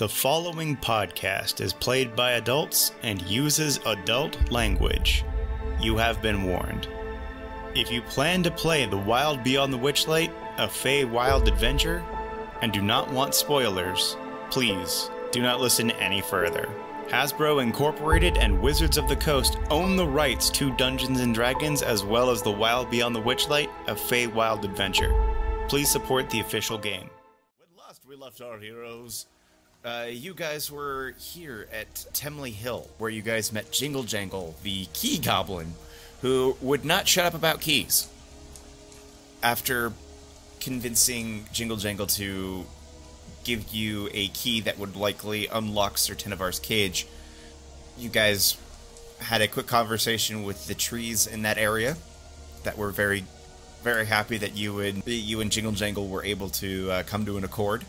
The following podcast is played by adults and uses adult language. You have been warned. If you plan to play The Wild Beyond the Witchlight, a Feywild adventure, and do not want spoilers, please do not listen any further. Hasbro Incorporated and Wizards of the Coast own the rights to Dungeons and Dragons as well as The Wild Beyond the Witchlight, a Feywild adventure. Please support the official game. When last we left our heroes, uh, you guys were here at Temley Hill, where you guys met Jingle Jangle, the key goblin, who would not shut up about keys. After convincing Jingle Jangle to give you a key that would likely unlock Sir Tenevar's cage, you guys had a quick conversation with the trees in that area that were very, very happy that you and you and Jingle Jangle were able to uh, come to an accord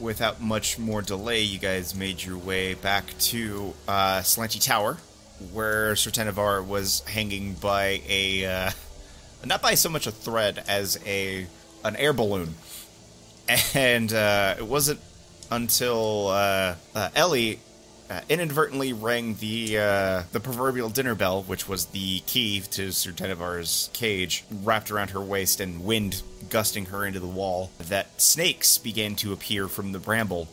without much more delay, you guys made your way back to uh, Slanty Tower, where Sir Tenevar was hanging by a uh, not by so much a thread as a an air balloon, and uh, it wasn't until uh, uh, Ellie uh, inadvertently rang the uh, the proverbial dinner bell, which was the key to Sir Tenevar's cage, wrapped around her waist, and wind gusting her into the wall. That snakes began to appear from the bramble.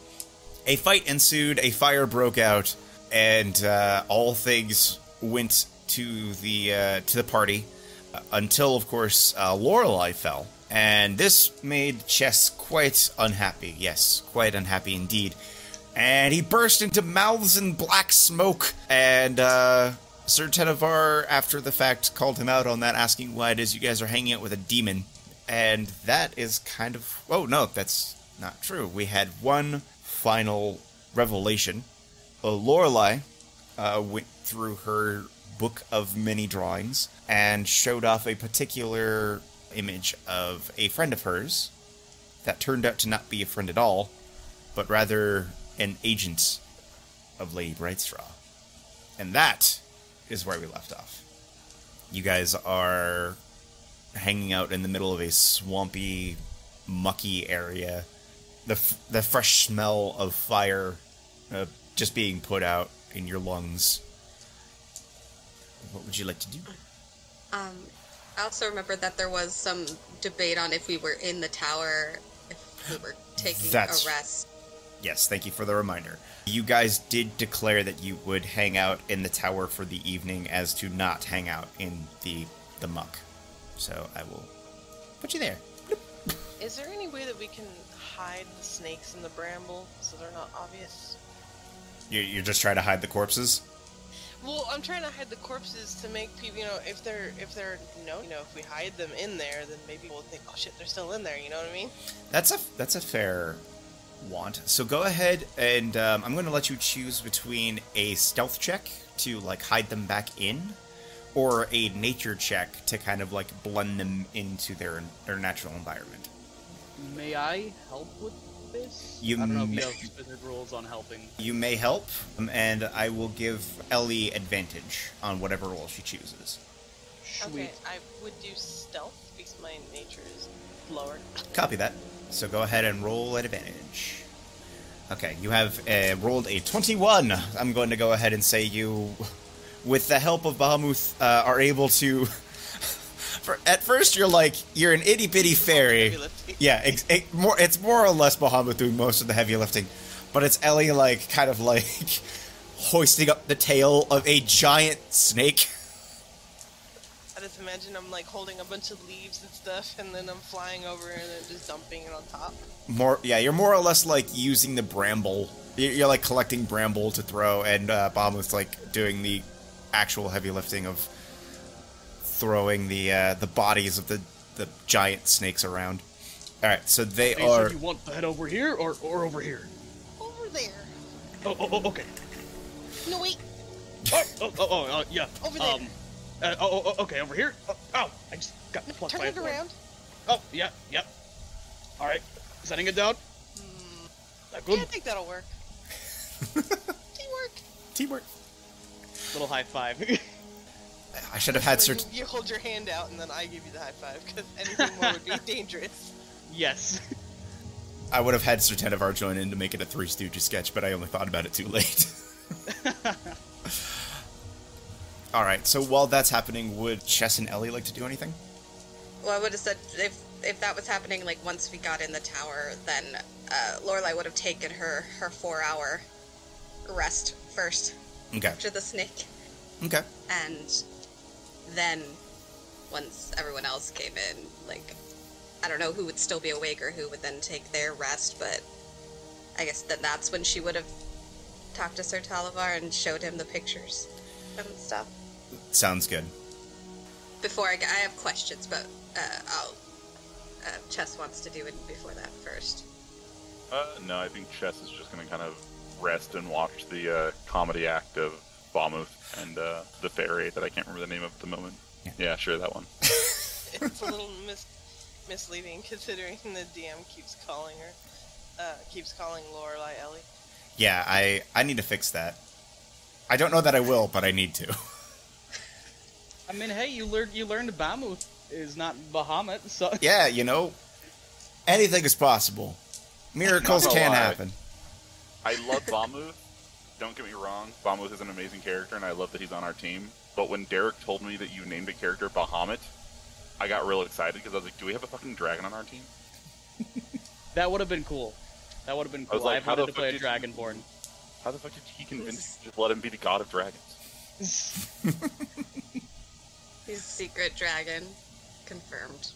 A fight ensued. A fire broke out, and uh, all things went to the uh, to the party uh, until, of course, uh, Lorelei fell. And this made Chess quite unhappy. Yes, quite unhappy indeed and he burst into mouths and black smoke. And uh, Sir Tenevar, after the fact, called him out on that, asking why it is you guys are hanging out with a demon. And that is kind of. Oh, no, that's not true. We had one final revelation. Uh, Lorelei uh, went through her book of many drawings and showed off a particular image of a friend of hers that turned out to not be a friend at all, but rather an agent of Lady Brightstraw. And that is where we left off. You guys are hanging out in the middle of a swampy, mucky area. The, f- the fresh smell of fire uh, just being put out in your lungs. What would you like to do? Um, I also remember that there was some debate on if we were in the tower, if we were taking That's- a rest. Yes, thank you for the reminder. You guys did declare that you would hang out in the tower for the evening as to not hang out in the the muck. So I will put you there. Is there any way that we can hide the snakes in the bramble so they're not obvious? You're, you're just trying to hide the corpses? Well, I'm trying to hide the corpses to make people, you know, if they're if they're no, you know, if we hide them in there, then maybe we'll think, oh shit, they're still in there. You know what I mean? That's a that's a fair want. So go ahead and um, I'm going to let you choose between a stealth check to like hide them back in, or a nature check to kind of like blend them into their their natural environment. May I help with this? You I don't know if may- you have specific rules on helping. You may help, um, and I will give Ellie advantage on whatever role she chooses. Sweet. Okay, I would do stealth because my nature is lower. Copy that. So go ahead and roll at advantage. Okay, you have uh, rolled a 21. I'm going to go ahead and say you, with the help of Bahamut, uh, are able to. For, at first, you're like you're an itty bitty fairy. Yeah, ex- it, more. It's more or less Bahamut doing most of the heavy lifting, but it's Ellie like kind of like hoisting up the tail of a giant snake. I just imagine I'm like holding a bunch of leaves and stuff, and then I'm flying over and then just dumping it on top. More, yeah, you're more or less like using the bramble. You're, you're like collecting bramble to throw, and uh, Bahamut's like doing the actual heavy lifting of throwing the uh, the bodies of the the giant snakes around. All right, so they Okay, are. do you want to head over here or, or over here? Over there. Oh, oh, oh okay. No wait. Oh, oh, oh, oh uh, yeah. Over there. Um, uh, oh, oh, oh, okay, over here. Oh, ow, I just got No, plucked turn by a it around. Oh, yeah, yeah. All right, setting it down. That good? Yeah, I think that'll work. Teamwork. Teamwork. Little high five. I should have had When cert- you, you hold your hand out and then I give you the high five because anything more would be dangerous. yes. I would have had Sir Tenevar join in to make it a Three Stooges sketch, but I only thought about it too late. All right. So while that's happening, would Chess and Ellie like to do anything? Well, I would have said if if that was happening, like once we got in the tower, then uh, Lorelai would have taken her her four hour rest first Okay. after the snake, Okay. and then once everyone else came in, like I don't know who would still be awake or who would then take their rest, but I guess then that's when she would have talked to Sir Talavar and showed him the pictures and stuff. Sounds good. Before I, I have questions, but uh, I'll. Uh, Chess wants to do it before that first. Uh, no, I think Chess is just going to kind of rest and watch the uh, comedy act of Bamuth and uh, the fairy that I can't remember the name of at the moment. Yeah. Yeah, sure, that one. It's a little mis- misleading considering the DM keeps calling her, uh, keeps calling Lorelai Ellie. Yeah, I I need to fix that. I don't know that I will, but I need to. I mean, hey, you learned you learned Bamuth is not Bahamut, so yeah, you know, anything is possible. Miracles can lie. happen. I love Bamuth. Don't get me wrong, Bamuth is an amazing character, and I love that he's on our team. But when Derek told me that you named a character Bahamut, I got real excited because I was like, "Do we have a fucking dragon on our team?" that would have been cool. That would have been I was cool. I, like, how wanted to play a fuck did Dragonborn. How the fuck did he convince you to just let him be the god of dragons? He's a secret dragon, confirmed.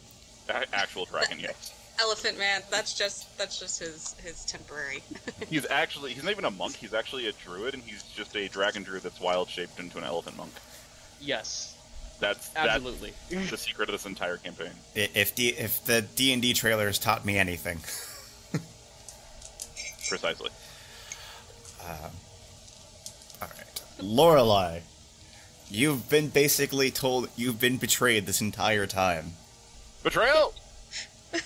Actual dragon, yes. Elephant man. That's just that's just his his temporary. He's actually he's not even a monk. He's actually a druid, and he's just a dragon druid that's wild shaped into an elephant monk. Yes, That's absolutely. That's the secret of this entire campaign. If D, if the D and D trailers taught me anything, Precisely. Um, all right, Lorelai, you've been basically told you've been betrayed this entire time. Betrayal.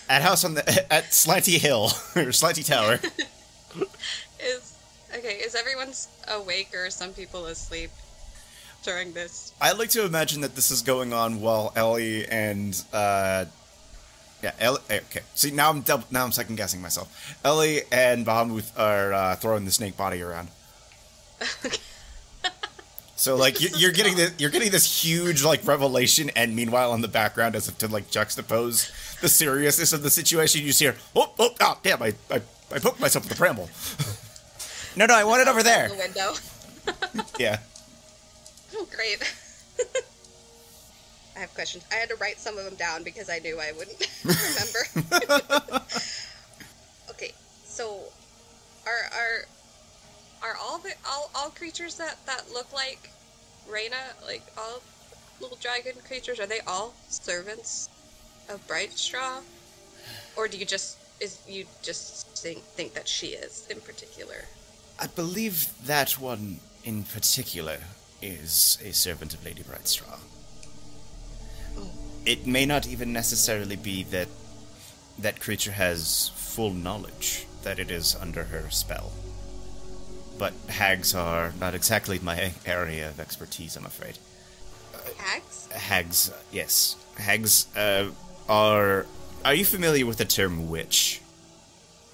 At house on the at Slanty Hill or Slanty Tower. Is okay. Is everyone awake or some people asleep during this? I like to imagine that this is going on while Ellie and uh, yeah, Ellie. Okay, see now I'm double, now I'm second guessing myself. Ellie and Bahamut are uh, throwing the snake body around. So like you, you're getting this, you're getting this huge like revelation, and meanwhile in the background, as if to like juxtapose the seriousness of the situation, you just hear, oh, oh, oh damn, I, I, I poked myself with a bramble. no, no, I want it over there. The window. Yeah. Great. I have questions. I had to write some of them down because I knew I wouldn't remember. okay, so all all, creatures that that look like Reyna, like all little dragon creatures, are they all servants of Bright Straw, or do you just is you just think think that she is in particular? I believe that one in particular is a servant of Lady Brightstraw. Oh. It may not even necessarily be that that creature has full knowledge that it is under her spell. But hags are not exactly my area of expertise, I'm afraid. Hags? Hags, yes. Hags uh, are. Are you familiar with the term witch?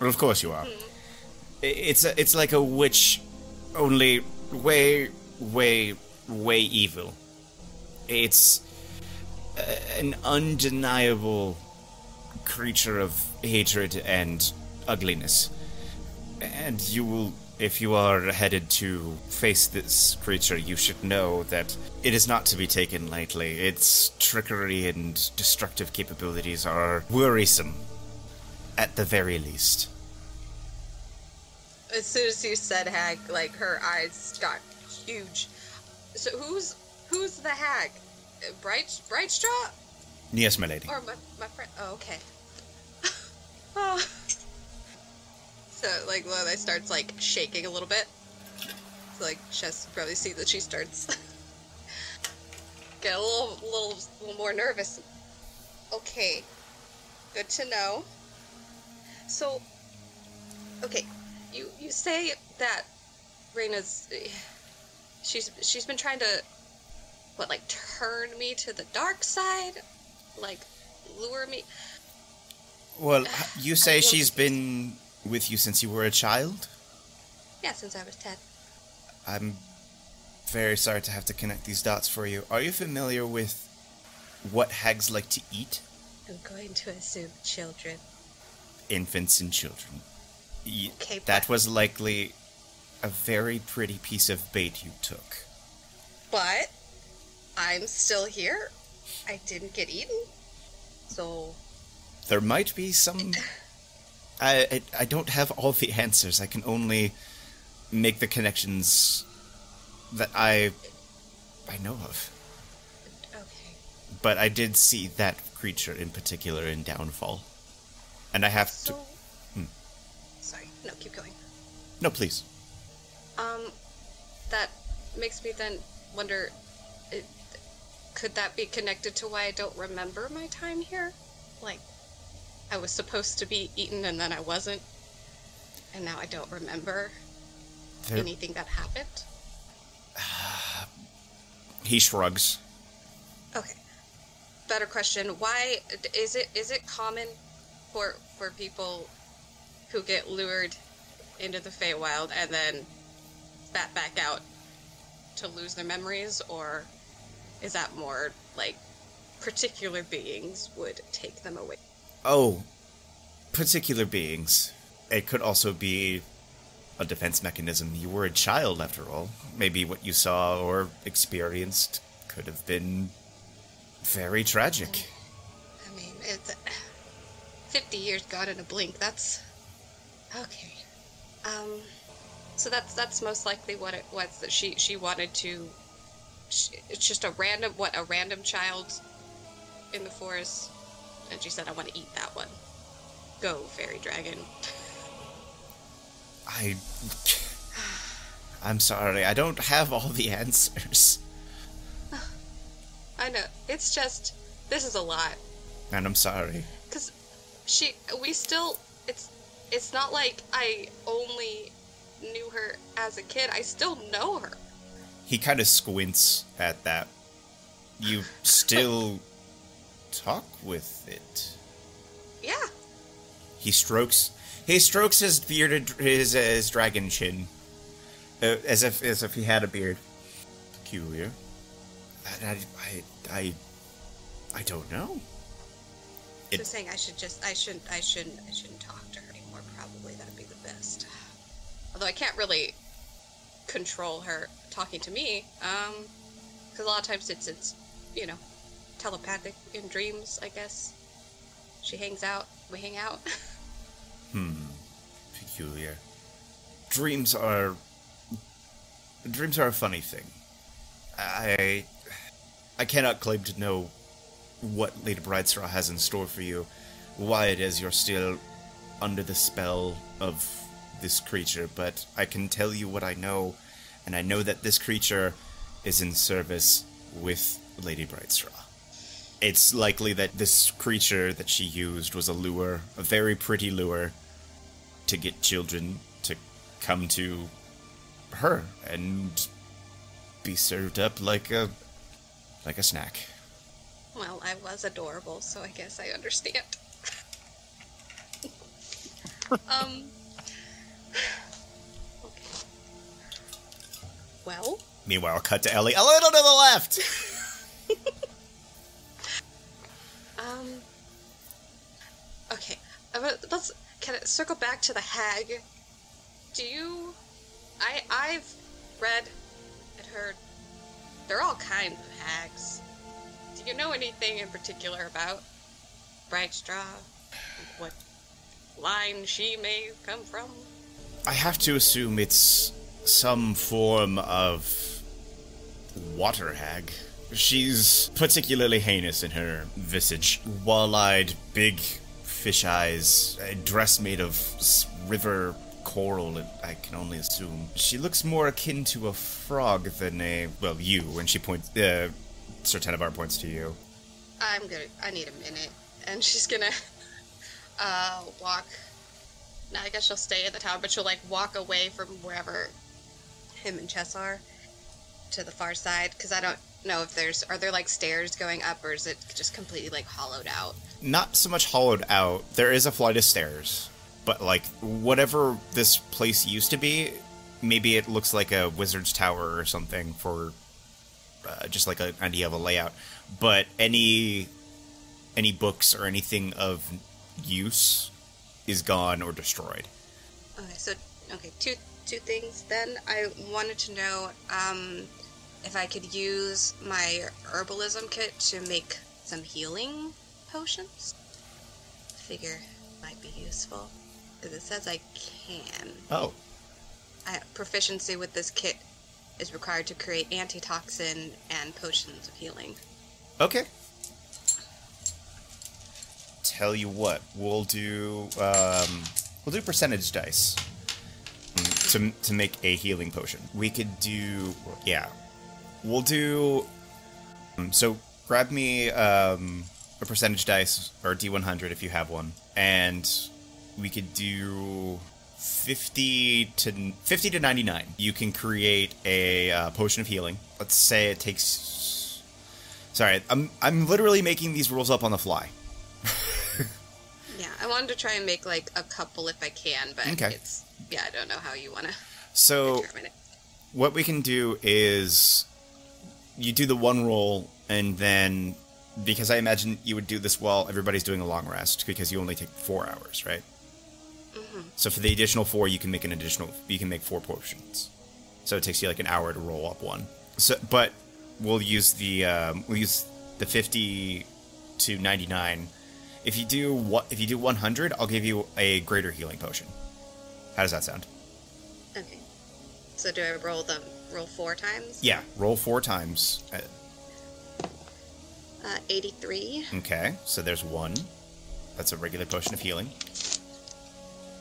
Well, of course you are. I- It's a, it's like a witch, only way, way, way evil. It's uh, an undeniable creature of hatred and ugliness. And you will, if you are headed to face this creature, you should know that it is not to be taken lightly. Its trickery and destructive capabilities are worrisome, at the very least. As soon as you said hag, like her eyes got huge. So who's who's the hag? Bright Bright Straw Yes, my lady. or my my friend? Oh, okay. oh. So like Lorelai starts like shaking a little bit. So like Chess probably see that she starts get a little little little more nervous. Okay, good to know. So, okay, you you say that Reina's she's she's been trying to what like turn me to the dark side, like lure me. Well, you say she's she's been with you since you were a child? Yeah, since I was 10. I'm very sorry to have to connect these dots for you. Are you familiar with what hags like to eat? I'm going to assume children. Infants and children. Y- Okay, that was likely a very pretty piece of bait you took. But I'm still here. I didn't get eaten. So, There might be some. I, I I don't have all the answers. I can only make the connections that I I know of. okay. But I did see that creature in particular in Downfall, and I have So, to. Hmm. sorry. No, keep going. No, please. Um, that makes me then wonder it, could that be connected to why I don't remember my time here? Like, I was supposed to be eaten and then I wasn't, and now I don't remember There- anything that happened? he shrugs. Okay. Better question. Why is it is it common for for people who get lured into the Feywild and then spat back out to lose their memories or is that more like particular beings would take them away? Oh, particular beings. It could also be a defense mechanism. You were a child, after all. Maybe what you saw or experienced could have been very tragic. I mean, it's 50 years gone in a blink. That's okay. Um, so that's that's most likely what it was that she she wanted to. She, it's just a random what a random child in the forest, and she said, "I want to eat that one." Go, fairy dragon. I. I'm sorry, I don't have all the answers. I know it's just this is a lot. And I'm sorry. Cause she, we still, it's, it's not like I only knew her as a kid. I still know her. He kind of squints at that. You still talk with it. Yeah. He strokes. He strokes his bearded his uh, his dragon chin, uh, as if as if he had a beard. Peculiar. I I I I, I don't know. It- Just saying, I should just, I shouldn't, I shouldn't, I shouldn't talk to her anymore. Probably that'd be the best. Although I can't really control her talking to me, um, because a lot of times it's, it's, you know, telepathic in dreams. I guess she hangs out, we hang out. Hmm. Peculiar. Dreams are. Dreams are a funny thing. I. I cannot claim to know what Lady Bridestraw has in store for you, why it is you're still under the spell of this creature, but I can tell you what I know, and I know that this creature is in service with Lady Bridestraw. It's likely that this creature that she used was a lure, a very pretty lure, to get children to come to her and be served up like a like a snack. well, I was adorable, so I guess I understand. um. Okay. Well, Meanwhile, cut to Ellie a little to the left. um. Okay, uh, let's can it circle back to the hag. Do you? I I've read and heard. There are all kinds of hags. Do you know anything in particular about Bright Straw? What line she may come from? I have to assume it's some form of water hag. She's particularly heinous in her visage. Wall-eyed, big fish eyes, a dress made of river coral, I can only assume. She looks more akin to a frog than a, well, you, when she points, uh, Sir Tenebar points to you. I'm gonna. I need a minute, and she's gonna uh walk. Now I guess she'll stay in the tower, but she'll like walk away from wherever him and Chess are to the far side, because I don't know if there's are there like stairs going up, or is it just completely like hollowed out? Not so much hollowed out. There is a flight of stairs. but like whatever this place used to be, maybe it looks like a wizard's tower or something for uh, just like an idea of a layout. But any any books or anything of use is gone or destroyed. Okay, so okay, two two things. Then I wanted to know um, if I could use my herbalism kit to make some healing potions. I figure might be useful because it says I can. Oh, I, proficiency with this kit is required to create antitoxin and potions of healing. okay. Tell you what, we'll do um, we'll do percentage dice mm, to to make a healing potion. We could do yeah, we'll do. um, So grab me um, a percentage dice or D100 if you have one, and we could do 50 to 50 to 99. You can create a uh, potion of healing. Let's say it takes. Sorry, I'm I'm literally making these rules up on the fly. Yeah, I wanted to try and make like a couple if I can, but Okay. it's yeah, I don't know how you want to So what we can do is you do the one roll and then because I imagine you would do this while everybody's doing a long rest because you only take four hours, right? So for the additional four, you can make an additional. You can make four potions. So it takes you like an hour to roll up one. So, but we'll use the um, we'll use the fifty to ninety nine. If you do what if you do one hundred, I'll give you a greater healing potion. How does that sound? Okay. So do I roll them roll four times? Yeah, roll four times. Uh, Uh, 83. Okay, so there's one. That's a regular potion of healing.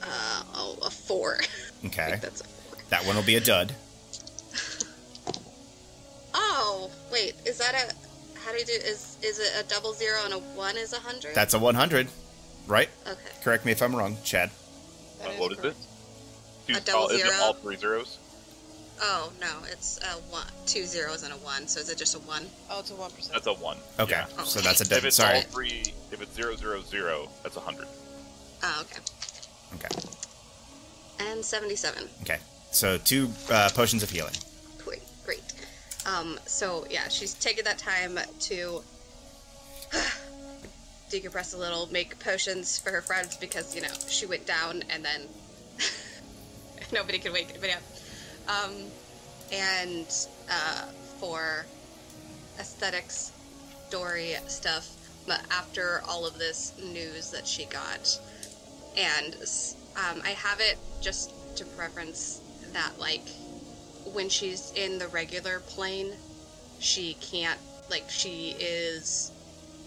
Uh, oh, a four. Okay, that's a four. that one will be a dud. Oh, wait, is that a? How do you do? Is is it a double zero and a one is a hundred? That's a 100, right? okay. Correct me if I'm wrong, Chad. That Uh, what is correct. it? Two, A double all, is it all three zeros? Oh no, it's a one, two zeros and a one. So is it just a one? Oh, it's a one percent. That's a one. Okay, Yeah. so that's a If it's Sorry. all three, if it's zero zero zero, that's a hundred. Oh, okay. Okay, And seventy-seven. okay. So two uh, potions of healing. Great, great. Um, so yeah, she's taken that time to decompress a little, make potions for her friends because you know she went down and then nobody could wake anybody up. Um, and uh, for aesthetics, story stuff. But after all of this news that she got, and um, I have it just to preference that like when she's in the regular plane, she can't like she is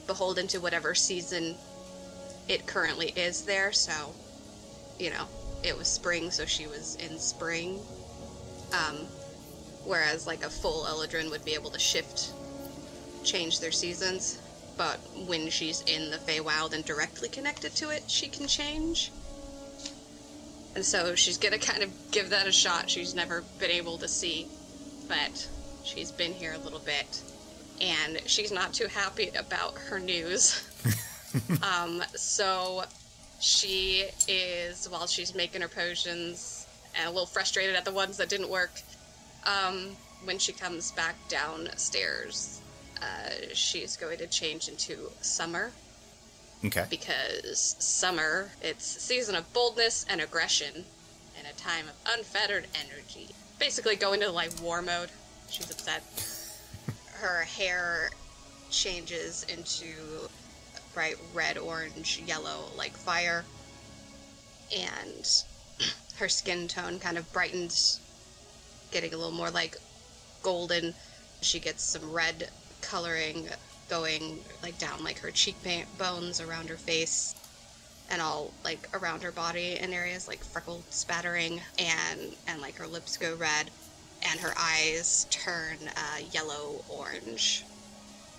beholden to whatever season it currently is there. So, you know, it was spring, so she was in spring. Um, whereas like a full Eladrin would be able to shift, change their seasons. But when she's in the Feywild and directly connected to it, she can change. And so she's gonna kind of give that a shot. She's never been able to see, but she's been here a little bit, and she's not too happy about her news. um, so she is, while she's making her potions, a little frustrated at the ones that didn't work. Um, when she comes back downstairs, uh, she's going to change into Summer Okay. because summer it's season of boldness and aggression and a time of unfettered energy basically go into like war mode she's upset her hair changes into bright red orange yellow like fire and her skin tone kind of brightens getting a little more like golden. She gets some red coloring going like down like her cheekbones around her face and all like around her body in areas like freckle spattering and and like her lips go red and her eyes turn uh, yellow orange.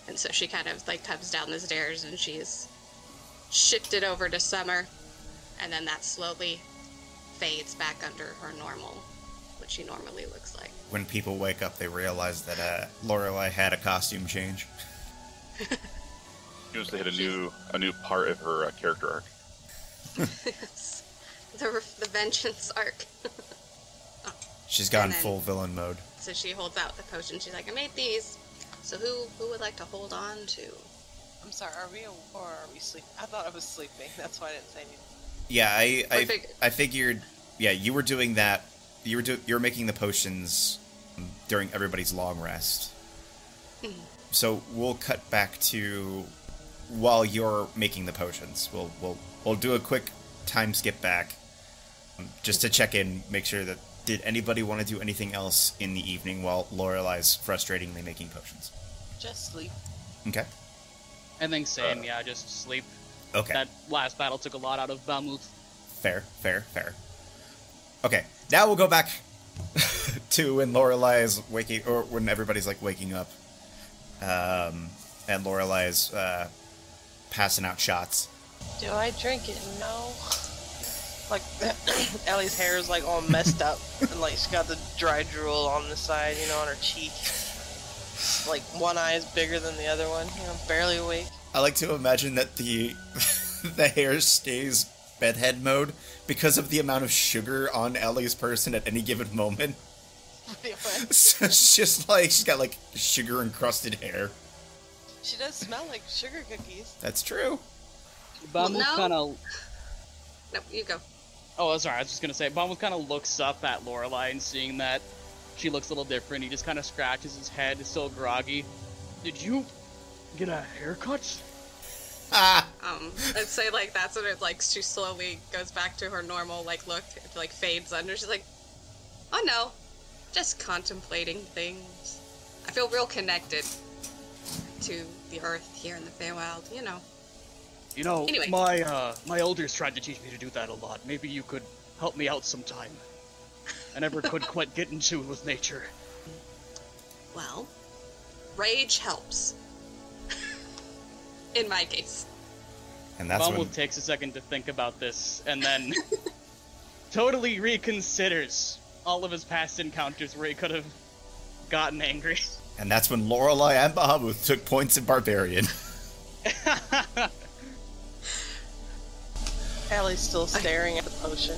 And so she kind of like comes down the stairs and she's shifted over to summer. And then that slowly fades back under her normal what she normally looks like When people wake up, they realize that uh, Lorelai had a costume change. She wants to hit a new a new part of her uh, character arc. yes. the the vengeance arc. She's gone then- full villain mode. so she holds out the potion. She's like, I made these. So who who would like to hold on to? I'm sorry, are we a- or are we sleeping? I thought I was sleeping. That's why I didn't say anything. Yeah, I I, I fig- I figured. Yeah, you were doing that. You were do, you were making the potions during everybody's long rest. So we'll cut back to while you're making the potions. We'll we'll we'll do a quick time skip back um, just to check in, make sure that did anybody want to do anything else in the evening while Lorelai's frustratingly making potions. Just sleep. Okay. I think same, Uh, yeah, just sleep. Okay. That last battle took a lot out of Bamuth. Fair, fair, fair. Okay, now we'll go back to when Lorelai is waking, or when everybody's like waking up, um, and Lorelai is uh, passing out shots. Do I drink it? No. Like Ellie's hair is like all messed up, and like she's got the dry drool on the side, you know, on her cheek. Like one eye is bigger than the other one, you know, barely awake. I like to imagine that the the hair stays bedhead mode because of the amount of sugar on Ellie's person at any given moment. So it's just like she's got like sugar encrusted hair. she does smell like sugar cookies. That's true. Bamuth no. kind of. No, you go. Oh, sorry, I was just gonna say, Bamuth kind of looks up at Lorelai and seeing that she looks a little different, he just kind of scratches his head, it's still groggy. Did you get a haircut? Ah, Um, I'd say like that's when it like she slowly goes back to her normal like look. It like fades under. She's like, oh no, just contemplating things. I feel real connected to the earth here in the Feywild. You know. You know, Anyway. my uh, my elders tried to teach me to do that a lot. Maybe you could help me out sometime. I never could quite get in tune with nature. Well, rage helps. In my case. and that's Bamuth when takes a second to think about this, and then totally reconsiders all of his past encounters where he could have gotten angry. and that's when Lorelai and Bahamut took points in Barbarian. Ellie's still staring at the potion.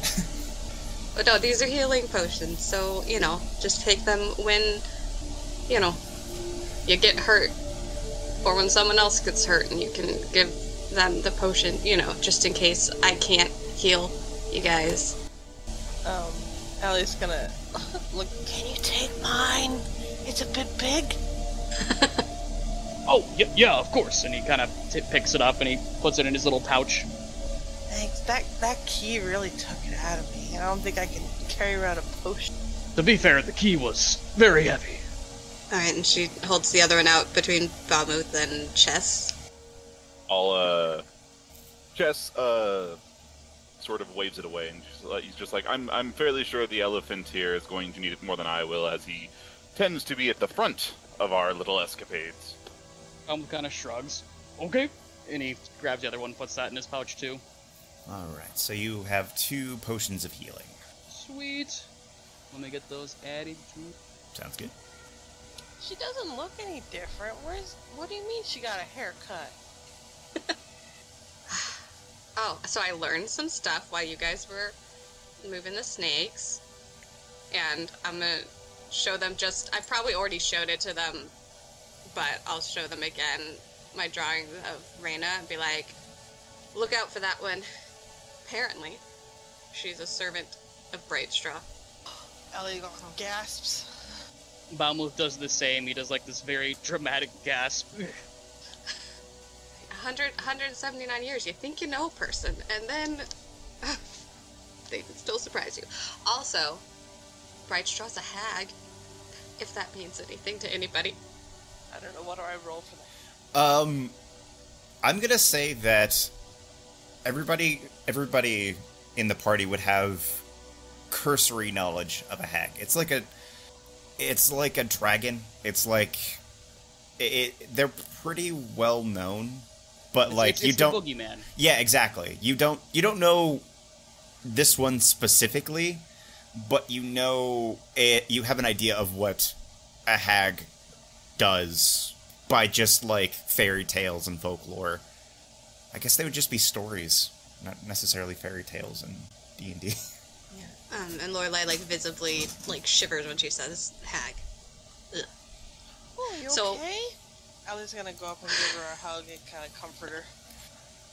But no, these are healing potions, so you know, just take them when, you know, you get hurt, or when someone else gets hurt, and you can give them the potion. You know, just in case I can't heal you guys. Um, Ellie's gonna look. Can you take mine? It's a bit big. oh, yeah, yeah, of course. And he kind of t- picks it up and he puts it in his little pouch. Thanks. That that key really took it out of me. And I don't think I can carry around a potion. To be fair, the key was very heavy. All right, and she holds the other one out between Bamuth and Chess. I'll uh, Chess uh, sort of waves it away, and he's just like, I'm I'm fairly sure the elephant here is going to need it more than I will, as he tends to be at the front of our little escapades. Um, kind of shrugs. Okay. And he grabs the other one, puts that in his pouch too. All right, so you have two potions of healing. Sweet. Let me get those added to. Sounds good. She doesn't look any different. Where's? What do you mean she got a haircut? Oh, so I learned some stuff while you guys were moving the snakes, and I'm gonna show them. Just I probably already showed it to them, but I'll show them again my drawing of Reyna and be like, "Look out for that one." Apparently, she's a servant of Brightstraw. Ellie gasps. Bamuth does the same. He does like this very dramatic gasp. 100, 179 years. You think you know a person, and then they can still surprise you. Also, Brightstraw's a hag, if that means anything to anybody. I don't know what do I roll for that. Um, I'm gonna say that everybody, everybody in the party would have cursory knowledge of a hag. It's like a, it's like a dragon. It's like, it. it they're pretty well known, but like it's, you it's don't. Boogeyman. Yeah, exactly. You don't you don't know this one specifically, but you know it, you have an idea of what a hag does by just like fairy tales and folklore. I guess they would just be stories, not necessarily fairy tales and D and D. Um, and Lorelai like visibly like shivers when she says hag. Ugh. Oh, you So- okay? Ellie's gonna go up and give her a hug and kind of comfort her.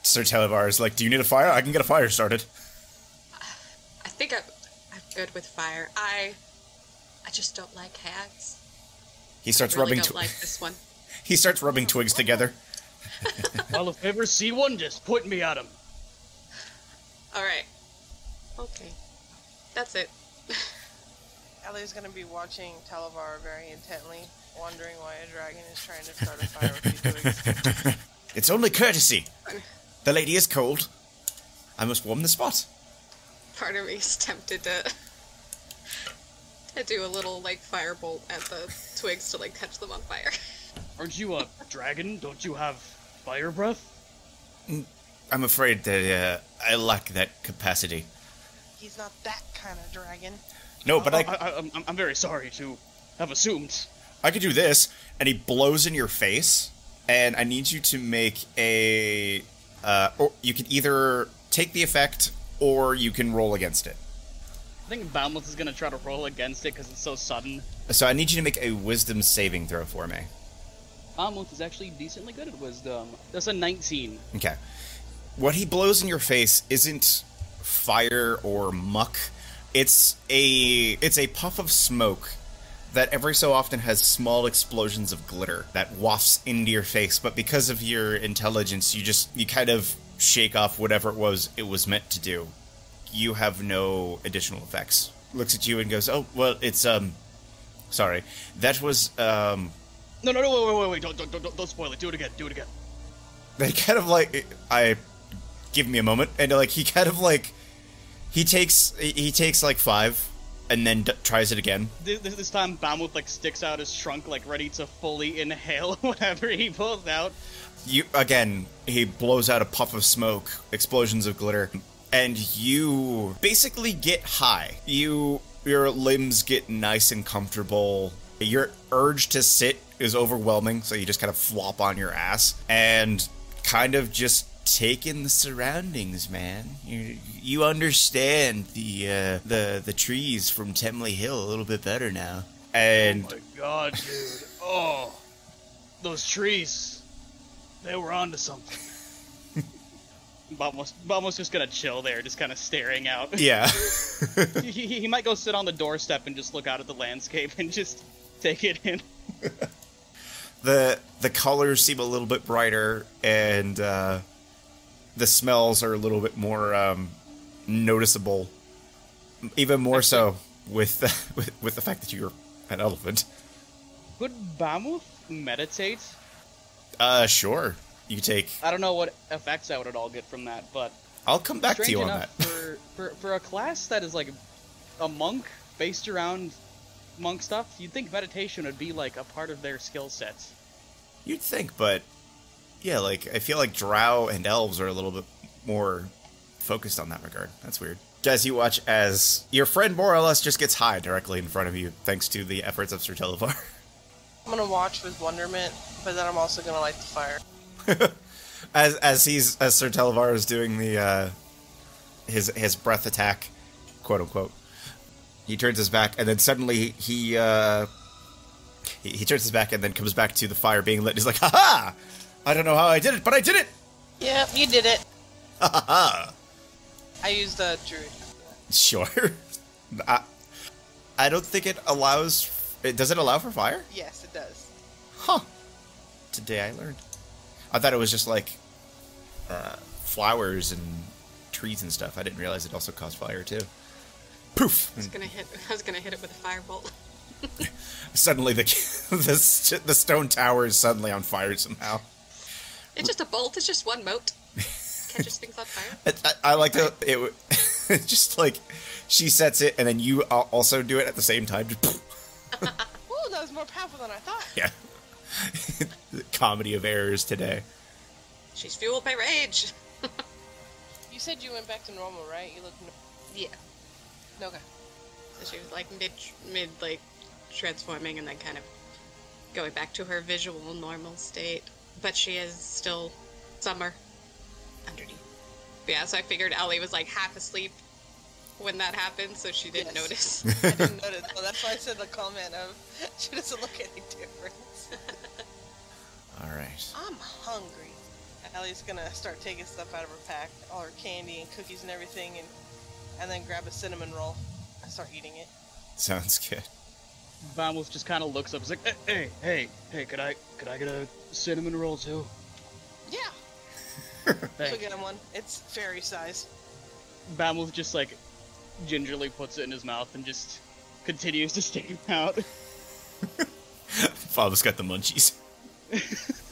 Sir Talavar is like, "Do you need a fire? I can get a fire started." I think I'm, I'm good with fire. I I just don't like hags. He starts really rubbing. don't twi- like this one. he starts rubbing twigs together. well, if you ever see one, just point me at him. All right. Okay. That's it. Ellie's gonna be watching Talavar very intently, wondering why a dragon is trying to start a fire with two twigs. It's only courtesy. The lady is cold. I must warm the spot. Part of me is tempted to to do a little like firebolt at the twigs to like catch them on fire. Aren't you a dragon? Don't you have fire breath? I'm afraid that uh, I lack that capacity. He's not that kind of dragon. No, but I, I, I, I'm, I'm very sorry to have assumed. I could do this, and he blows in your face, and I need you to make a. Uh, or you can either take the effect, or you can roll against it. I think Boundless is gonna try to roll against it because it's so sudden. So I need you to make a Wisdom saving throw for me. Boundless is actually decently good at wisdom. That's a 19. Okay. What he blows in your face isn't fire or muck. It's a it's a puff of smoke that every so often has small explosions of glitter that wafts into your face, but because of your intelligence, you just you kind of shake off whatever it was it was meant to do. You have no additional effects. Looks at you and goes, "Oh, well, it's um sorry. That was um No, no, no, wait, wait, wait, wait! Don't, don't, don't, don't spoil it. Do it again. Do it again. they kind of like I give me a moment and like he kind of like he takes he takes like five and then d- tries it again. This, this time, Boundless like sticks out his trunk, like ready to fully inhale whatever he pulls out. You again he blows out a puff of smoke, explosions of glitter, and you basically get high. You your limbs get nice and comfortable. Your urge to sit is overwhelming, so you just kind of flop on your ass and kind of just take in the surroundings, man. You you understand the uh, the the trees from Temley Hill a little bit better now. And Oh my god, dude! Oh, those trees. They were onto something. Boundless, Boundless just gonna chill there, just kind of staring out. yeah. he, he, he might go sit on the doorstep and just look out at the landscape and just take it in. the the colors seem a little bit brighter and uh, the smells are a little bit more um, noticeable even more so with, with with the fact that you're an elephant Could Bamuth meditate? uh sure you take I don't know what effects I would at all get from that, but i'll come back to you on that for, for for a class that is like a monk based around monk stuff, you'd think meditation would be like a part of their skill sets. you'd think but yeah like i feel like drow and elves are a little bit more focused on that regard that's weird as you watch as your friend more or less just gets high directly in front of you thanks to the efforts of sir talavar I'm gonna watch with wonderment, but then I'm also gonna light the fire. as as he's as Sir Talavar is doing the uh, his his breath attack, quote unquote. He turns his back and then suddenly he uh, he, he turns his back and then comes back to the fire being lit. He's like, "Ha ha! I don't know how I did it, but I did it! Yep, you did it. Ha ha ha!" I used a druid. Sure. I, I don't think it allows. It does it allow for fire? Yes, it does. Huh. Today I learned. I thought it was just like uh, flowers and trees and stuff. I didn't realize it also caused fire too. Poof! I was gonna hit. I was gonna hit it with a firebolt. Suddenly the the the stone tower is suddenly on fire somehow. It's just a bolt. It's just one mote. Catches things on fire. I, I, I like to it. w- just like she sets it and then you also do it at the same time. Just poof. Ooh, that was more powerful than I thought. yeah. Comedy of errors today. She's fueled by rage. You said you went back to normal, right? You look Yeah. okay. So she was like mid, mid like transforming and then kind of going back to her visual normal state. But she is still summer underneath. Yeah, so I figured Ellie was like half asleep when that happened, so she didn't Yes. notice. I didn't notice. Well, that's why I said the comment of she doesn't look any different. All right. I'm hungry. Ellie's gonna start taking stuff out of her pack, all her candy and cookies and everything, and and then grab a cinnamon roll and start eating it. Sounds good. Bamuth just kind of looks up. He's like, "Hey, hey, hey, hey, could I, could I get a cinnamon roll too?" Yeah, Hey. so get him one. It's fairy size. Bamuth just like gingerly puts it in his mouth and just continues to stick him out. Bob's got the munchies.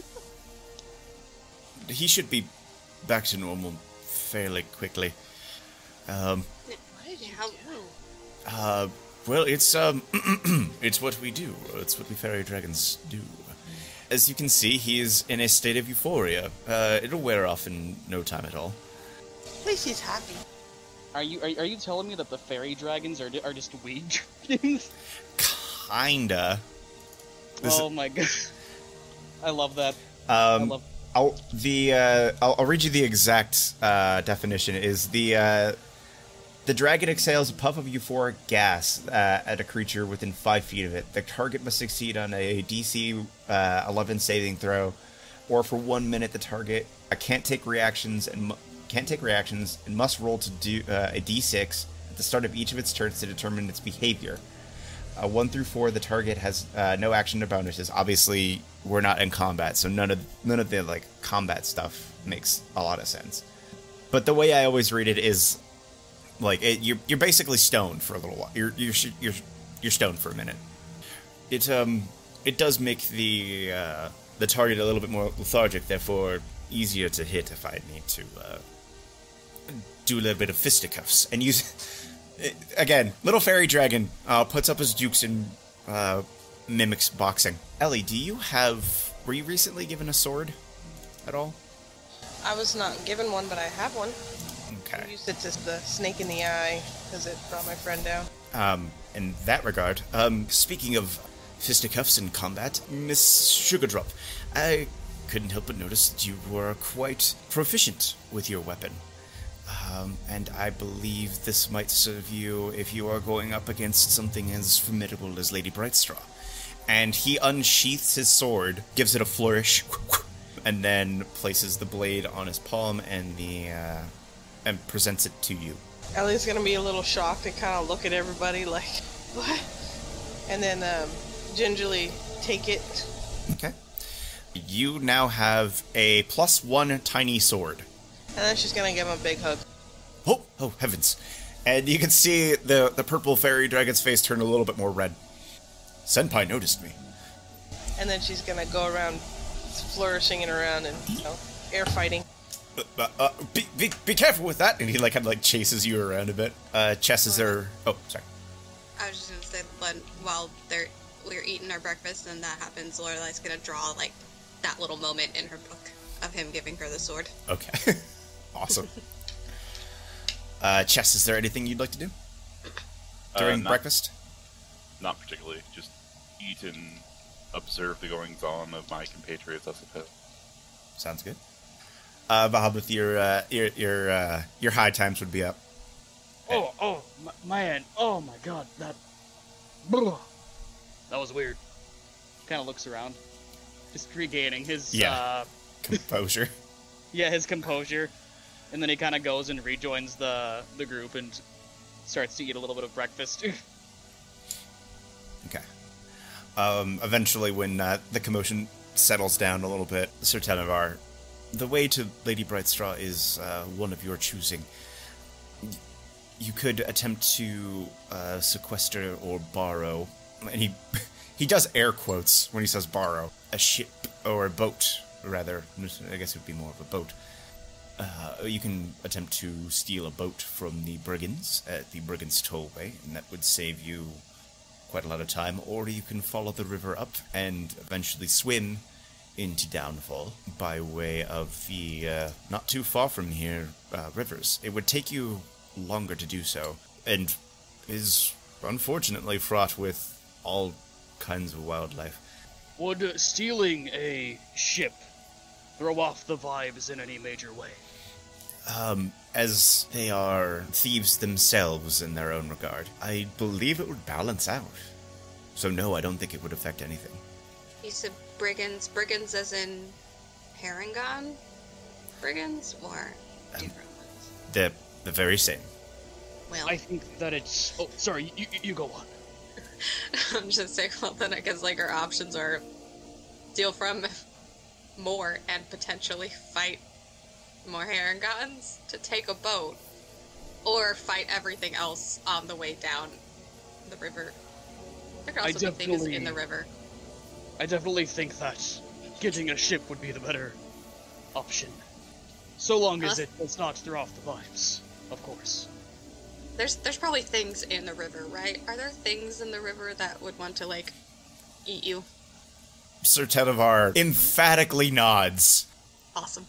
he should be back to normal fairly quickly. Um, What did you How- do? uh, well, it's um, it's what we do. It's what we fairy dragons do. As you can see, he is in a state of euphoria. Uh, it'll wear off in no time at all. At least he's happy. Are you, are, are you telling me that the fairy dragons are, are just weed dragons? Kinda. This- oh my god, I love that. I Um, love. I'll the uh, I'll, I'll read you the exact uh, definition. Is the uh, the dragon exhales a puff of euphoric gas uh, at a creature within five feet of it. The target must succeed on a DC uh, 11 saving throw, or for one minute the target uh, can't take reactions and can't take reactions and must roll to do uh, a D6 at the start of each of its turns to determine its behavior. Uh, one through four, the target has no action or bonuses. Obviously, we're not in combat, so none of none of the like combat stuff makes a lot of sense. But the way I always read it is like it, you're you're basically stoned for a little while. You're you're you're you're stoned for a minute. It um it does make the uh, the target a little bit more lethargic, therefore easier to hit if I need to uh, do a little bit of fisticuffs and use. Again, little fairy dragon uh, puts up his dukes and uh, mimics boxing. Ellie, do you have? Were you recently given a sword at all? I was not given one, but I have one. I Okay. used it to the snake in the eye because it brought my friend down. Um, in that regard, um, speaking of fisticuffs in combat, Miss Sugardrop, I couldn't help but notice that you were quite proficient with your weapon. Um, and I believe this might serve you if you are going up against something as formidable as Lady Blightstraw. And he unsheaths his sword, gives it a flourish, and then places the blade on his palm and the uh, and presents it to you. Ellie's gonna be a little shocked and kind of look at everybody like, what? And then um, gingerly take it. Okay. You now have a plus one tiny sword. And then she's gonna give him a big hug. Oh, oh heavens! And you can see the the purple fairy dragon's face turn a little bit more red. Senpai noticed me. And then she's gonna go around flourishing it around and, you know, air fighting. Uh, uh, be, be, be careful with that! And he like kind of like chases you around a bit. Uh, chesses are. Oh, sorry. I was just gonna say, when, while they're we're eating our breakfast and that happens, Lorelai's gonna draw like that little moment in her book of him giving her the sword. Okay. awesome. Uh, Chess, is there anything you'd like to do Uh, during not- breakfast? Not particularly. Just eat and observe the goings on of my compatriots, I suppose. Sounds good. Uh, Bahabut, your uh, your your uh, your high times would be up. Oh, oh, man. Oh my god, that. Blah. That was weird. Kind of looks around, just regaining his. Yeah. Uh, Composure. yeah, his composure, and then he kind of goes and rejoins the the group and starts to eat a little bit of breakfast. Okay. Um, eventually, when uh, the commotion settles down a little bit, Sir Talavar, the way to Lady Blightstraw is uh, one of your choosing. You could attempt to uh, sequester or borrow, and he he does air quotes when he says borrow a ship or a boat, rather. I guess it would be more of a boat. Uh, you can attempt to steal a boat from the brigands at the brigands tollway, and that would save you quite a lot of time, or you can follow the river up and eventually swim into Downfall by way of the uh, not too far from here uh, rivers. It would take you longer to do so, and is unfortunately fraught with all kinds of wildlife. Would stealing a ship throw off the vibes in any major way? Um, as they are thieves themselves in their own regard, I believe it would balance out. So no, I don't think it would affect anything. You said brigands. Brigands as in Harengon brigands or um, different ones? The the very same. Well, I think that it's. Oh, sorry. You, you, you go on. I'm just saying, well, then I guess like our options are deal from more and potentially fight more Harengons to take a boat, or fight everything else on the way down the river. There could I also be things in the river. I definitely think that getting a ship would be the better option. So long as Huh? it does not throw off the vibes, of course. There's there's probably things in the river, right? Are there things in the river that would want to like eat you? Sir Talavar emphatically nods. Awesome.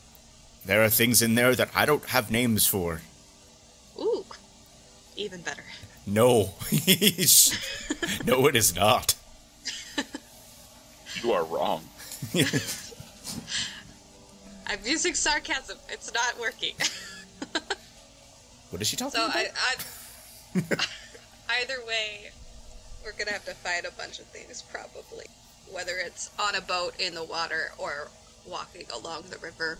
There are things in there that I don't have names for. Ooh, even better. No. no, it is not. You are wrong. I'm using sarcasm. It's not working. What is she talking So about? I, I either way, we're gonna have to fight a bunch of things probably, whether it's on a boat in the water or walking along the river.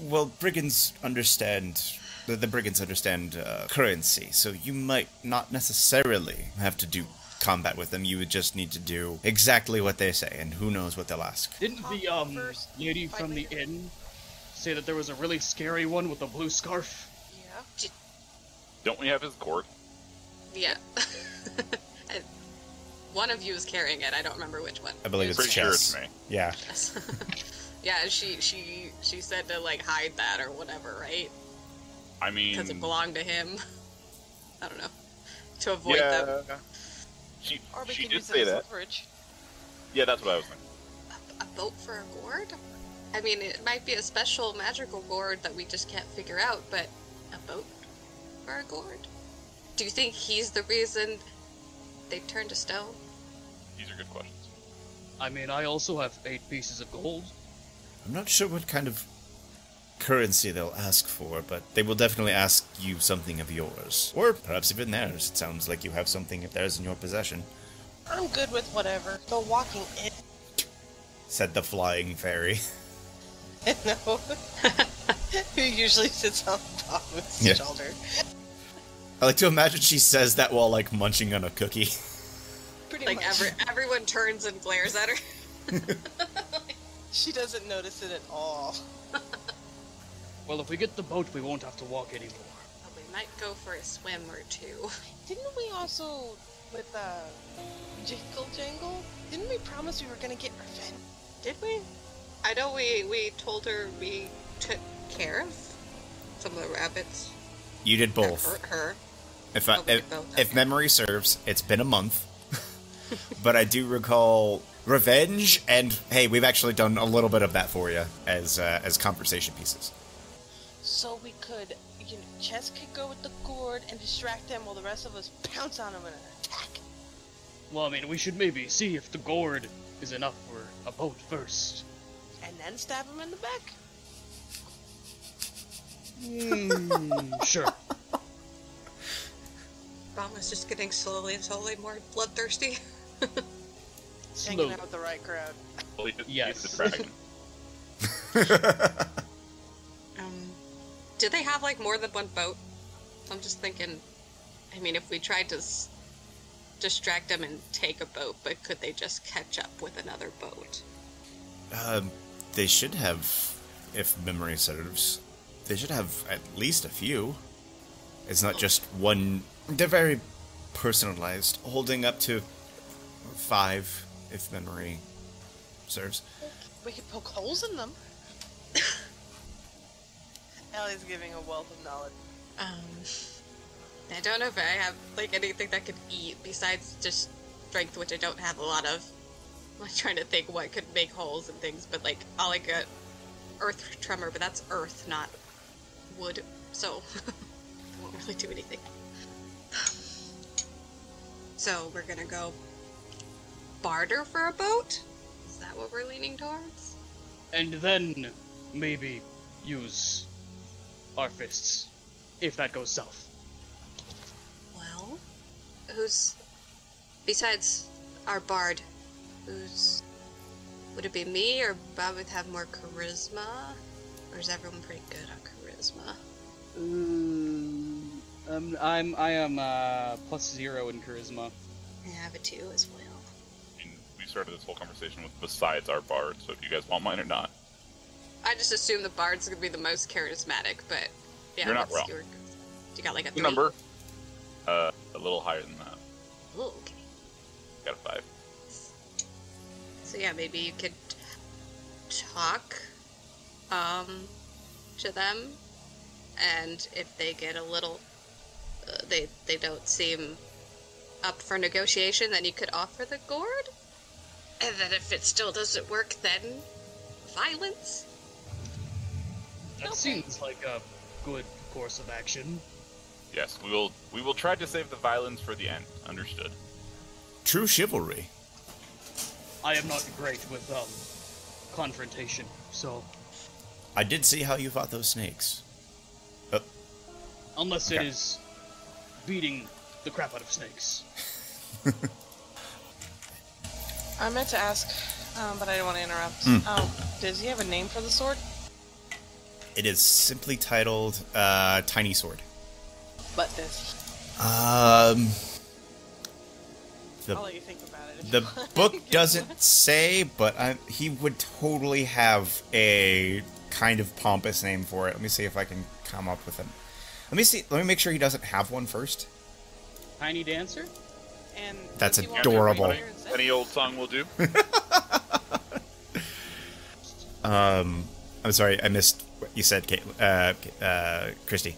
Well, brigands understand. The, the brigands understand uh, currency, so you might not necessarily have to do combat with them. You would just need to do exactly what they say, and who knows what they'll ask. Didn't the um lady from the inn say that there was a really scary one with a blue scarf? Yeah. Don't we have his cord? Yeah. One of you is carrying it. I don't remember which one. I believe it's Pretty sure it's me. Yeah. yeah, she she she said to like hide that or whatever, right? I mean, Because it belonged to him. I don't know. To avoid them. Yeah. She, Or we she can did use say it as that. leverage. Yeah, that's what I was thinking. A boat for a gourd? I mean, it might be a special magical gourd that we just can't figure out, but a boat for a gourd? Do you think he's the reason they turned to stone? These are good questions. I mean, I also have eight pieces of gold. I'm not sure what kind of currency they'll ask for, but they will definitely ask you something of yours. Or perhaps even theirs. It sounds like you have something of theirs in your possession, I'm good with whatever. The walking in. said the flying fairy. no. Who usually sits on Bamuth's Yeah. shoulder. I like to imagine she says that while, like, munching on a cookie. Pretty Like much. every everyone turns and glares at her. She doesn't notice it at all. Well, if we get the boat, we won't have to walk anymore. But we might go for a swim or two. Didn't we also, with uh, Jingle Jangle, didn't we promise we were gonna get revenge? Did we? I know we we told her we took care of some of the rabbits. You did that both. hurt her. If, I, Oh, if, both, if okay. memory serves, it's been a month. but I do recall revenge, and hey, we've actually done a little bit of that for you as uh, as conversation pieces. So we could, you know, Chess could go with the gourd and distract them while the rest of us pounce on them and attack. Well, I mean, we should maybe see if the gourd is enough for a boat first. And then stab him in the back. Hmm, sure. Bamuth's just getting slowly and slowly more bloodthirsty. Hanging Slow. out with the right crowd. Well, he's, Yes. do they have like more than one boat? I'm just thinking. I mean, if we tried to s- distract them and take a boat, but could they just catch up with another boat? Um, they should have, if memory serves, they should have at least a few. It's not just one. They're very personalized, holding up to five, if memory serves. We could poke holes in them. Ellie's giving a wealth of knowledge. Um, I don't know if I have like anything that could eat besides just strength, which I don't have a lot of. I'm like, trying to think what could make holes and things, but like all I got earth tremor, but that's earth, not wood, so it won't really do anything. So we're gonna go barter for a boat. Is that what we're leaning towards? And then maybe use our fists if that goes south. Well, who's besides our bard? Who's would it be me or Bob would have more charisma, or is everyone pretty good on charisma? um, I'm I am uh, plus zero in charisma. I have a two as well. And we started this whole conversation with besides our bard, so if you guys want mine or not. I just assume the bard's gonna be the most charismatic, but yeah, You're not wrong. your- you got like a three? number? Uh, a little higher than that. Oh, okay. Got a five. So yeah, maybe you could talk um to them and if they get a little uh, they they don't seem up for negotiation, then you could offer the gourd. And then if it still doesn't work, then violence. That Okay. seems like a good course of action. Yes, we will. We will try to save the violence for the end. Understood. True chivalry. I am not great with um confrontation, so I did see how you fought those snakes. Oh, unless Okay. it is beating the crap out of snakes. I meant to ask, um, but I didn't want to interrupt. Hmm. Um, does he have a name for the sword? It is simply titled uh, Tiny Sword. But does Um, he? I'll the let you think about it. the book doesn't say, but I, he would totally have a kind of pompous name for it. Let me see if I can come up with him. Let me see. Let me make sure he doesn't have one first. Tiny dancer? And That's does he want adorable. me to write here instead? Any old song will do. Um, I'm sorry, I missed what you said, Kate, uh, uh, Christy.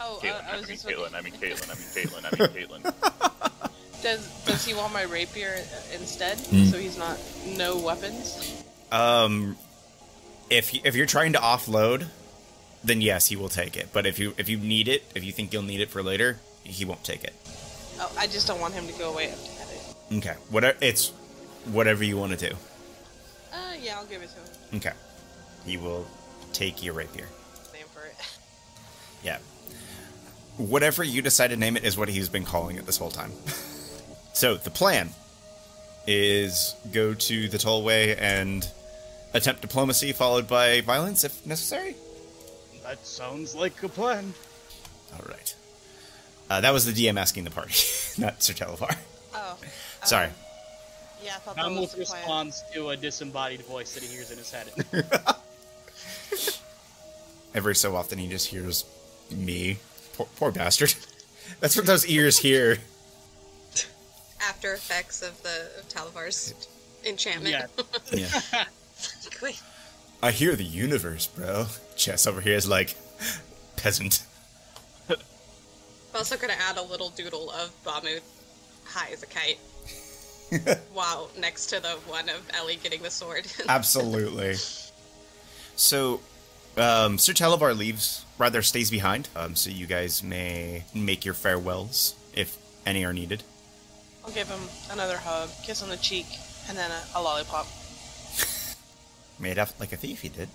Oh, uh, Caitlin. I I was mean just Caitlin. I mean Caitlin. I mean Caitlin. I mean Caitlin. Does does he want my rapier instead? Hmm. So he's not no weapons. Um, if you, if you're trying to offload, then yes, he will take it. But if you if you need it, if you think you'll need it for later, he won't take it. Oh, I just don't want him to go away empty handed. Okay, whatever. It's whatever you want to do. Uh, yeah, I'll give it to him. Okay, he will take your rapier. Name for it. Yeah. Whatever you decide to name it is what he's been calling it this whole time. so the plan is go to the tollway and attempt diplomacy followed by violence if necessary. That sounds like a plan. All right. Uh, that was the DM asking the party, not Sir Talavar. Oh, Sorry. um, yeah, I thought that was Almost the plan. responds to a disembodied voice that he hears in his head. Every so often he just hears me. Poor, poor bastard. That's what those ears hear. After effects of the of Talavar's enchantment. yeah. Yeah. Wait, I hear the universe, bro. Chess over here is like peasant. I'm also gonna add a little doodle of Bamuth high as a kite. Wow, next to the one of Ellie getting the sword. Absolutely. So, um, Sir Talavar leaves, rather stays behind. Um, so you guys may make your farewells if any are needed. I'll give him another hug, kiss on the cheek, and then a, a lollipop. Made up like a thief, he did.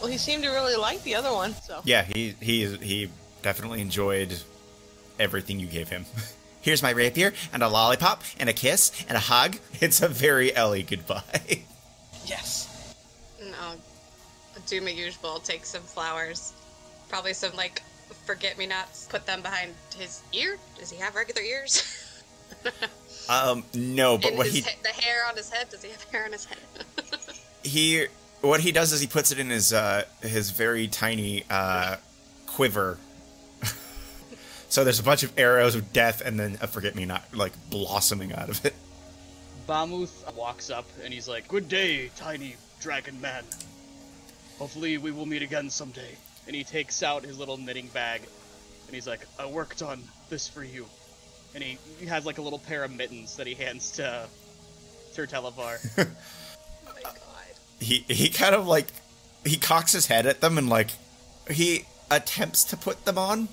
Well, he seemed to really like the other one, so. Yeah, he he he definitely enjoyed everything you gave him. Here's my rapier and a lollipop and a kiss and a hug. It's a very Ellie goodbye. Yes. No, do my usual. Take some flowers, probably some like forget me nots. Put them behind his ear. Does he have regular ears? um, no, but and what his he he- the hair on his head. Does he have hair on his head? he what he does is he puts it in his uh his very tiny uh quiver. so there's a bunch of arrows of death and then a forget me not like blossoming out of it. Bamuth walks up and he's like, Good day, tiny dragon man. Hopefully we will meet again someday. And he takes out his little knitting bag and he's like, I worked on this for you. And he, he has like a little pair of mittens that he hands to Sir Talavar. oh my god. He he kind of like he cocks his head at them and like he attempts to put them on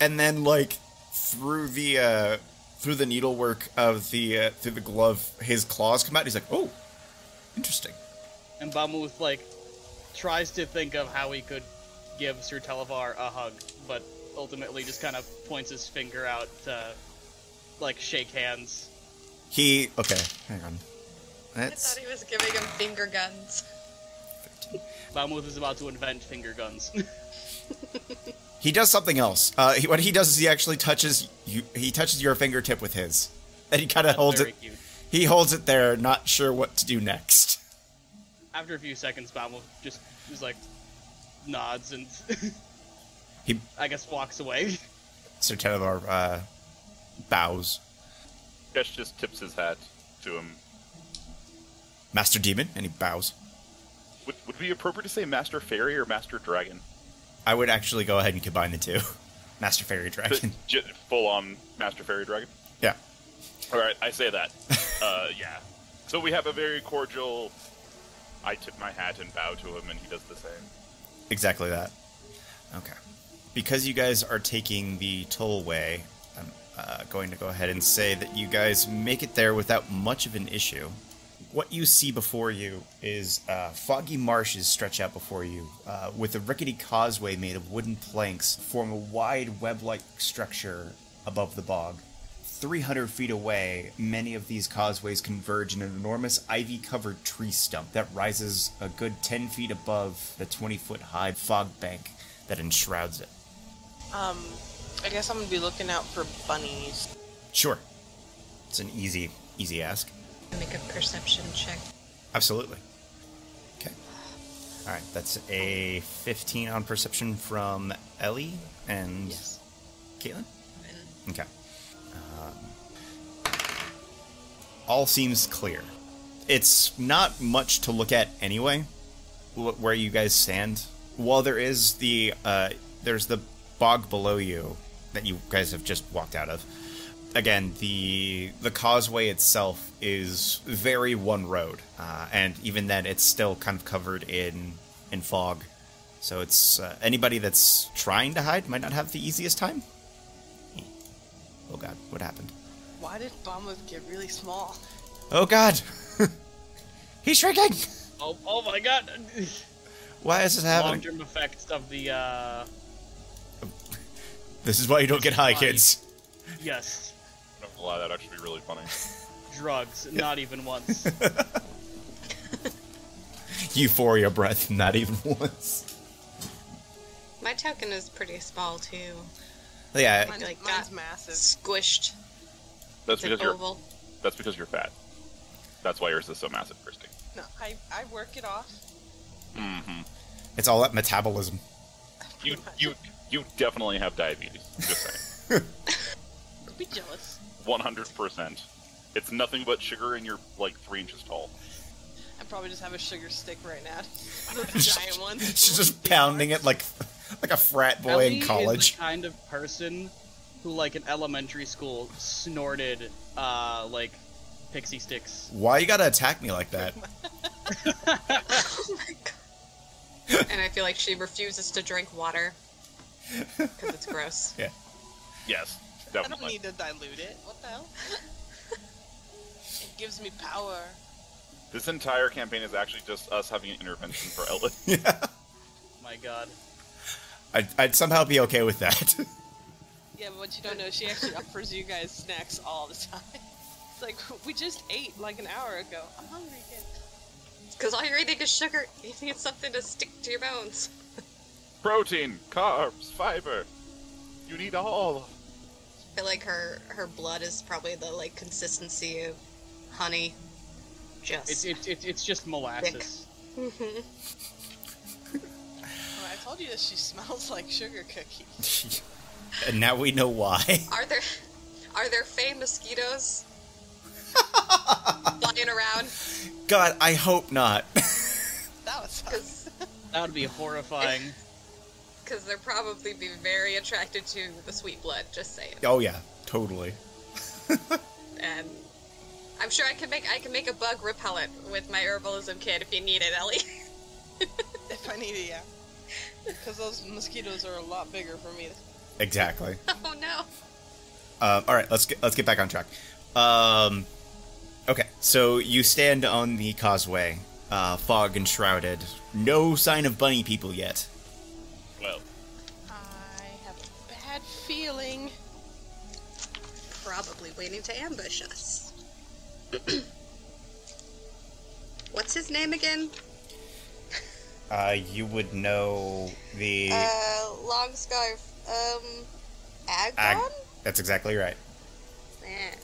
and then like through the uh through the needlework of the uh, through the glove his claws come out he's like oh interesting and Bamuth like tries to think of how he could give Sir Talavar a hug, but ultimately just kind of points his finger out to like shake hands. He okay. Hang on. I thought he was giving him finger guns. Bamuth is about to invent finger guns. he does something else. Uh, he, what he does is he actually touches you. He touches your fingertip with his, and he kind of holds it. cute. He holds it there, not sure what to do next. After a few seconds, Bamuth just just like nods and He I guess walks away. Sir Talavar uh, bows. Chess just tips his hat to him. Master Demon, and he bows. Would, would it be appropriate to say Master Fairy or Master Dragon? I would actually go ahead and combine the two. Master Fairy Dragon. Full on Master Fairy Dragon? yeah. All right, I say that. uh, yeah. So we have a very cordial. I tip my hat and bow to him, and he does the same. Exactly that. Okay. Because you guys are taking the tollway, I'm uh, going to go ahead and say that you guys make it there without much of an issue. What you see before you is uh, foggy marshes stretch out before you, uh, with a rickety causeway made of wooden planks form a wide web-like structure above the bog. 300 feet away, many of these causeways converge in an enormous ivy covered tree stump that rises a good 10 feet above the 20 foot high fog bank that enshrouds it. Um, I guess I'm gonna be looking out for bunnies. Sure. It's an easy, easy ask. Make a perception check. Absolutely. Okay. Alright, that's a 15 on perception from Ellie and Yes. Caitlin? Okay. All seems clear. It's not much to look at anyway, wh- where you guys stand. While there is the uh, there's the bog below you that you guys have just walked out of. Again, the the causeway itself is very one road, uh, and even then, it's still kind of covered in in fog. So it's uh, anybody that's trying to hide might not have the easiest time. Oh god, what happened? Why did Bombas get really small? Oh god! He's shrinking! Oh, oh my god! Why is this happening? Long-term effects of the uh, This is why you don't get high, Funny. kids. yes, Not gonna lie, that'd actually be really funny. drugs. Not even once. Euphoria breath, not even once. My token is pretty small too. Yeah, Mine's, like mine's that. massive. Squished. That's It's an because you're. oval. That's because you're fat. That's why yours is so massive, Christy. No, I, I work it off. Mm-hmm. it's all that metabolism. You you you definitely have diabetes. Just saying. Don't be jealous. One hundred percent. It's nothing but sugar, and you're like three inches tall. I probably just have a sugar stick right now. Giant ones. She's just pounding it like like a frat boy Ellie in is college. the kind of person who, like in elementary school, snorted uh, like pixie sticks. Why you gotta attack me like that? Oh my god. and I feel like she refuses to drink water because it's gross. Yeah. Yes, Definitely. I don't need to dilute it. What the hell? it gives me power. This entire campaign is actually just us having an intervention for Ellie. yeah. My God. I'd, I'd somehow be okay with that. Yeah, but what you don't know, she actually offers you guys snacks all the time. It's like, we just ate like an hour ago. I'm hungry again. Because all you're eating is sugar. You need something to stick to your bones. Protein, carbs, fiber. You need all. I feel like her her blood is probably the like consistency of honey. Just It's it, it, it's just molasses. Mm-hmm. Well, I told you that she smells like sugar cookie. And now we know why. are there are there fey mosquitoes flying around? God, I hope not. That was. Because That would be horrifying. because they're probably be very attracted to the sweet blood. Just saying. oh yeah, totally. And I'm sure I can make I can make a bug repellent with my herbalism kit if you need it, Ellie. If I need it, yeah. Because those mosquitoes are a lot bigger for me. Exactly. oh no. Uh, all right, let's get let's get back on track. Um, okay, so you stand on the causeway, uh, fog enshrouded. No sign of bunny people yet. Well, I have a bad feeling. Probably waiting to ambush us. What's his name again? Uh, you would know the. Uh, long scarf. Um, Agdon? Ag- that's exactly right. Eh.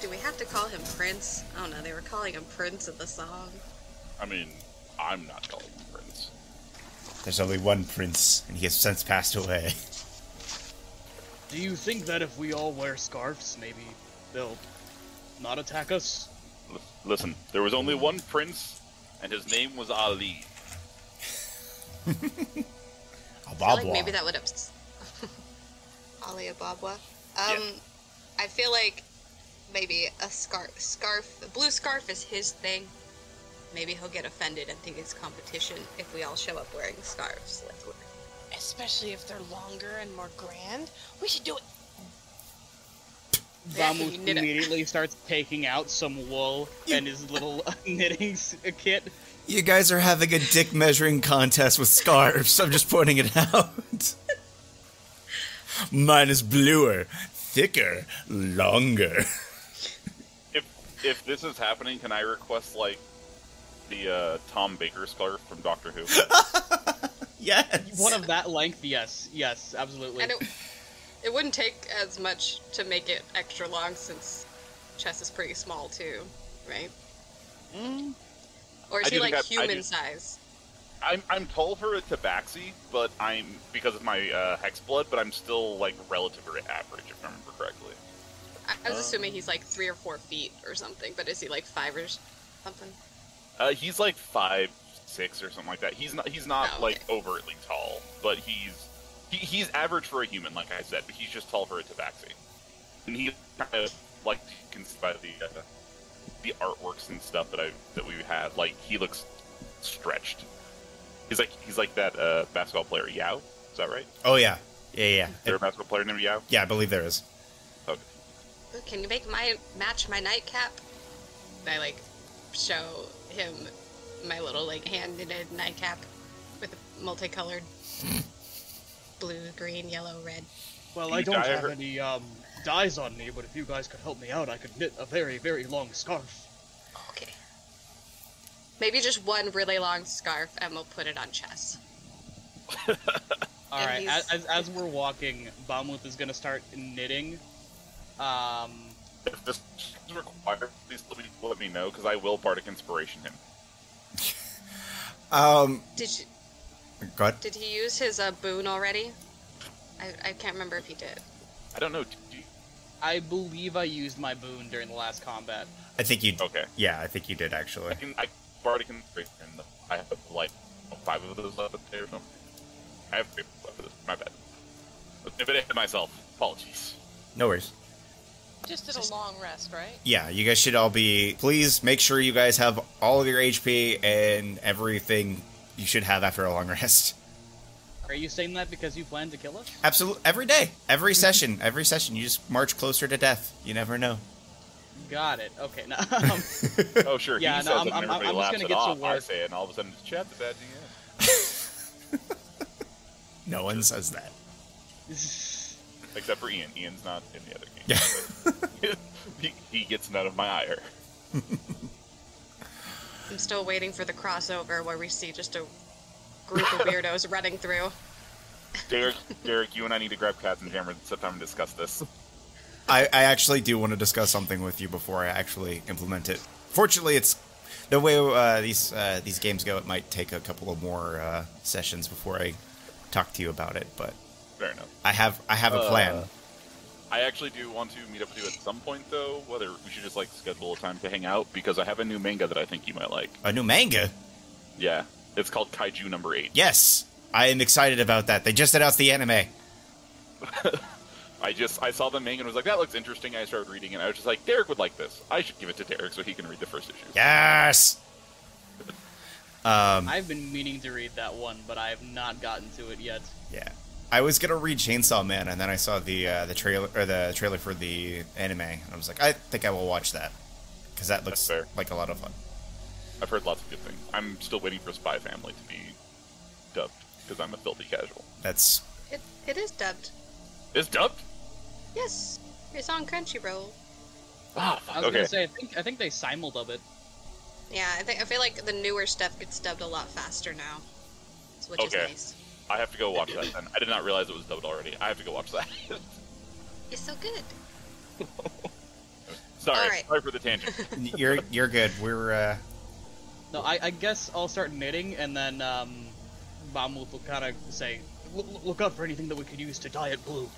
Do we have to call him Prince? I don't know. They were calling him Prince in the song. I mean, I'm not calling him Prince. There's only one prince, and he has since passed away. Do you think that if we all wear scarves, maybe they'll not attack us? L- listen, there was only one prince, and his name was Ali. A I feel like maybe that would ups- Ali Ababwa. Um, Yeah. I feel like maybe a scarf, scarf, a blue scarf is his thing. Maybe he'll get offended and think it's competition if we all show up wearing scarves. Like, Especially if they're longer and more grand. We should do it. Yeah, Vamoose it. immediately starts taking out some wool and his little knitting kit. You guys are having a dick measuring contest with scarves. I'm just pointing it out. Mine is bluer, thicker, longer. If if this is happening, can I request like the uh, Tom Baker scarf from Doctor Who? Yes. One of that length, yes, yes, absolutely. and it, it wouldn't take as much to make it extra long since Chess is pretty small too, right? Mm, Or is I he like I- I human do- size? I'm I'm tall for a tabaxi, but I'm because of my uh, hex blood, but I'm still like relatively average if I remember correctly. I, I was Uh. assuming he's like three or four feet or something, but is he like five or something? Uh, he's like five six or something like that. He's not he's not Oh, like overtly tall, but he's he, he's average for a human, like I said, but he's just tall for a tabaxi. And he kind of like can see by the uh, the artworks and stuff that I that we had, like he looks stretched. He's like he's like that uh, basketball player Yao. Is that right? Oh yeah, yeah, yeah. Is there a basketball player named Yao? Yeah, I believe there is. Okay. Can you make my match my nightcap? And I like show him my little like hand knitted nightcap with a multicolored blue, green, yellow, red. well, I don't have any um, dyes on me, but if you guys could help me out, I could knit a very, very long scarf. Okay. Maybe just one really long scarf, and we'll put it on Chess. All And right, he's- as, as, as we're walking, Bamuth is gonna start knitting. Um, If this is required, please let me, let me know because I will bardic inspiration him. Um, Did you, go ahead. did he use his uh, boon already? I, I can't remember if he did. I don't know. Do you, I believe I used my boon during the last combat. I think you. okay. Yeah, I think you did actually. I can I bardic inspiration. I have like five of those left there or something. I have three left of. My bad. If it hit myself, apologies. No worries. Just did a long rest, right? Yeah, you guys should all be. Please make sure you guys have all of your HP and everything you should have after a long rest. Are you saying that because you plan to kill us? Absolutely, every day, every session, every session, you just march closer to death. You never know. Got it. Okay. Now, um, Oh sure. Yeah, he no, says I'm- it and I'm- everybody I'm just gonna it get to off. I work. say it, and all of a sudden it's chat the bad DM. No one says that. Except for Ian. Ian's not in the other game. Yeah. he, he gets none of my ire. I'm still waiting for the crossover where we see just a group of weirdos running through. Derek, Derek, you and I need to grab Cats and Jammer and sit down and discuss this. I, I actually do want to discuss something with you before I actually implement it. Fortunately, it's the way uh, these uh, these games go. It might take a couple of more uh, sessions before I talk to you about it, but Fair enough. I have I have a plan. I actually do want to meet up with you at some point, though. Whether we should just like schedule a time to hang out because I have a new manga that I think you might like. A new manga. Yeah, it's called Kaiju Number Eight. Yes, I am excited about that. They just announced the anime. I just I saw the manga and was like, that looks interesting. I started reading it. I was just like, Derek would like this. I should give it to Derek so he can read the first issue. Yes. Um, I've been meaning to read that one, but I have not gotten to it yet. yeah. I was gonna read Chainsaw Man, and then I saw the uh, the trailer or the trailer for the anime, and I was like, I think I will watch that because that looks fair. like a lot of fun. I've heard lots of good things. I'm still waiting for Spy Family to be dubbed because I'm a filthy casual. That's It, it is dubbed. Is dubbed? Yes. It's on Crunchyroll. Ah, I was okay. gonna say I think I think they simuldub it. Yeah, I think I feel like the newer stuff gets dubbed a lot faster now, which Okay. is nice. I have to go watch that then. I did not realize it was dubbed already. I have to go watch that. It's so good. sorry, All right. sorry for the tangent. You're you're good. We're uh, No, I, I guess I'll start knitting, and then um, Bamuth will kind of say, "Look- "Look out for anything that we could use to dye it blue."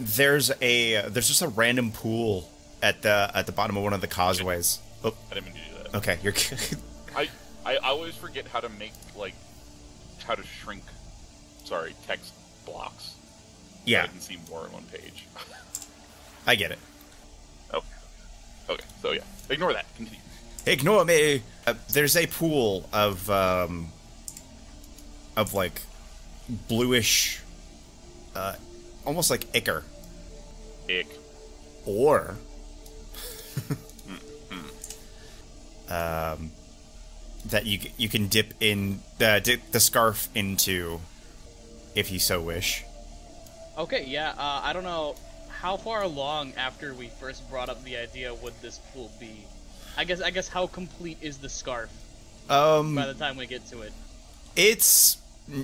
there's a there's just a random pool at the at the bottom of one of the causeways. Oh, I didn't mean to do that. okay, you're. I, I I always forget how to make like how to shrink. Sorry, text blocks. so yeah, I can see more on one page. I get it. okay. Okay. So yeah, ignore that. Continue. Ignore me. Uh, there's a pool of um of like bluish, uh, almost like ichor, Ick. or mm um that you you can dip in the dip the scarf into if you so wish. Okay, yeah. Uh, I don't know how far along after we first brought up the idea would this pool be. I guess I guess how complete is the scarf Um, by the time we get to it? it's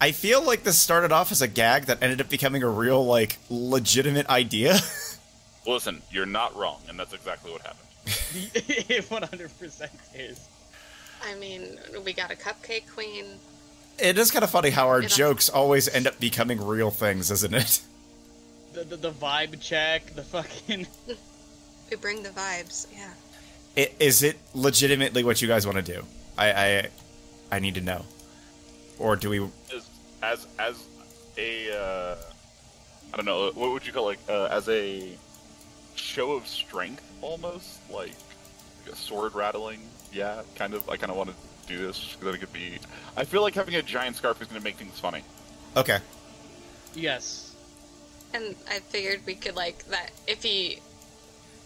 I feel like this started off as a gag that ended up becoming a real like legitimate idea. Listen, you're not wrong, and that's exactly what happened. it 100% is. I mean, we got a cupcake queen. it is kind of funny how our Yeah. jokes always end up becoming real things, isn't it? The, the, the vibe check, the fucking. We bring the vibes. Yeah. I- Is it legitimately what you guys want to do? I, I I need to know. Or do we As as as a uh, I don't know what would you call it? Like uh, as a show of strength, almost like, like a sword rattling. Yeah, kind of. I kind of want to do this because I it could be. I feel like having a giant scarf is going to make things funny. Okay. Yes. And I figured we could like that if he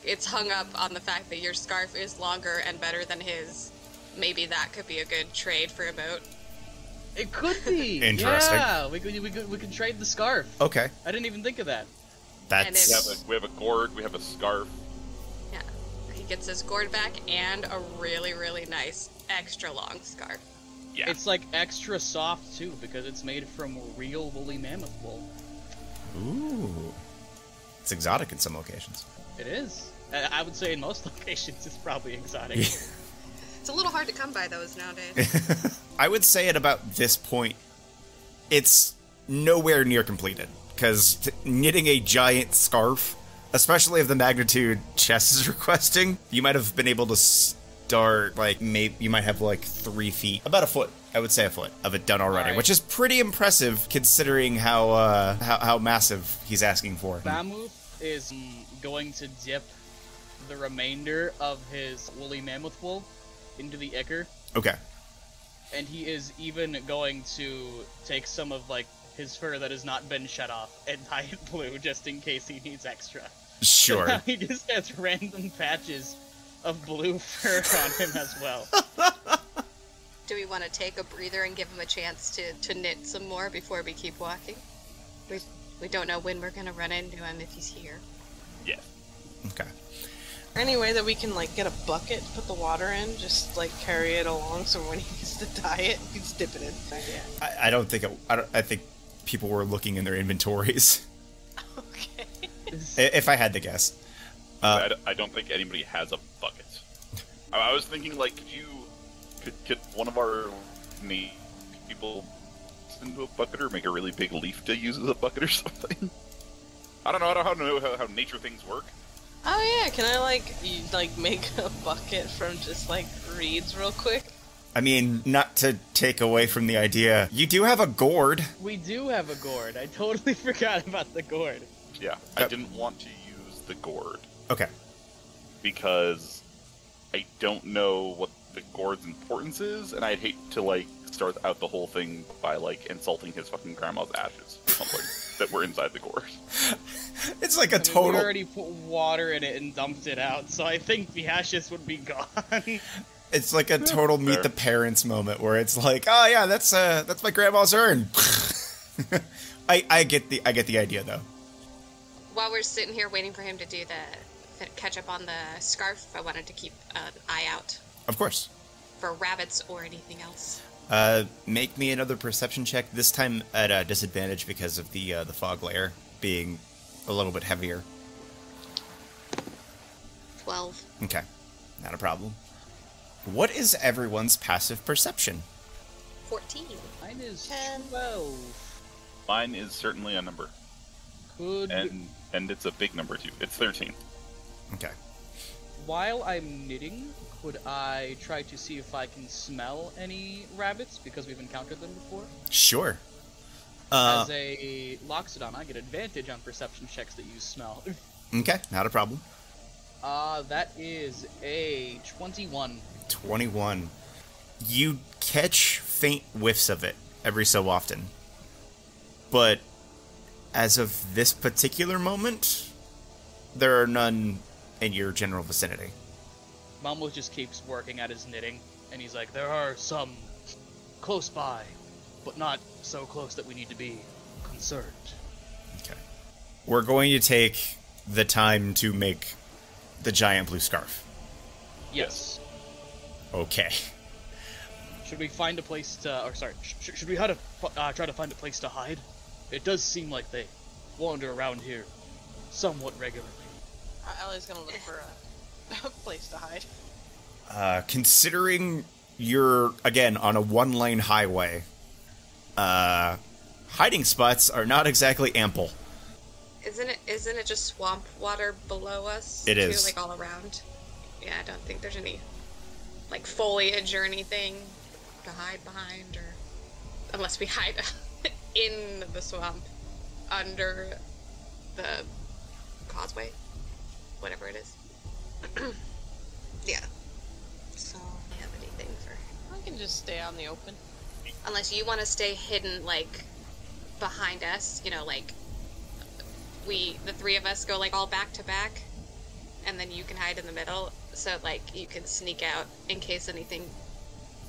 it's hung up on the fact that your scarf is longer and better than his. Maybe that could be a good trade for a boat. It could be. Interesting. Yeah, we could, we could we could trade the scarf. Okay. I didn't even think of that. That's We have a, we have a gourd. We have a scarf. Yeah. He gets his gourd back and a really, really nice extra long scarf. Yeah. It's like extra soft too because it's made from real woolly mammoth wool. Ooh. It's exotic in some locations. It is. I I would say in most locations it's probably exotic. It's a little hard to come by those nowadays. I would say at about this point, it's nowhere near completed. Because t- knitting a giant scarf, especially of the magnitude Chess is requesting, you might have been able to start, like, maybe you might have like three feet, about a foot. I would say a foot of it done already, Alright. which is pretty impressive considering how uh, how, how massive he's asking for. Bamuth is going to dip the remainder of his woolly mammoth wool into the ichor, Okay, and he is even going to take some of like his fur that has not been shed off and dye it blue just in case he needs extra. Sure. Now he just has random patches of blue fur on him as well. Do we want to take a breather and give him a chance to, to knit some more before we keep walking? We, we don't know when we're going to run into him if he's here. Yeah. okay. Any way that we can like get a bucket, put the water in, just like carry it along, so when he needs to dye it, he can dip it in. Yeah. I, I don't think it, I, don't, I think people were looking in their inventories. Okay. i- if I had to guess. Uh, I, d- I don't think anybody has a bucket. I, I was thinking, like, could you, could, could one of our na- people into a bucket or make a really big leaf to use as a bucket or something? I don't know. I don't know how, how nature things work. Oh yeah, can I like you, like make a bucket from just like reeds real quick? I mean, not to take away from the idea, you do have a gourd. We do have a gourd. I totally forgot about the gourd. Yeah, I didn't want to use the gourd Okay. because I don't know what the gourd's importance is, and I'd hate to like start out the whole thing by like insulting his fucking grandma's ashes or something that were inside the gourd. It's like a I mean, total. We already put water in it and dumped it out, so I think the ashes would be gone. It's like a total meet Fair. the parents moment where it's like, oh yeah, that's uh, that's my grandma's urn. I I get the I get the idea though. While we're sitting here waiting for him to do the catch up on the scarf, I wanted to keep an eye out Of course. for rabbits or anything else. Uh, make me another perception check. This time at a disadvantage because of the uh, the fog layer being a little bit heavier. Twelve. Okay, not a problem. What is everyone's passive perception? Fourteen. Mine is Ten. 12. Mine is certainly a number, Could, and and it's a big number too. It's thirteen. Okay. while I'm knitting, could I try to see if I can smell any rabbits because we've encountered them before? Sure. Uh, As a Loxodon, I get advantage on perception checks that use smell. okay, not a problem. Uh, that is a 21. 21. You catch faint whiffs of it every so often. But as of this particular moment, there are none in your general vicinity. Mamo just keeps working at his knitting, and he's like, there are some close by, but not so close that we need to be concerned. Okay. We're going to take the time to make the giant blue scarf. Yes. Okay. Should we find a place to, or sorry, sh- should we to uh, try to find a place to hide? It does seem like they wander around here somewhat regularly. Uh, Ellie's gonna look for a, a place to hide. Uh, considering you're again on a one lane highway, uh, hiding spots are not exactly ample. Isn't it? Isn't it just swamp water below us? It too, is. like all around. Yeah, I don't think there's any like foliage or anything to hide behind, or unless we hide in the swamp under the causeway, whatever it is. yeah. So, do you have anything for? I can just stay out in the open. Unless you want to stay hidden, like behind us, you know, like we, the three of us, go like all back to back, and then you can hide in the middle, so like you can sneak out in case anything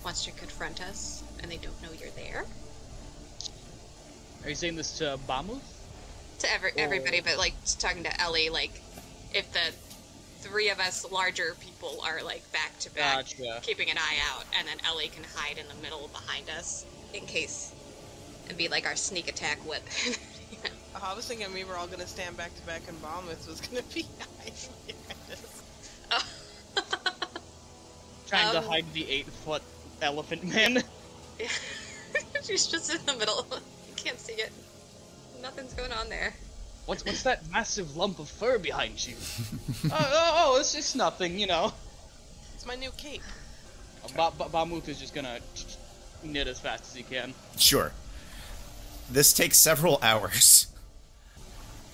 wants to confront us and they don't know you're there. Are you saying this to Bamuth? To every everybody, but like talking to Ellie, like if the three of us larger people are like back to back, Gotcha. keeping an eye out, and then Ellie can hide in the middle behind us in case and be like our sneak attack weapon. you know? Oh, I was thinking we were all gonna stand back to back and Bombus was gonna be hiding behind us. Trying to Um, hide the eight foot elephant man. She's just in the middle. You can't see it. Nothing's going on there. What's what's that massive lump of fur behind you? oh, oh, oh, it's just nothing, you know. It's my new cape. Ba- ba- Bamuth is just gonna knit as fast as he can. Sure. This takes several hours.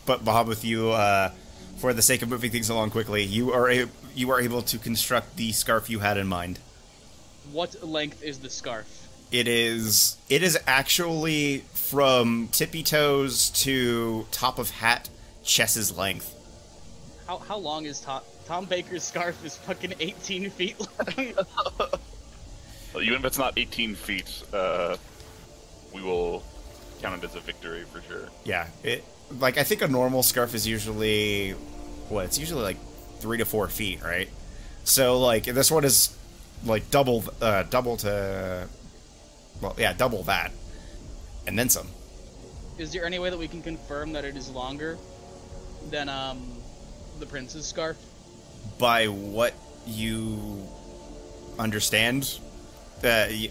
But Bamuth, you, uh, for the sake of moving things along quickly, you are a- you are able to construct the scarf you had in mind. What length is the scarf? It is it is actually from tippy toes to top of hat, chess's length. How how long is Tom Tom Baker's scarf? Is fucking 18 feet long. Well, even if it's not 18 feet, uh, we will count it as a victory for sure. Yeah, it like I think a normal scarf is usually what it's usually like three to four feet, right? So like this one is like double uh double to well yeah double that and then some. is there any way that we can confirm that it is longer than um the prince's scarf? By what you understand, uh, you,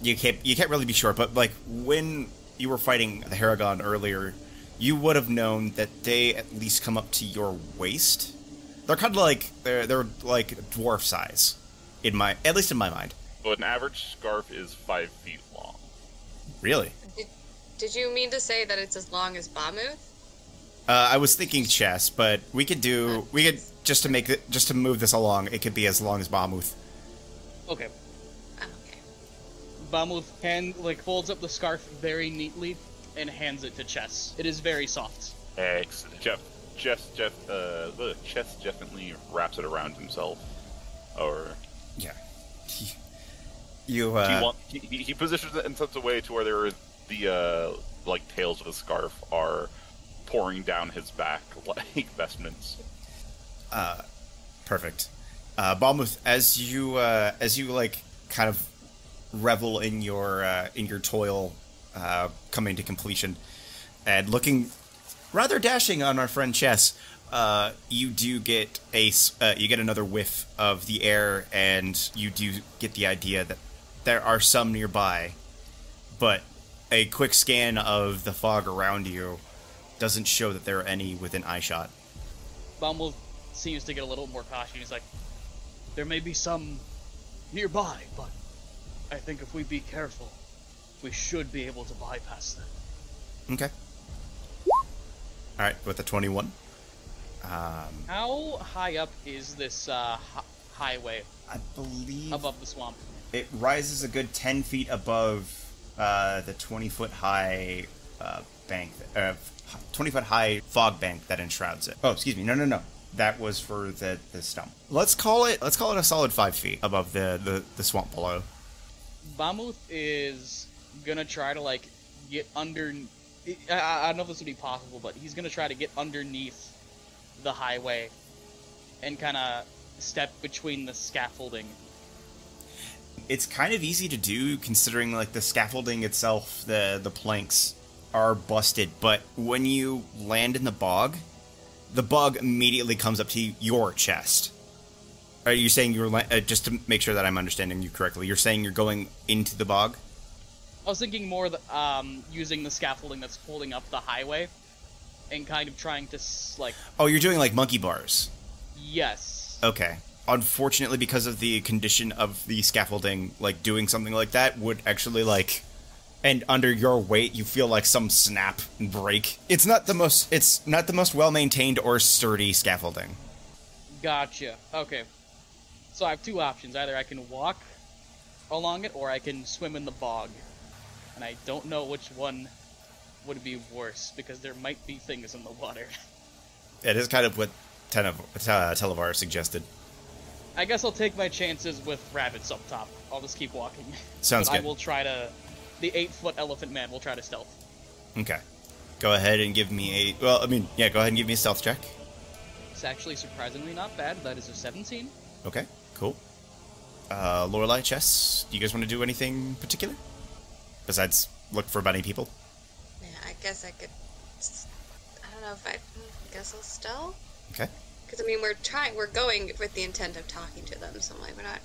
you can't you can't really be sure. But like when you were fighting the Harengon earlier, you would have known that they at least come up to your waist. They're kind of like they're they're like dwarf size, in my at least in my mind. So an average scarf is five feet long. Really, Did, did you mean to say that it's as long as Bamuth? uh, I was thinking chess, but we could do we could just to make it just to move this along. It could be as long as Bamuth. Okay. Oh, okay. Bamuth hand like folds up the scarf very neatly and hands it to Chess. It is very soft. Excellent. Jeff, Jeff, Jeff, uh, the chest definitely wraps it around himself. Or Yeah. You uh, he, want, he, he positions it in such a way to where there the uh, like tails of the scarf are pouring down his back like vestments. Perfect. Uh, Bamuth, as you uh, as you like kind of revel in your uh, in your toil uh, coming to completion, and looking rather dashing on our friend Chess, uh, you do get a uh, you get another whiff of the air, and you do get the idea that there are some nearby, but a quick scan of the fog around you doesn't show that there are any within eyeshot. Bumble seems to get a little more cautious. He's like, there may be some nearby, but I think if we be careful, we should be able to bypass them. Okay. All right, with the twenty-one. Um, How high up is this uh, hi- highway I believe above the swamp? It rises a good ten feet above uh, the twenty-foot high uh, bank, uh, twenty-foot high fog bank that enshrouds it. Oh, excuse me. No, no, no. That was for the the stump. Let's call it. Let's call it a solid five feet above the the, the swamp below. Bamuth is gonna try to like get under. I, I don't know if this would be possible, but he's gonna try to get underneath the highway and kind of step between the scaffolding. It's kind of easy to do considering like the scaffolding itself, the the planks are busted, but when you land in the bog, the bog immediately comes up to your chest. Are you saying you're uh, just to make sure that I'm understanding you correctly? You're saying you're going into the bog? I was thinking more the, um, using the scaffolding that's holding up the highway and kind of trying to s- like Oh, you're doing like monkey bars. yes. Okay. Unfortunately, because of the condition of the scaffolding, like doing something like that would actually like, and under your weight, you feel like some snap and break. It's not the most. It's not the most well maintained or sturdy scaffolding. Gotcha. Okay. So I have two options. Either I can walk along it or I can swim in the bog. And I don't know which one would be worse because there might be things in the water. It is kind of what Tenev- uh, Talavar suggested. I guess I'll take my chances with rabbits up top. I'll just keep walking. Sounds but I will try to. The eight foot elephant man will try to stealth. Okay. Go ahead and give me a. Well, I mean, yeah. Go ahead and give me a stealth check. It's actually surprisingly not bad. That is a 17. Okay. Cool. Uh, Lorelei, Chess. Do you guys want to do anything particular besides look for bunny people? Yeah, I guess I could. I don't know if I. I guess I'll stealth. Okay. Because I mean, we're trying. We're going with the intent of talking to them. So I'm like, we're not.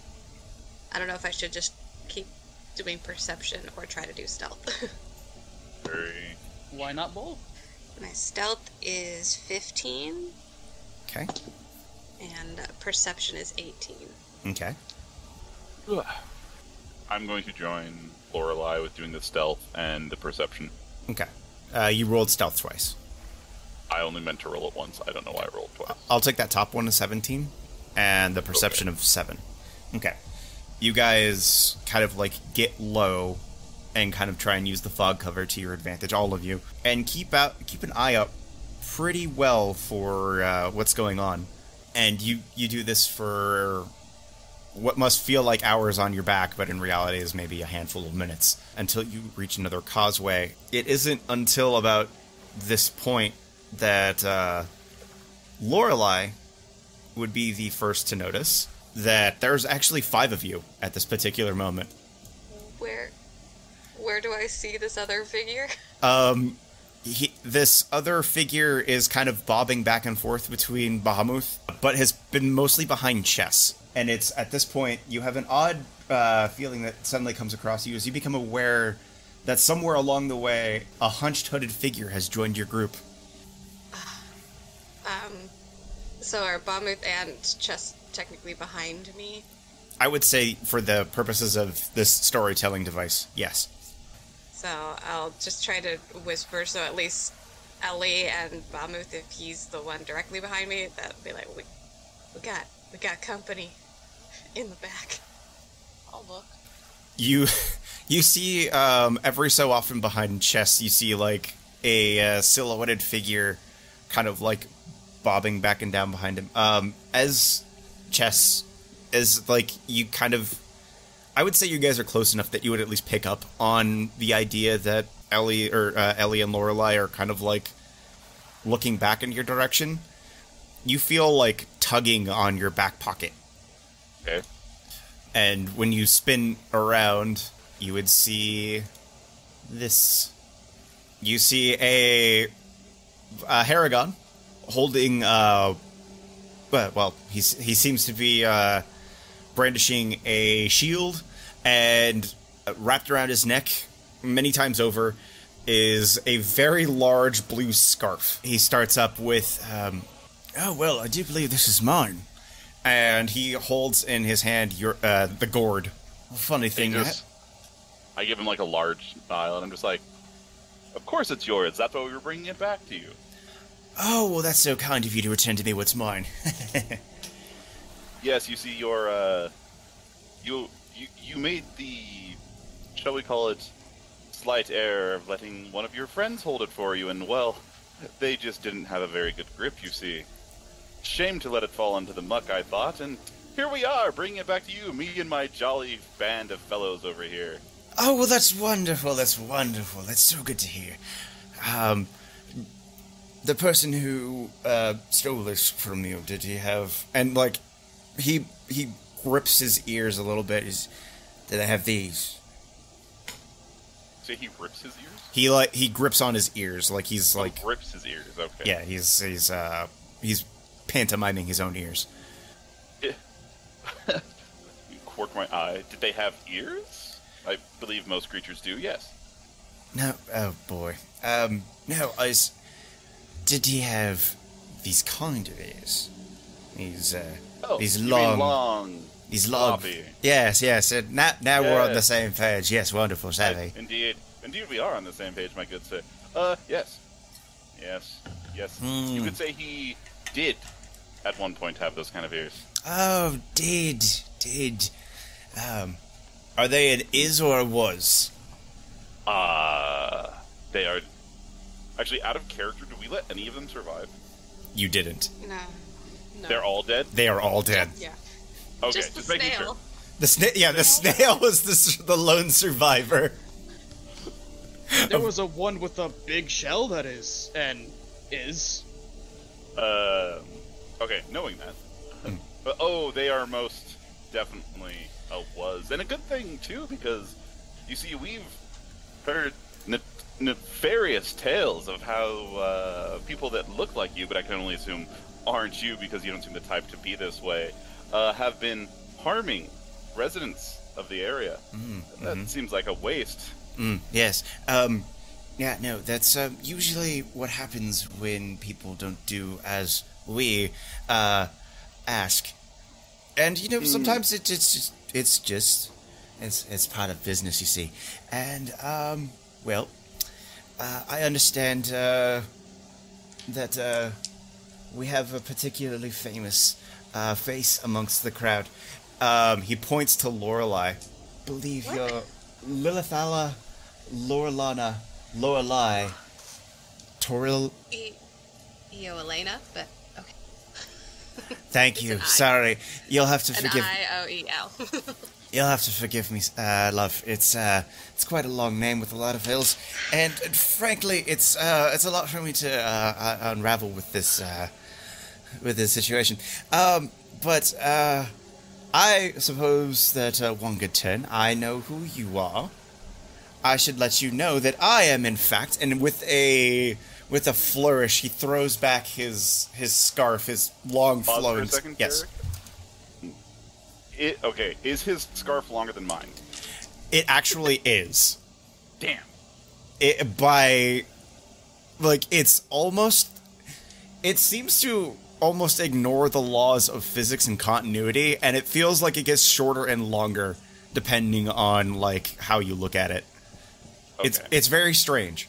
I don't know if I should just keep doing perception or try to do stealth. Very. Why not both? My stealth is 15 Okay. and uh, perception is 18. Okay. I'm going to join Lorelei with doing the stealth and the perception. Okay. Uh, you rolled stealth twice. I only meant to roll it once. I don't know why I rolled twice. I'll take that top one, a 17, and the perception of 7. Okay. You guys kind of like get low and kind of try and use the fog cover to your advantage, all of you, and keep out keep an eye out pretty well for uh, what's going on. And you you do this for what must feel like hours on your back, but in reality is maybe a handful of minutes until you reach another causeway. It isn't until about this point that uh, Lorelei would be the first to notice that there's actually five of you at this particular moment. Where, where do I see this other figure? Um, he, this other figure is kind of bobbing back and forth between Bamuth, but has been mostly behind Chess. And it's at this point you have an odd uh, feeling that suddenly comes across you as you become aware that somewhere along the way a hunched hooded figure has joined your group. Um, so are Bamuth and Chess technically behind me? I would say, for the purposes of this storytelling device, yes. So I'll just try to whisper so at least Ellie and Bamuth, if he's the one directly behind me, that'll be like, we, we got, we got company in the back. I'll look. you you see um, every so often behind Chess, you see like a uh, silhouetted figure, kind of like bobbing back and down behind him. Um, as Chess, as like you kind of, I would say you guys are close enough that you would at least pick up on the idea that Ellie or uh, Ellie and Lorelei are kind of like looking back in your direction, you feel like tugging on your back pocket. Okay. And when you spin around, you would see this. You see a, a Harengon holding. Uh, well, well, he's he seems to be uh, brandishing a shield, and uh, wrapped around his neck, many times over, is a very large blue scarf. He starts up with, um, "Oh well, I do believe this is mine," and he holds in his hand your uh, the gourd. Funny thing, just, I give him like a large smile, and I'm just like, "Of course it's yours. That's why we were bringing it back to you." Oh well, that's so kind of you to return to me what's mine. Yes, you see, your uh, you you you made the, shall we call it, slight error of letting one of your friends hold it for you, and well, they just didn't have a very good grip. You see, shame to let it fall into the muck. I thought, and here we are, bringing it back to you, me and my jolly band of fellows over here. Oh, well, that's wonderful. That's wonderful. That's so good to hear. Um, the person who uh, stole this from you, did he have? And like, he he grips his ears a little bit. Is did they have these? See, he rips his ears. He like he grips on his ears like he's like oh, rips his ears. Okay. yeah he's he's uh he's pantomiming his own ears. You quirk my eye. Did they have ears? I believe most creatures do. Yes. No, oh boy. Um, no, I. Did he have these kind of ears? These uh, Oh, these long, long. these long. floppy. Yes, yes. uh, Now, now we're on the same page. Yes, wonderful, savvy. Indeed, indeed, we are on the same page, my good sir. Uh, yes, yes, yes. You Hmm. could say he did at one point have those kind of ears. Oh, did did. Um, are they an is or a was? Uh, they are actually out of character. Do we let any of them survive? You didn't. No. No. They're all dead. They are all dead. Yeah. Okay, Just just, the making snail. sure. The sna- yeah, the snail was the the lone survivor. There was a one with a big shell that is and is. Uh, okay, knowing that. Hmm. But oh, they are most definitely a was, and a good thing too, because you see, we've heard ne- nefarious tales of how uh, people that look like you, but I can only assume aren't you because you don't seem the type to be this way, uh, have been harming residents of the area. That seems like a waste. Mm, yes. Um, yeah, no, that's um, usually what happens when people don't do as we uh, ask. And you know, sometimes it, it's just it's just it's it's part of business, you see. And um, well, uh, I understand uh, that uh, we have a particularly famous uh, face amongst the crowd. Um, he points to Lorelei. Believe What? you're Lilithala, Lorelana, Lorelei, Toril. E- Elena, but okay. Thank you. Sorry, you'll have to An forgive. I O E L. You'll have to forgive me, uh, love. It's uh, it's quite a long name with a lot of hills, and, and frankly, it's uh, it's a lot for me to uh, uh, unravel with this uh, with this situation. Um, but uh, I suppose that uh, one good turn. I know who you are. I should let you know that I am, in fact, and with a with a flourish, he throws back his his scarf, his long Pause flowing. yes. It, okay, is his scarf longer than mine? it actually is. Damn. it by like it's almost it seems to almost ignore the laws of physics and continuity and it feels like it gets shorter and longer depending on like how you look at it it's Okay. it's very strange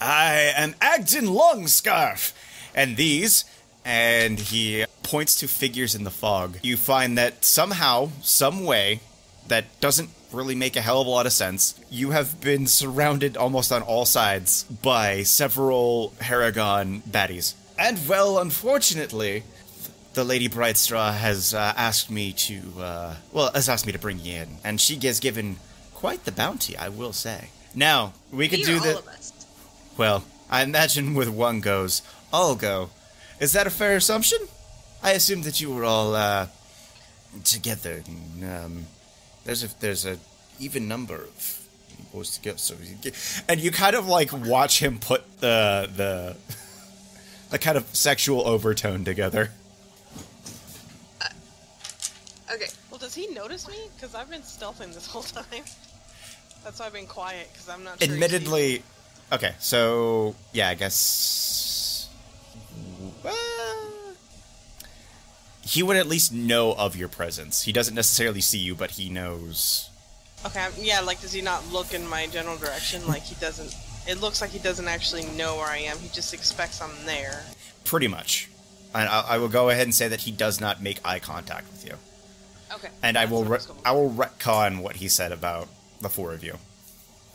i am acting Agdon Longscarf and these and he points to figures in the fog you find that somehow some way that doesn't really make a hell of a lot of sense. You have been surrounded almost on all sides by several Harengon baddies. And, well, unfortunately, the Lady Blightstraw has uh, asked me to, uh, well, has asked me to bring you in. And she has given quite the bounty, I will say. Now, we could do the. Well, I imagine with one goes, all go. Is that a fair assumption? I assume that you were all uh, together. and, Um, there's a there's a even number of boys to go. So and you kind of like watch him put the the the kind of sexual overtone together. Okay. Well, does he notice me? Because I've been stealthing this whole time. That's why I've been quiet, because I'm not sure he sees me. Admittedly, okay. So yeah, I guess uh, he would at least know of your presence. He doesn't necessarily see you, but he knows. Okay, yeah, like, does he not look in my general direction? Like, he doesn't. It looks like he doesn't actually know where I am. He just expects I'm there. Pretty much. And I, I will go ahead and say that he does not make eye contact with you. Okay. And I will what re- I will retcon what he said about the four of you.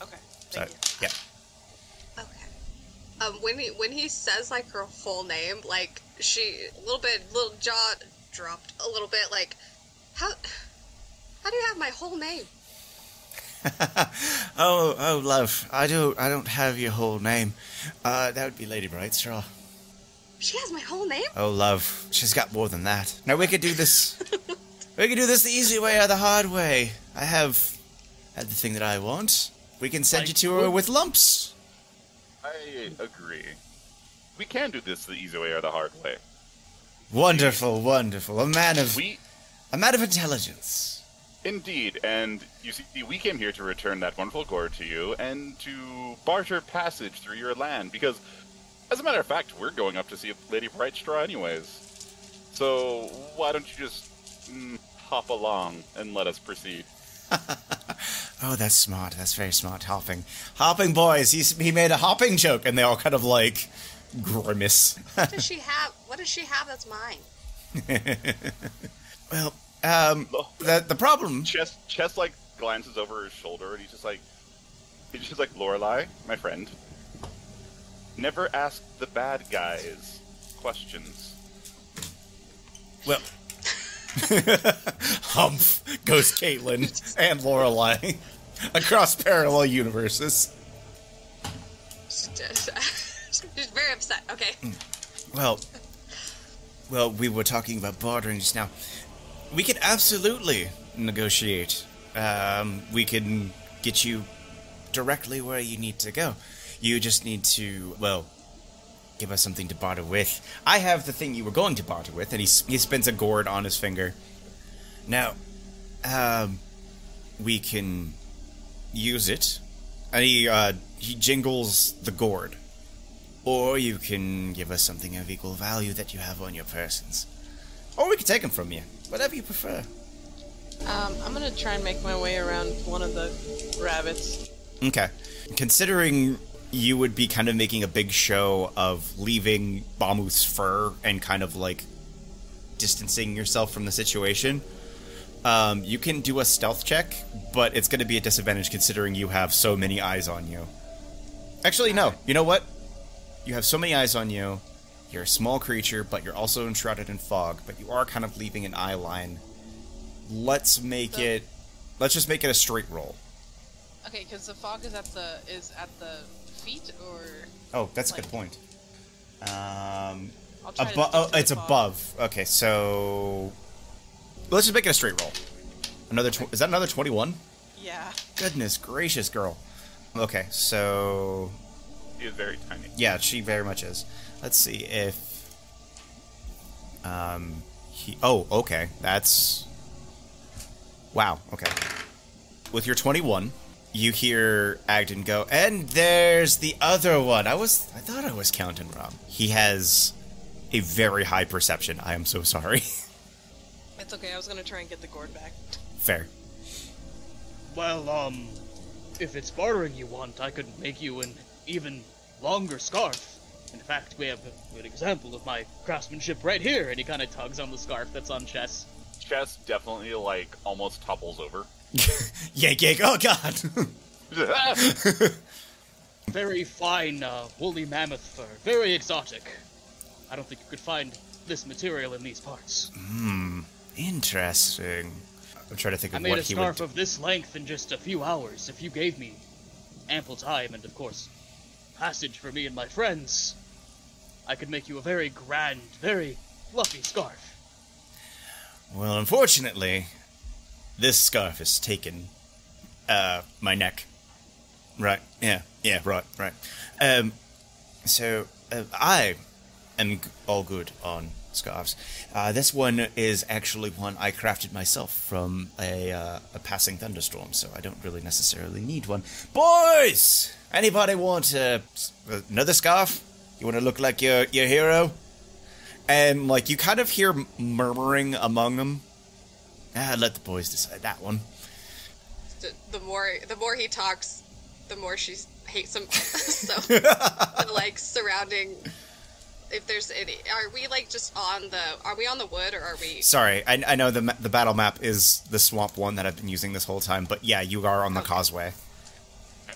Okay. So Thank you. yeah. Okay. Um, when he when he says like her whole name, like she a little bit, little jaw dropped a little bit. Like, how how do you have my whole name? Oh, oh, love. I don't, I don't have your whole name. Uh, that would be Lady Blightstraw. She has my whole name. Oh, love. She's got more than that. Now we could do this. we could do this the easy way or the hard way. I have had the thing that I want. We can send you to her with lumps. I agree. We can do this the easy way or the hard way. Wonderful, wonderful. A man of We a man of intelligence. Indeed, and you see, we came here to return that wonderful gore to you and to barter passage through your land because, as a matter of fact, we're going up to see Lady Blightstraw anyways. So why don't you just mm, hop along and let us proceed? Oh, that's smart. That's very smart. Hopping, hopping boys. He's, he made a hopping joke, and they all kind of like grimace. What does she have? What does she have that's mine? well, um, the the problem. Chess, Chess, like glances over his shoulder and he's just like, he's just like Lorelei, my friend. Never ask the bad guys questions. Well, humph goes Caitlin and Lorelei across parallel universes. She's very upset. Okay. Well, well, we were talking about bartering just now. We can absolutely negotiate. Um, we can get you directly where you need to go. You just need to, well, give us something to barter with. I have the thing you were going to barter with, and he he spins a gourd on his finger. Now, um, we can use it, and he uh, he jingles the gourd. Or you can give us something of equal value that you have on your persons. Or we can take them from you. Whatever you prefer. Um, I'm gonna try and make my way around one of the rabbits. Okay. Considering you would be kind of making a big show of leaving Bamuth's fur and kind of like distancing yourself from the situation, um, you can do a stealth check, but it's going to be a disadvantage considering you have so many eyes on you. Actually, no. You know what? You have so many eyes on you. You're a small creature, but you're also enshrouded in fog, but you are kind of leaving an eye line. Let's make So- it. Let's just make it a straight roll. Okay, because the fog is at the is at the feet, or Oh, that's a good point. Um, I'll try to above. Oh, it's fog. above. Okay, so let's just make it a straight roll. Another tw- is that another twenty-one? Yeah. Goodness gracious, girl. Okay, so He is very tiny. yeah, she very much is. Let's see if um he. Oh, okay, that's wow. Okay, with your twenty-one. You hear Agdon go, and there's the other one. I was, I thought I was counting wrong. He has a very high perception. I am so sorry. It's okay. I was gonna try and get the gourd back. Fair. Well, um, if it's bartering you want, I could make you an even longer scarf. In fact, we have a good example of my craftsmanship right here, and he kind of tugs on the scarf that's on Chess. Chess definitely like almost topples over. yank, yank. Oh God. Very fine, uh, woolly mammoth fur, very exotic. I don't think you could find this material in these parts. Hmm, interesting. I'm trying to think I of made what a he would. scarf do. of this length in just a few hours if you gave me ample time and, of course, passage for me and my friends, I could make you a very grand, very fluffy scarf. Well, unfortunately, this scarf has taken uh, my neck. Right. Yeah. Yeah. Right. Right. Um. So uh, I am all good on scarves. Uh, this one is actually one I crafted myself from a uh, a passing thunderstorm, so I don't really necessarily need one. Boys, anybody want uh, another scarf? You want to look like your your hero? And like you kind of hear murmuring among them. Ah, let the boys decide that one. The, the more the more he talks, the more she hates him. so the, like surrounding. If there's any, are we like just on the? Are we on the wood or are we? Sorry, I, I know the the battle map is the swamp one that I've been using this whole time, but yeah, you are on the Okay. causeway.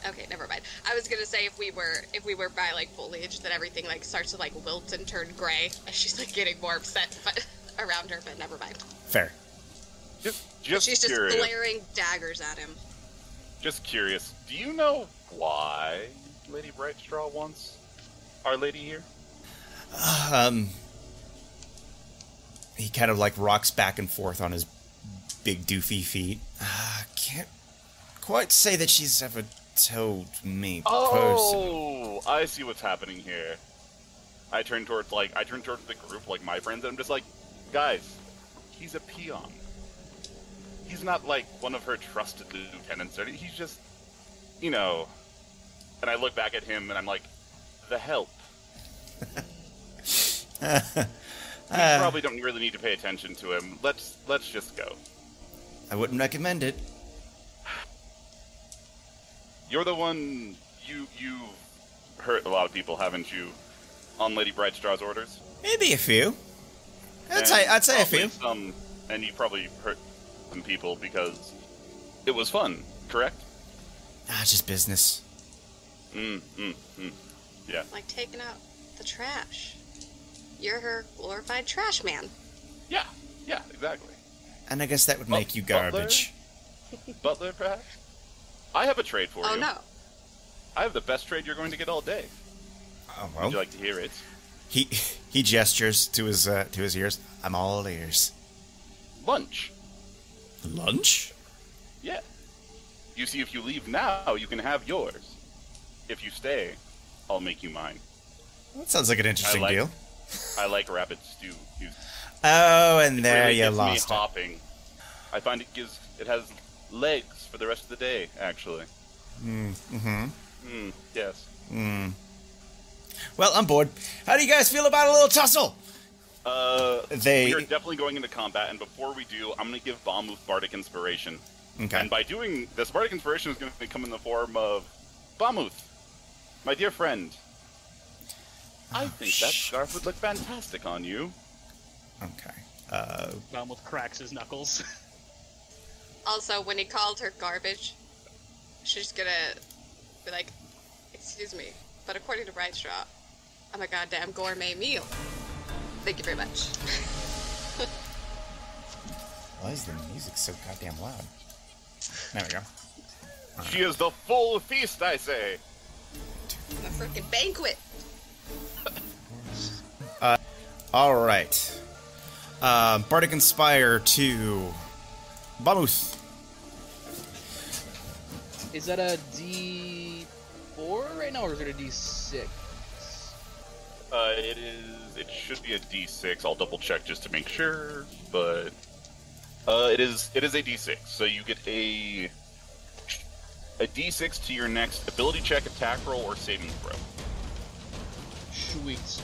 Okay, never mind. I was gonna say if we were if we were by like foliage, that everything like starts to like wilt and turn gray, and she's like getting more upset, but around her. But never mind. Fair. Just, just she's just curious. glaring daggers at him. Just curious. Do you know why Lady Blightstraw wants Our Lady here? Um, he kind of like rocks back and forth on his big doofy feet. Uh, can't quite say that she's ever told me personally. Oh, I see what's happening here. I turn towards like I turn towards the group, like my friends, and I'm just like, guys, he's a peon. He's not like one of her trusted lieutenants. Or he's just, you know. And I look back at him, and I'm like, the help. Uh, probably don't really need to pay attention to him. Let's let's just go. I wouldn't recommend it. You're the one you you hurt a lot of people, haven't you? On Lady Blightstraw's orders. Maybe a few. I'd And say I'd say a few. Some, and you probably hurt some people because it was fun, correct? Ah, just business. Mm, mm, mm. Yeah. Like taking out the trash. You're her glorified trash man. Yeah, yeah, exactly. And I guess that would Well, make you Butler? garbage. Butler, perhaps? I have a trade for Oh you. no. I have the best trade you're going to get all day. Oh well. Would well. you like to hear it? He he gestures to his uh, to his ears. I'm all ears. Lunch. Lunch? Yeah. You see, if you leave now, you can have yours. If you stay, I'll make you mine. That sounds like an interesting like- deal. I like rabbit stew. Oh, and there really you gets lost me it. hopping. I find it gives it has legs for the rest of the day. Actually. Mm-hmm. Mm, yes. Mm. Well, I'm bored. How do you guys feel about a little tussle? Uh, They- we are definitely going into combat, and before we do, I'm going to give Bamuth Bardic Inspiration. Okay. And by doing this, Bardic Inspiration is going to come in the form of Bamuth, my dear friend. I think that scarf would look fantastic on you. Okay. Uh, Bamuth cracks his knuckles. Also, when he called her garbage, she's gonna be like, "Excuse me, but according to Blightstraw, I'm a goddamn gourmet meal." Thank you very much. why is the music so goddamn loud? There we go. She is the full feast, I say. A freaking banquet. All right. Um, Bardic Inspire to Bamuth. Is that a D4 right now, or is it a D6? Uh, it is. It should be a D6. I'll double check just to make sure, but uh, it is. It is a D6. So you get a a D6 to your next ability check, attack roll, or saving throw. Sweet.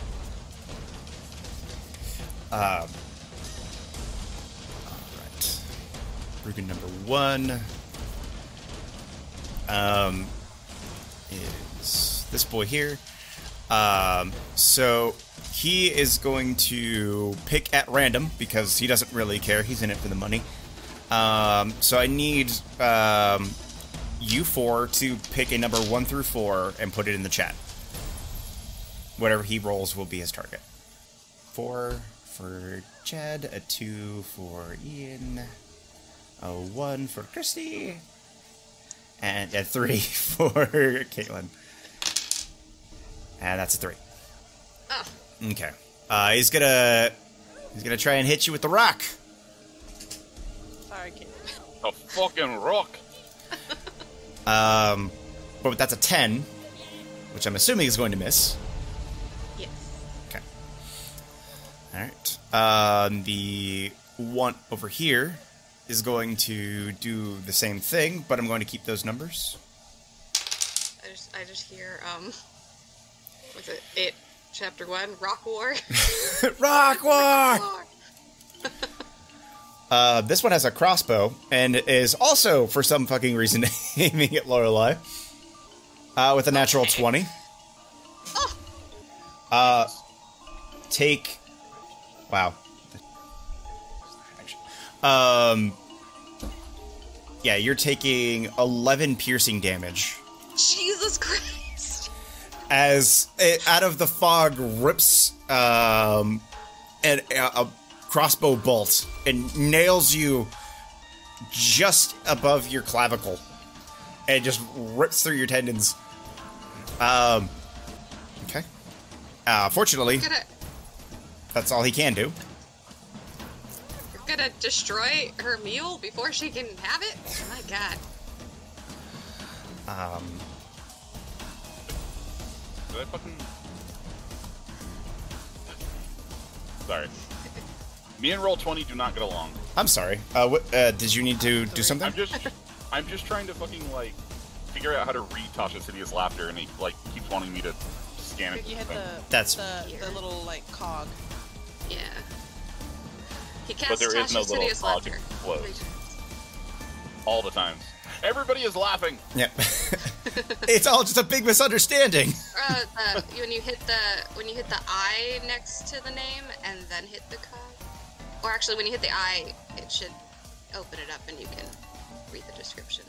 Um, Rugen number one um, is this boy here. Um, so he is going to pick at random because he doesn't really care. He's in it for the money. Um, so I need um, you four to pick a number one through four and put it in the chat. Whatever he rolls will be his target. Four for Chad, a two for Ian, a one for Christy, and a three for Caitlin. And that's a three. Oh, Okay. Uh, he's gonna he's gonna try and hit you with the rock. Sorry, kid. A fucking rock. Um, but that's a ten, which I'm assuming is going to miss. yes. Okay. All right. Um, the one over here is going to do the same thing, but I'm going to keep those numbers. I just, I just hear, um, was it it? Chapter one, Rock War. Rock war. War. Uh, this one has a crossbow and is also, for some fucking reason, aiming at Lorelei. Uh, with a natural Okay. 20. Oh, Uh, take. Wow. Um. Yeah, you're taking 11 piercing damage Jesus Christ! as it, out of the fog rips um, an, a, a crossbow bolt and nails you just above your clavicle and just rips through your tendons. Um. Okay. Uh, fortunately, that's all he can do. You're gonna destroy her meal before she can have it? Oh my god. Um, Did I fucking. Sorry. Me and Roll Twenty do not get along. I'm sorry. Uh, what, uh, did you need to do something? I'm just, I'm just trying to fucking like figure out how to read Tasha's hideous laughter, and he like keeps wanting me to scan it. You hit the That's- the, the little like cog. Yeah. He cast But there is no Tasha's little hideous cog laughter. explodes. Three times. all the times. Everybody is laughing. Yep. it's all just a big misunderstanding. Uh, uh, when you hit the when you hit the I next to the name and then hit the cog, or actually when you hit the I, it should open it up and you can read the description.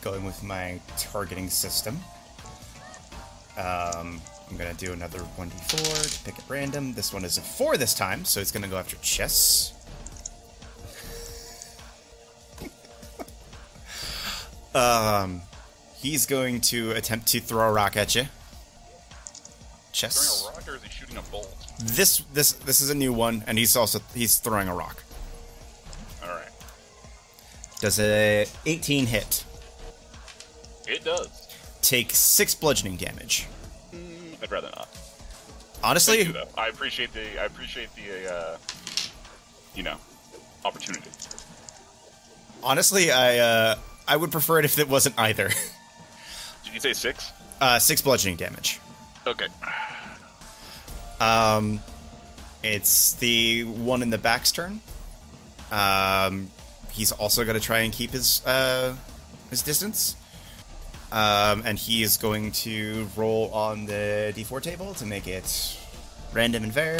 Going with my targeting system. Um, I'm gonna do another 1d4 to pick at random. This one is a 4 this time, so it's gonna go after Chess. um, he's going to attempt to throw a rock at you. Chess. Throwing a rock or is he shooting a bolt? This this this is a new one, and he's also he's throwing a rock. All right, Does a 18 hit? it does. Take six bludgeoning damage. I'd rather not. Honestly, you. I appreciate the, I appreciate the, uh, you know, opportunity. honestly, I uh, I would prefer it if it wasn't either. Did you say six? uh, six bludgeoning damage. Okay. Um, it's the one in the back's turn. Um, he's also going to try and keep his uh, his distance. Um, and he is going to roll on the d4 table to make it random and fair.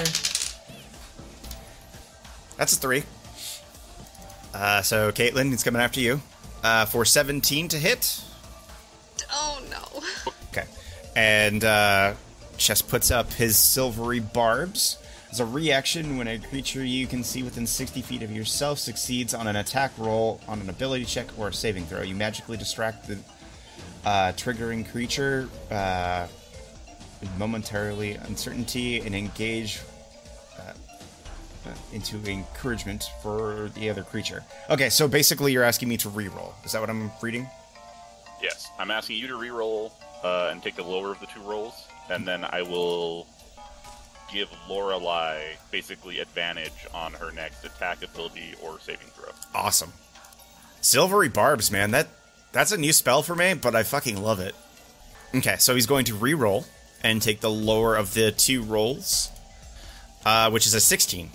That's a three. Uh, so Caitlin, he's coming after you uh, for 17 to hit. Oh no! Okay. And uh, Chess puts up his silvery barbs. As a reaction, when a creature you can see within 60 feet of yourself succeeds on an attack roll, on an ability check, or a saving throw, you magically distract the uh, triggering creature uh, momentarily uncertainty and engage uh, uh, into encouragement for the other creature. Okay, so basically you're asking me to reroll. Is that what I'm reading? Yes, I'm asking you to re-roll uh, and take the lower of the two rolls, and then I will give Lorelei basically advantage on her next attack ability or saving throw. Awesome. Silvery barbs, man. That that's a new spell for me, but I fucking love it. Okay, so he's going to re-roll and take the lower of the two rolls, uh, which is a 16.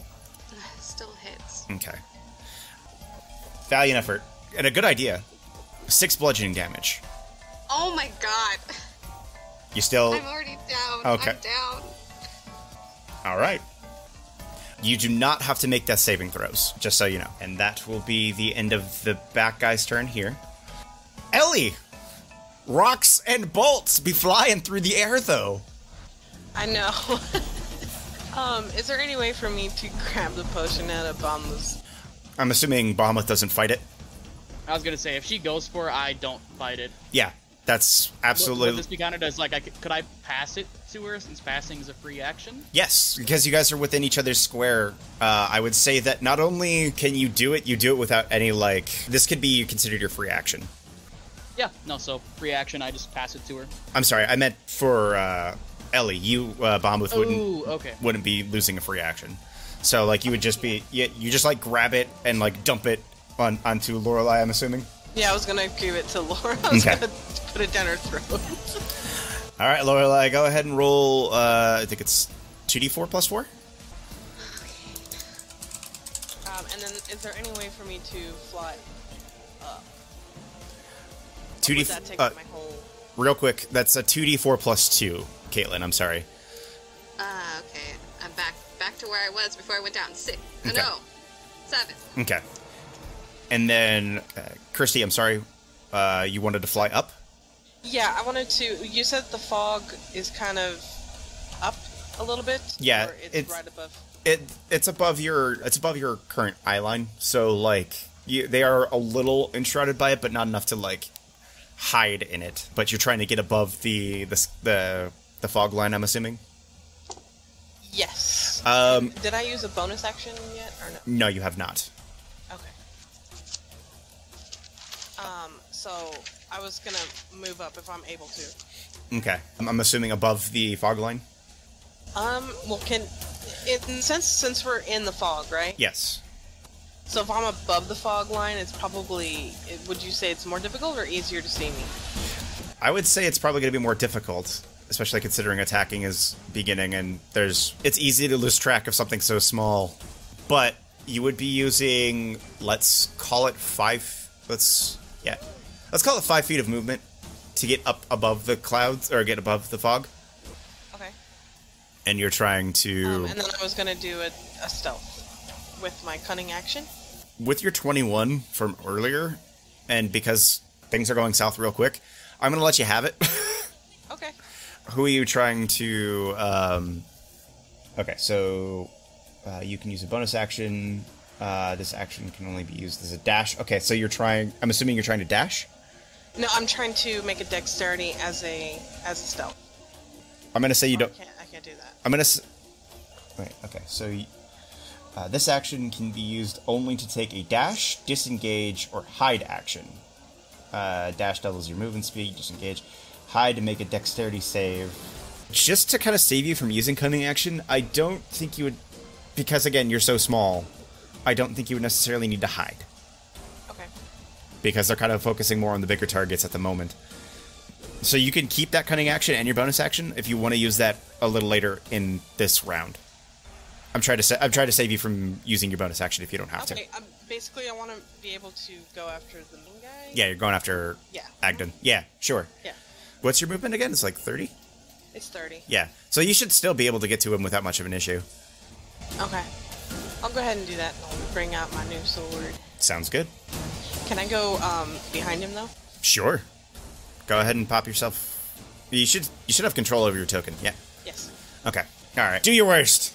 Still hits. Okay. Valiant effort and a good idea. Six bludgeoning damage. Oh my god! You still I'm already down. Okay. I'm down. all right? You do not have to make death saving throws, just so you know. And that will be the end of the back guy's turn here. Ellie, rocks and bolts be flying through the air though. I know. um, is there any way for me to grab the potion out of Bamuth's? I'm assuming Bamuth doesn't fight it. I was gonna say if she goes for it, I don't fight it. Yeah. That's Would, absolutely would this be counted as like I could, could I pass it to her since passing is a free action? Yes, because you guys are within each other's square. Uh, I would say that not only can you do it, you do it without any like. This could be considered your free action. Yeah, no. So free action, I just pass it to her. I'm sorry, I meant for uh, Ellie. You, uh, Bamuth, wouldn't Ooh, okay. wouldn't be losing a free action. So like you would just be you, you just like grab it and like dump it on onto Lorelei. I'm assuming. Yeah, I was gonna give it to Laura. I was Okay. gonna put it down her throat. All right, Lorelei, go ahead and roll. Uh, I think it's two d four plus four. um, and then, is there any way for me to fly? Two d. Would Uh, whole? real quick, that's a two d four plus two. Caitlin, I'm sorry. Ah, okay. I'm back back to where I was before I went down. Six. Okay. No, seven. Okay. And then, uh, Christy, I'm sorry. Uh, you wanted to fly up. Yeah, I wanted to. You said the fog is kind of up a little bit. Yeah, or it's, it's- right above. It it's above your it's above your current eye line, so like you, they are a little enshrouded by it, but not enough to like hide in it. But you're trying to get above the the the, the fog line. I'm assuming. Yes. Um, Did I use a bonus action yet or no? no, you have not. Okay. Um. So I was gonna move up if I'm able to. Okay, I'm, I'm assuming above the fog line. Um. Well, can in since since we're in the fog, right? Yes. So if I'm above the fog line, it's probably. it- Would you say it's more difficult or easier to see me? I would say it's probably going to be more difficult, especially considering attacking is beginning and there's it's easy to lose track of something so small. But you would be using let's call it 5 let's yeah. Let's call it 5 feet of movement to get up above the clouds or get above the fog Okay. and you're trying to Um, and then I was gonna do a, a stealth with my cunning action. With your 21 from earlier and because things are going south real quick, I'm going to let you have it. Okay. Who are you trying to? Um... Okay, so uh, you can use a bonus action. Uh, this action can only be used as a dash. Okay, so you're trying. I'm assuming you're trying to dash. No, I'm trying to make a dexterity as a as a stealth. I'm gonna say you Oh, don't. can't. I can't do that. I'm gonna. S- Wait. Okay, so y- uh, this action can be used only to take a dash, disengage, or hide action. Uh, dash doubles your movement speed. Disengage, hide to make a dexterity save. Just to kind of save you from using cunning action, I don't think you would, because again you're so small. I don't think you would necessarily need to hide Okay. because they're kind of focusing more on the bigger targets at the moment. So you can keep that cunning action and your bonus action if you want to use that a little later in this round. I'm trying to sa- I'm trying to save you from using your bonus action if you don't have to. Okay. Um, basically, I want to be able to go after the main guy. Yeah, you're going after Yeah. Agdon. Yeah, sure. Yeah. What's your movement again? It's like 30? It's thirty. Yeah. So you should still be able to get to him without much of an issue. Okay. I'll go ahead and do that. I'll bring out my new sword. Sounds good. Can I go um behind him though? Sure. Go ahead and pop yourself. You should you should have control over your token. Yeah. Yes. Okay. All right. Do your worst.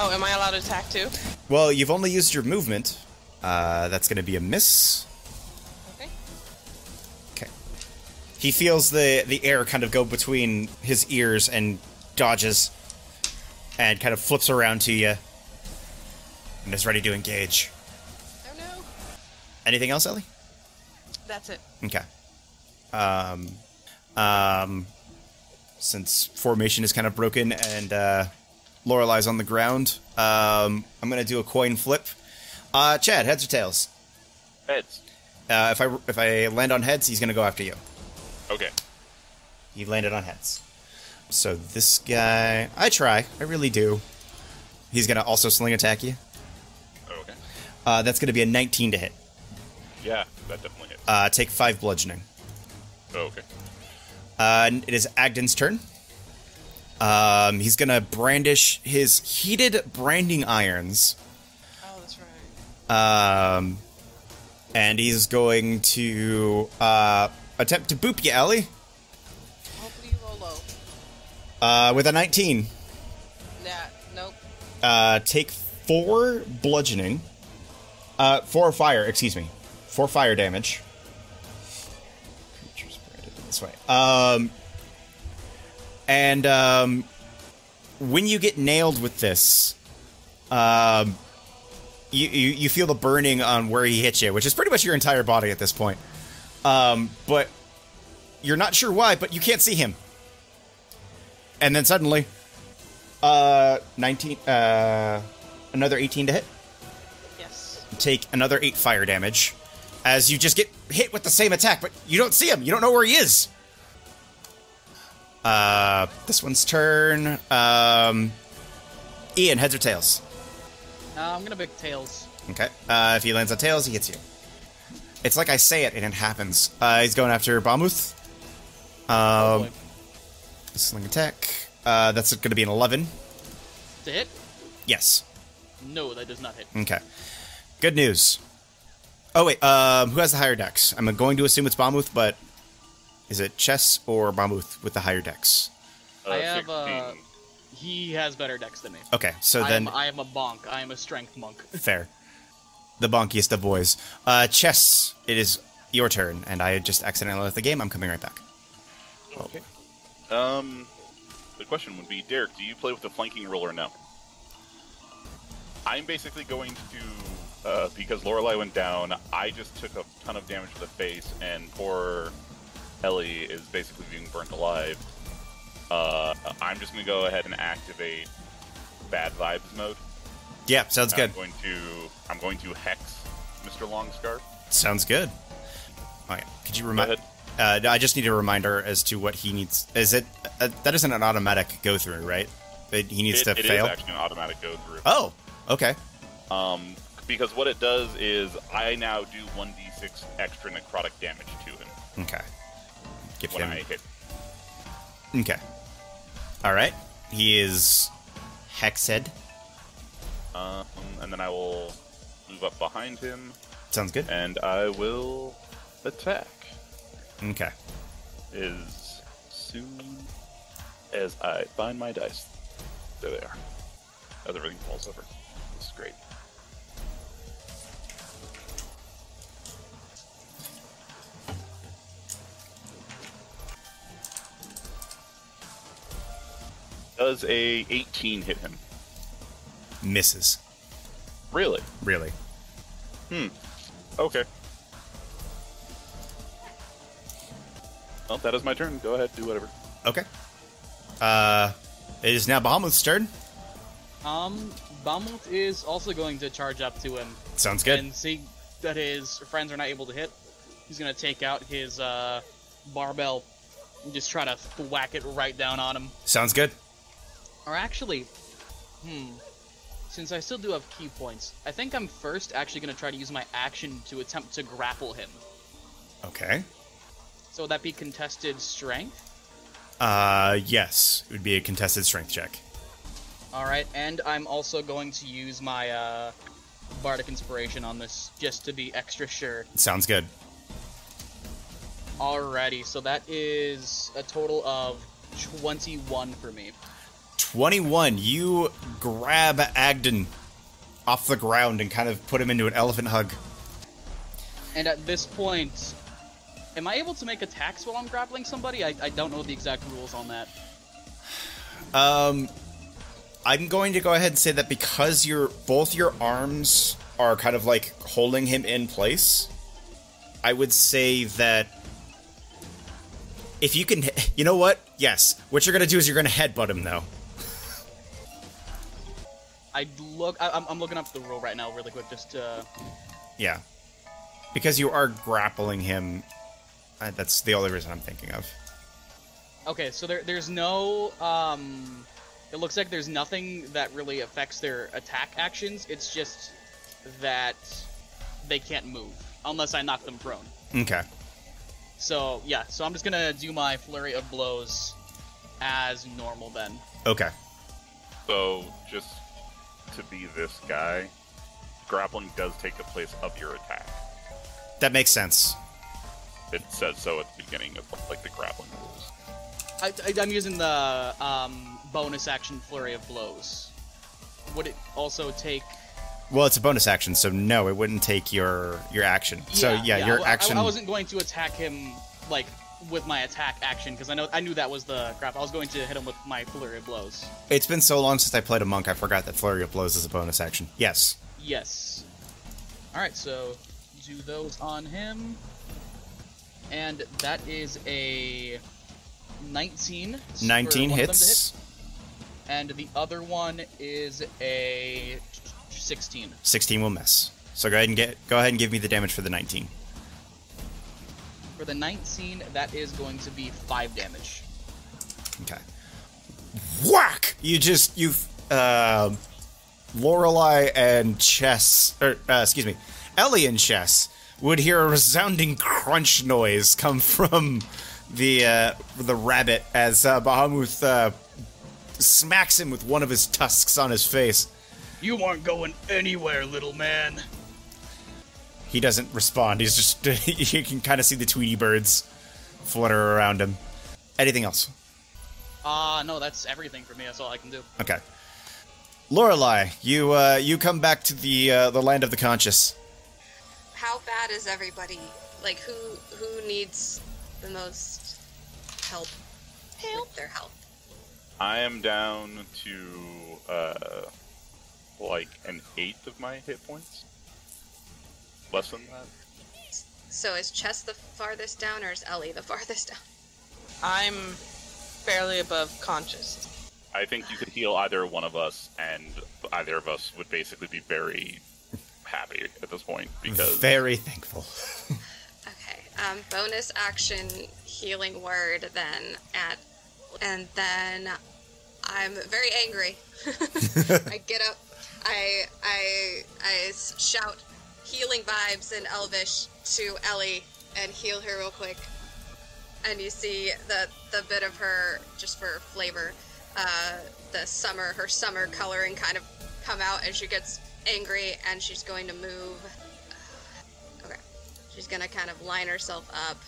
Oh, am I allowed to attack too? Well, you've only used your movement. Uh, that's going to be a miss. Okay. Okay. He feels the the air kind of go between his ears and dodges, and kind of flips around to you, and is ready to engage. Oh no. Anything else, Ellie? That's it. Okay. Um, um, since formation is kind of broken and uh, Lorelei's on the ground, um, I'm gonna do a coin flip. Uh, Chad, heads or tails? Heads. Uh, if I if I land on heads, he's gonna go after you. Okay. He landed on heads. So this guy, I try, I really do. He's gonna also sling attack you. Okay. Uh, that's gonna be a 19 to hit. Yeah, that definitely hits. Uh, take five bludgeoning. oh, okay. Uh, it is Agdon's turn. Um, he's gonna brandish his heated branding irons. Oh, that's right. Um, and he's going to uh, attempt to boop you, Ellie, Hopefully you roll low. uh, with a 19. Nah. Nope. Uh, take four bludgeoning. Uh, four fire, excuse me. Four fire damage. Creatures branded this way. Um, and um, when you get nailed with this, um, you, you you feel the burning on where he hit you, which is pretty much your entire body at this point. Um, but you're not sure why, but you can't see him. And then suddenly, uh, 19, uh, another 18 to hit. Yes. Take another 8 fire damage as you just get hit with the same attack, but you don't see him. You don't know where he is. Uh, this one's turn. Um, Ian, heads or tails? Uh, I'm gonna pick tails. Okay. Uh, if he lands on tails, he hits you. It's like I say it and it happens. Uh, he's going after Bamuth. Oh, Um, boy. sling attack. Uh, that's going to be an 11. to hit? Yes. No, that does not hit. Okay. Good news. Oh wait, um, who has the higher dex? I'm going to assume it's Bamuth, but is it Chess or Bamuth with the higher dex? Uh, I have, 16. uh, He has better dex than me. Okay, so I, then am, I am a bonk. I am a strength monk. fair. The bonkiest of boys. Uh, Chess, it is your turn, and I just accidentally left the game. I'm coming right back. Okay. Um, the question would be, Derek, do you play with the flanking rule or no? I'm basically going to, uh, because Lorelei went down, I just took a ton of damage to the face, and poor Ellie is basically being burnt alive. Uh, I'm just going to go ahead and activate bad vibes mode. Yeah, sounds good. I'm going to, I'm going to hex Mr. Longscarf. Sounds good. All right, could you remind? Uh, I just need a reminder as to what he needs. Is it uh, that isn't an automatic go through, right? It, he needs It, to it is fail. actually an automatic go through. oh, okay. Um, because what it does is I now do 1d6 extra necrotic damage to him Okay. Give when him. I hit. Okay. All right. He is hexed. Um, and then I will move up behind him Sounds good. and I will attack Okay. as soon as I find my dice. There they are. As everything falls over. Does a 18 hit him? Misses. Really? Really. Hmm. Okay. Well, that is my turn. Go ahead, do whatever. Okay. Uh, it is now Bamuth's turn. Um, Bamuth is also going to charge up to him Sounds good. and see that his friends are not able to hit. He's gonna take out his uh, barbell and just try to whack it right down on him. Sounds good. Or actually, hmm. Since I still do have ki points, I think I'm first actually gonna try to use my action to attempt to grapple him. Okay. So would that be contested strength? Uh, yes. It would be a contested strength check. Alright, and I'm also going to use my uh, Bardic Inspiration on this just to be extra sure. Sounds good. Alrighty, so that is a total of 21 for me. 21. You grab Agdon off the ground and kind of put him into an elephant hug. And at this point, am I able to make attacks while I'm grappling somebody? I, I don't know the exact rules on that. Um, I'm going to go ahead and say that because your both your arms are kind of like holding him in place, I would say that if you can, you know what? Yes, what you're gonna do is you're gonna headbutt him though. I look. I, I'm, I'm looking up the rule right now, really quick, just to. Yeah, because you are grappling him. Uh, that's the only reason I'm thinking of. Okay, so there, there's no. Um, it looks like there's nothing that really affects their attack actions. It's just that they can't move unless I knock them prone. Okay. So yeah, so I'm just gonna do my flurry of blows as normal then. Okay. So, just to be this guy, grappling does take the place of your attack. That makes sense. It says so at the beginning of like the grappling rules. I, I, I'm using the um, bonus action flurry of blows. Would it also take? Well, it's a bonus action, so no, it wouldn't take your your action. so yeah, your I- I- action. I, wasn't going to attack him like with my attack action because I know I knew that was the crap. I was going to hit him with my flurry of blows. It's been so long since I played a monk, I forgot that Flurry of Blows is a bonus action. Yes. Yes. All right, so do those on him, and that is a 19. 19 one of them to hits. hit, and the other one is a 16. 16 will miss. So go ahead and get go ahead and give me the damage for the 19. For the 19, that is going to be five damage. Okay. Whack! You just you've, uh, Lorelei and Chess or uh, excuse me, Ellie and Chess would hear a resounding crunch noise come from the uh, the rabbit as uh, Bamuth uh, smacks him with one of his tusks on his face. You aren't going anywhere, little man. He doesn't respond. He's just you can kind of see the Tweety birds flutter around him. Anything else? Ah, no, that's everything for me. That's all I can do. Okay. Lorelei, you uh, you come back to the uh, the land of the conscious. How bad is everybody? Like, who who needs the most help? Help their health. I am down to uh, like an eighth of my hit points. Less than that. So is Chess the farthest down, or is Ellie the farthest down? I'm barely above conscious. I think you could heal either one of us, and either of us would basically be very happy at this point because Very thankful. Okay. Um, bonus action healing word then at, and then I'm very angry. I get up. I I I shout healing vibes in Elvish to Ellie and heal her real quick. And you see the the bit of her just for flavor, uh, the summer her summer coloring kind of come out as she gets angry and she's going to move. Okay. She's gonna kind of line herself up,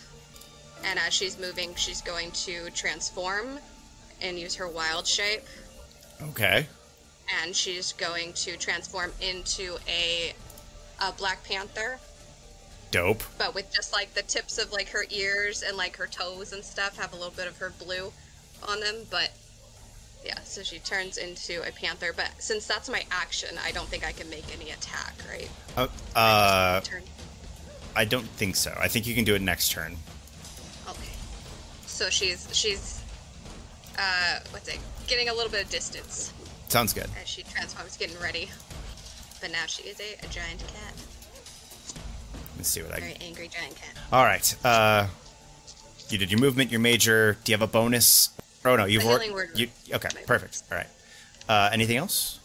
and as she's moving, she's going to transform and use her wild shape, Okay. and she's going to transform into a, a black panther, Dope. but with just like the tips of like her ears and like her toes and stuff have a little bit of her blue on them, but. Yeah, so she turns into a panther, but since that's my action, I don't think I can make any attack, right? Uh, uh, Turn. I don't think so. I think you can do it next turn. Okay. So she's she's uh what's it? Getting a little bit of distance Sounds good. as she transforms, getting ready. But now she is a, a giant cat. Let's see what I. Very angry giant cat. All right. Uh, you did your movement, your major. Do you have a bonus? Oh no, you've already. word You, okay, perfect. All right. Uh, anything else?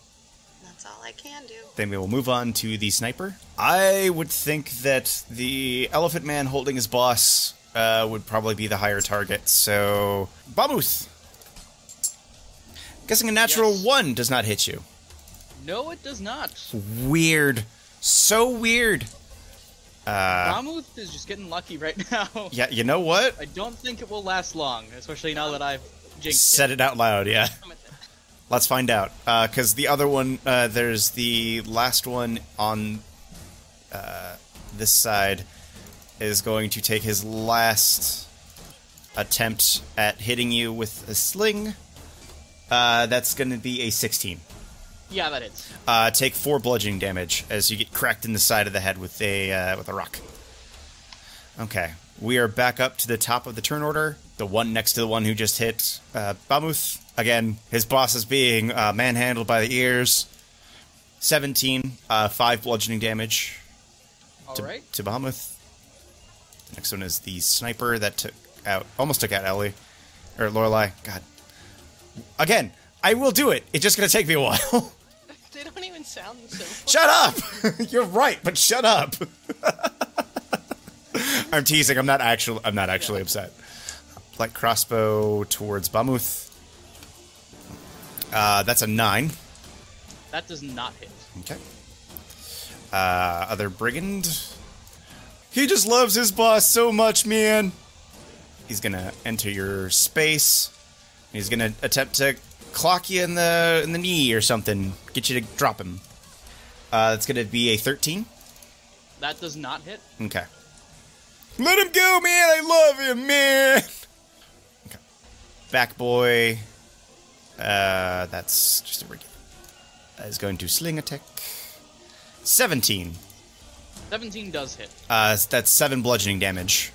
That's all I can do. Then we will move on to the sniper. I would think that the elephant man holding his boss uh, would probably be the higher target. So, Bamuth. Guessing a natural Yes. one does not hit you. No, it does not. Weird. So weird. Uh, Bamuth is just getting lucky right now. yeah, you know what? I don't think it will last long, especially now that I've jinxed it. Said it out loud, yeah. I'm at the- Let's find out. Because the other one, uh, there's the last one on uh, this side, is going to take his last attempt at hitting you with a sling. Uh, that's going to be a 16. Yeah, that hits. Uh, take four bludgeoning damage as you get cracked in the side of the head with a uh, with a rock. Okay, we are back up to the top of the turn order. The one next to the one who just hit uh, Bamuth. Again, his boss is being uh, manhandled by the ears. Seventeen, uh, five bludgeoning damage All to, right. to Bamuth. The next one is the sniper that took out, almost took out Ellie or Lorelei. God, again, I will do it. It's just gonna take me a while. They don't even sound the same. Shut up! You're right, but shut up. I'm teasing. I'm not actually. I'm not actually upset. Light crossbow towards Bamuth. Uh, that's a nine. That does not hit. Okay. Uh, other brigand. He just loves his boss so much, man. He's gonna enter your space. He's gonna attempt to clock you in the in the knee or something. Get you to drop him. Uh, that's gonna be a thirteen. That does not hit. Okay. Let him go, man. I love him, man. Okay. Back boy. Uh, that's just a regular. That is going to sling attack. 17. 17 does hit. Uh, that's 7 bludgeoning damage.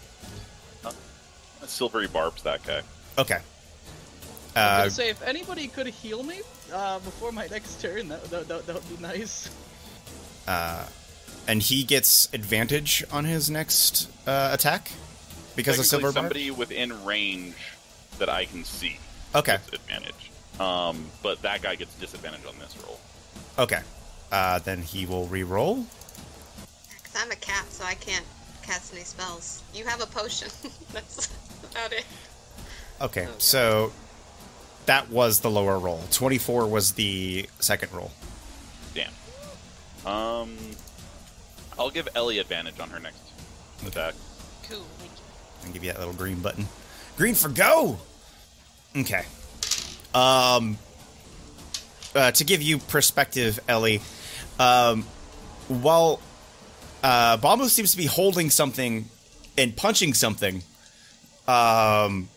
Silvery barbs that guy. Okay. I Uh, was gonna say, if anybody could heal me uh, before my next turn, that, that, that, that would be nice. and he gets advantage on his next uh, attack because of silver barb. somebody within range that I can see Okay. gets advantage. Um, but that guy gets disadvantage on this roll. Okay. Uh, then he will re-roll. Because I'm a cat, so I can't cast any spells. You have a potion. That's about it. Okay, Okay. so that was the lower roll. 24 was the second roll. Damn. Um, I'll give Ellie advantage on her next attack. Cool. Thank you. and give you that little green button. Green for go. Okay. Um. Uh, to give you perspective, Ellie, um, while uh, Bombo seems to be holding something and punching something, um,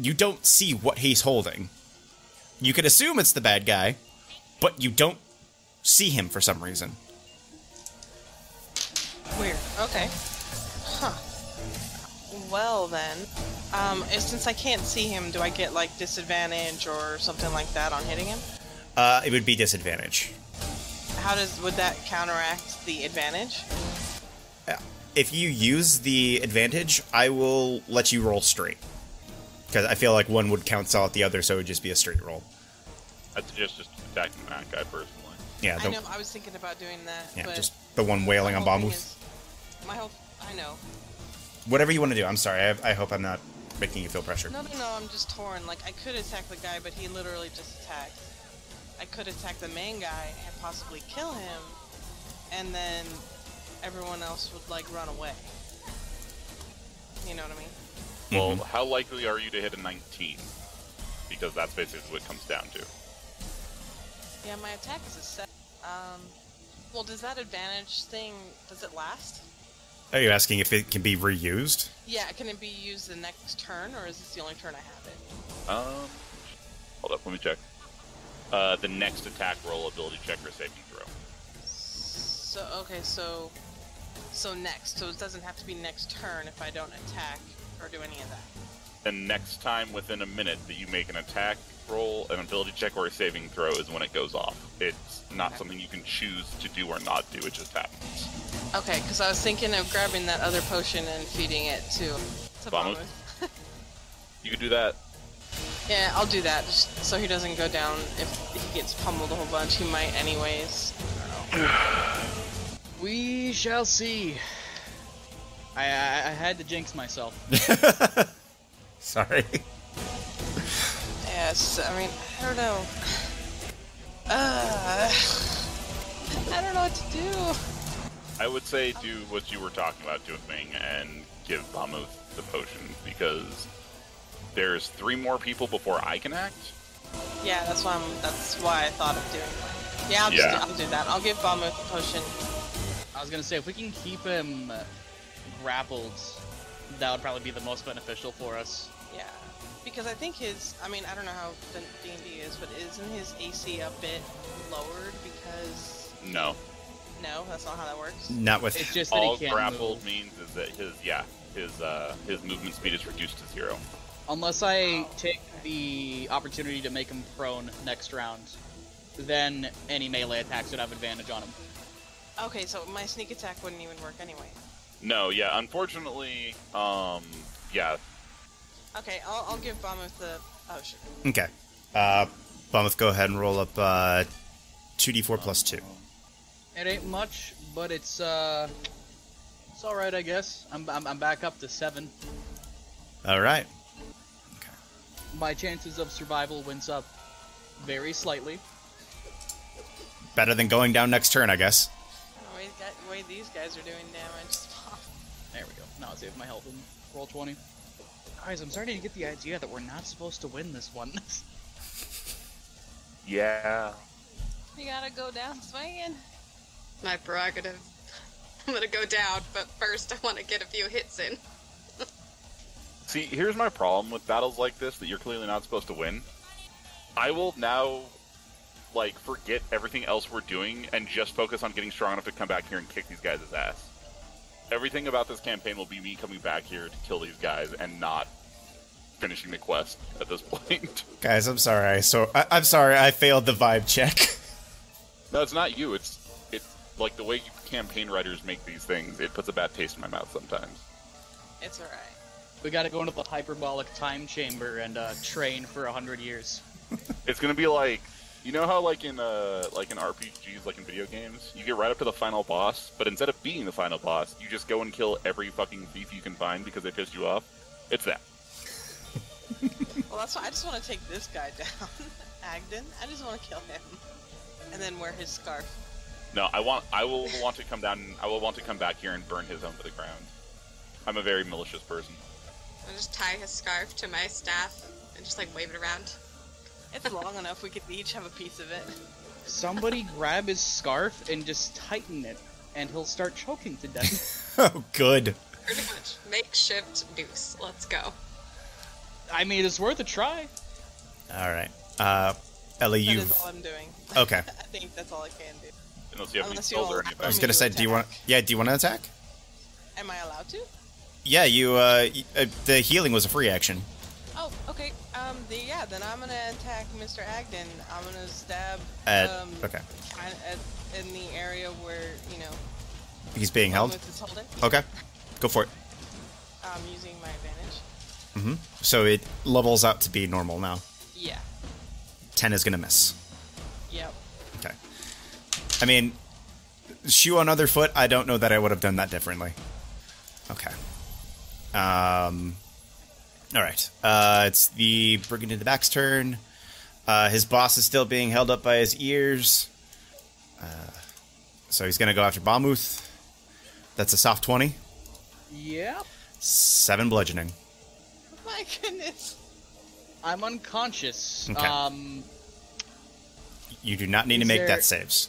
you don't see what he's holding. You could assume it's the bad guy, but you don't see him for some reason. Weird. Okay. Huh. Well then, um, since I can't see him, do I get like disadvantage or something like that on hitting him? Uh, it would be disadvantage. How does would that counteract the advantage? if you use the advantage, I will let you roll straight. Because I feel like one would cancel out the other, so it would just be a straight roll. I suggest just attacking that guy personally. Yeah, I know. I was thinking about doing that. yeah, but just the one wailing on whole thing Bamuth. is- My whole. I know. Whatever you want to do. I'm sorry. I, I hope I'm not making you feel pressure. No, no, no. I'm just torn. Like I could attack the guy, but he literally just attacked. I could attack the main guy and possibly kill him, and then everyone else would like run away. You know what I mean? Well, Mhm. how likely are you to hit a 19? Because that's basically what it comes down to. Yeah, my attack is a set. Um, well, does that advantage thing does it last? Are you asking if it can be reused? Yeah, can it be used the next turn, or is this the only turn I have it? Um, hold up, let me check. Uh, the next attack roll, ability check, or saving throw. So okay, so so next, so it doesn't have to be next turn if I don't attack or do any of that. And next time within a minute that you make an attack roll, an ability check, or a saving throw is when it goes off. It's not Okay. something you can choose to do or not do, it just happens. Okay, because I was thinking of grabbing that other potion and feeding it to to Bamuth? Bamuth. You could do that. Yeah, I'll do that just so he doesn't go down. If he gets pummeled a whole bunch, he might anyways. We shall see. I, I, I had to jinx myself. Sorry. Yes, I mean, I don't know. Uh, I don't know what to do. I would say do what you were talking about doing and give Bamuth the potion because there's three more people before I can act. Yeah, that's why I'm. That's why I thought of doing that. Yeah, I'll Yeah. do, I'll do that. I'll give Bamuth the potion. I was gonna say, if we can keep him grappled, that would probably be the most beneficial for us. Yeah, because I think his. I mean, I don't know how the D and D is, but isn't his AC a bit lowered because? No. No, that's not how that works. Not with. It's just that All he can't grappled move. means is that his yeah his uh his movement speed is reduced to zero. Unless I take the opportunity to make him prone next round, then any melee attacks would have advantage on him. Okay, so my sneak attack wouldn't even work anyway. No, yeah, unfortunately, um, yeah, Okay, I'll, I'll give Bamuth the potion. Okay. Uh, Bamuth, go ahead and roll up uh, 2d4 plus 2. It ain't much, but it's uh, it's all right, I guess. I'm I'm, I'm back up to seven. All right. My chances of survival went up very slightly. Better than going down next turn, I guess. The way, the way these guys are doing damage. There we go. Now I'll save my health and roll 20. Guys, I'm starting to get the idea that we're not supposed to win this one. yeah. You gotta go down swinging. My prerogative. I'm gonna go down, but first I want to get a few hits in. See, here's my problem with battles like this that you're clearly not supposed to win. I will now, like, forget everything else we're doing and just focus on getting strong enough to come back here and kick these guys' ass. Everything about this campaign will be me coming back here to kill these guys and not finishing the quest at this point. Guys, I'm sorry. I so I, I'm sorry. I failed the vibe check. no, it's not you. It's it's like the way you campaign writers make these things. It puts a bad taste in my mouth sometimes. It's alright. We gotta go into the hyperbolic time chamber and uh, train for a hundred years. It's gonna be like you know how like in uh like in RPGs like in video games, you get right up to the final boss, but instead of being the final boss, you just go and kill every fucking thief you can find because they pissed you off. It's that. Well, that's why I just want to take this guy down. Agdon. I just want to kill him. And then wear his scarf. No, I want I will want to come down I will want to come back here and burn his home to the ground. I'm a very malicious person. I'll just tie his scarf to my staff and just like wave it around. It's long enough. We could each have a piece of it. Somebody grab his scarf and just tighten it, and he'll start choking to death. oh, good. Pretty much makeshift noose. Let's go. I mean, it's worth a try. All right. Uh, Ellie, That you. is all I'm doing. Okay. I think that's all I can do. Unless you have any Unless you spells or anything. I was gonna to say, do you want? Yeah, do you want to attack? Am I allowed to? Yeah, you. Uh, y- uh, the healing was a free action. Um, the, yeah, then I'm gonna attack Mr. Agdon. I'm gonna stab. At um, okay, at, in the area where you know. he's being held. Longmouth is holding. Okay, go for it. I'm using my advantage. hmm So it levels out to be normal now. Yeah. Ten is gonna miss. Yep. Okay. I mean, shoe on other foot. I don't know that I would have done that differently. Okay. Um. All right. Uh, it's the Brigand in the back's turn. Uh, his boss is still being held up by his ears. Uh, so he's gonna go after Bamuth. That's a soft twenty. Yep. Seven bludgeoning. My goodness. I'm unconscious. Okay. Um, You do not need to make there- death saves.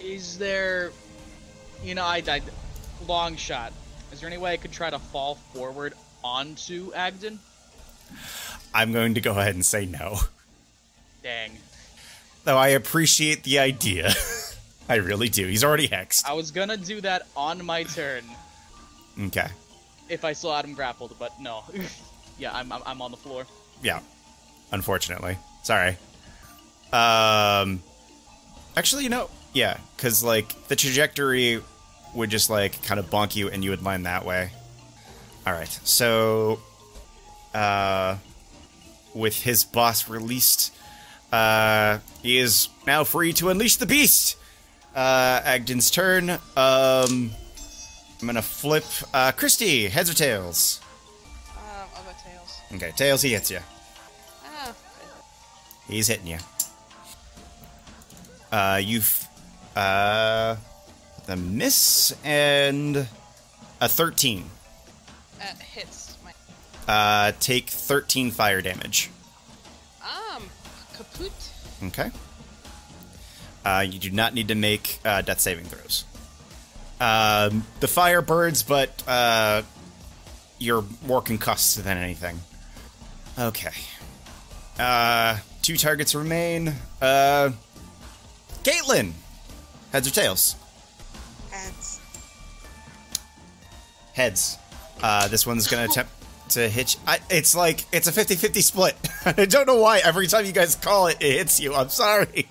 is there, you know, I died. Long shot. Is there any way I could try to fall forward onto Agdon? I'm going to go ahead and say no. Dang. Though I appreciate the idea. I really do. He's already hexed. I was gonna do that on my turn Okay. if I still had him grappled, but no. yeah, I'm, I'm I'm on the floor. Yeah. Unfortunately. Sorry. Um Actually, you know, yeah, cuz like the trajectory would just like kind of bonk you and you would land that way. All right. So uh with his boss released uh he is now free to unleash the beast. Uh Agdon's turn. Um I'm to flip uh Christy, heads or tails? Um, I'll go tails. Okay, tails he hits you. Ah. He's hitting you. Uh, you've uh, the miss and a thirteen. That hits my. Uh, take thirteen fire damage. Um, kaput. Okay. Uh, you do not need to make uh, death saving throws. Um, the fire burns, but uh, you're more concussed than anything. Okay. Uh, two targets remain. Uh, Caitlin, heads or tails? Heads. Heads. Uh, this one's gonna attempt to hit. You. I, it's like it's a 50-50 split. I don't know why. Every time you guys call it, it hits you. I'm sorry.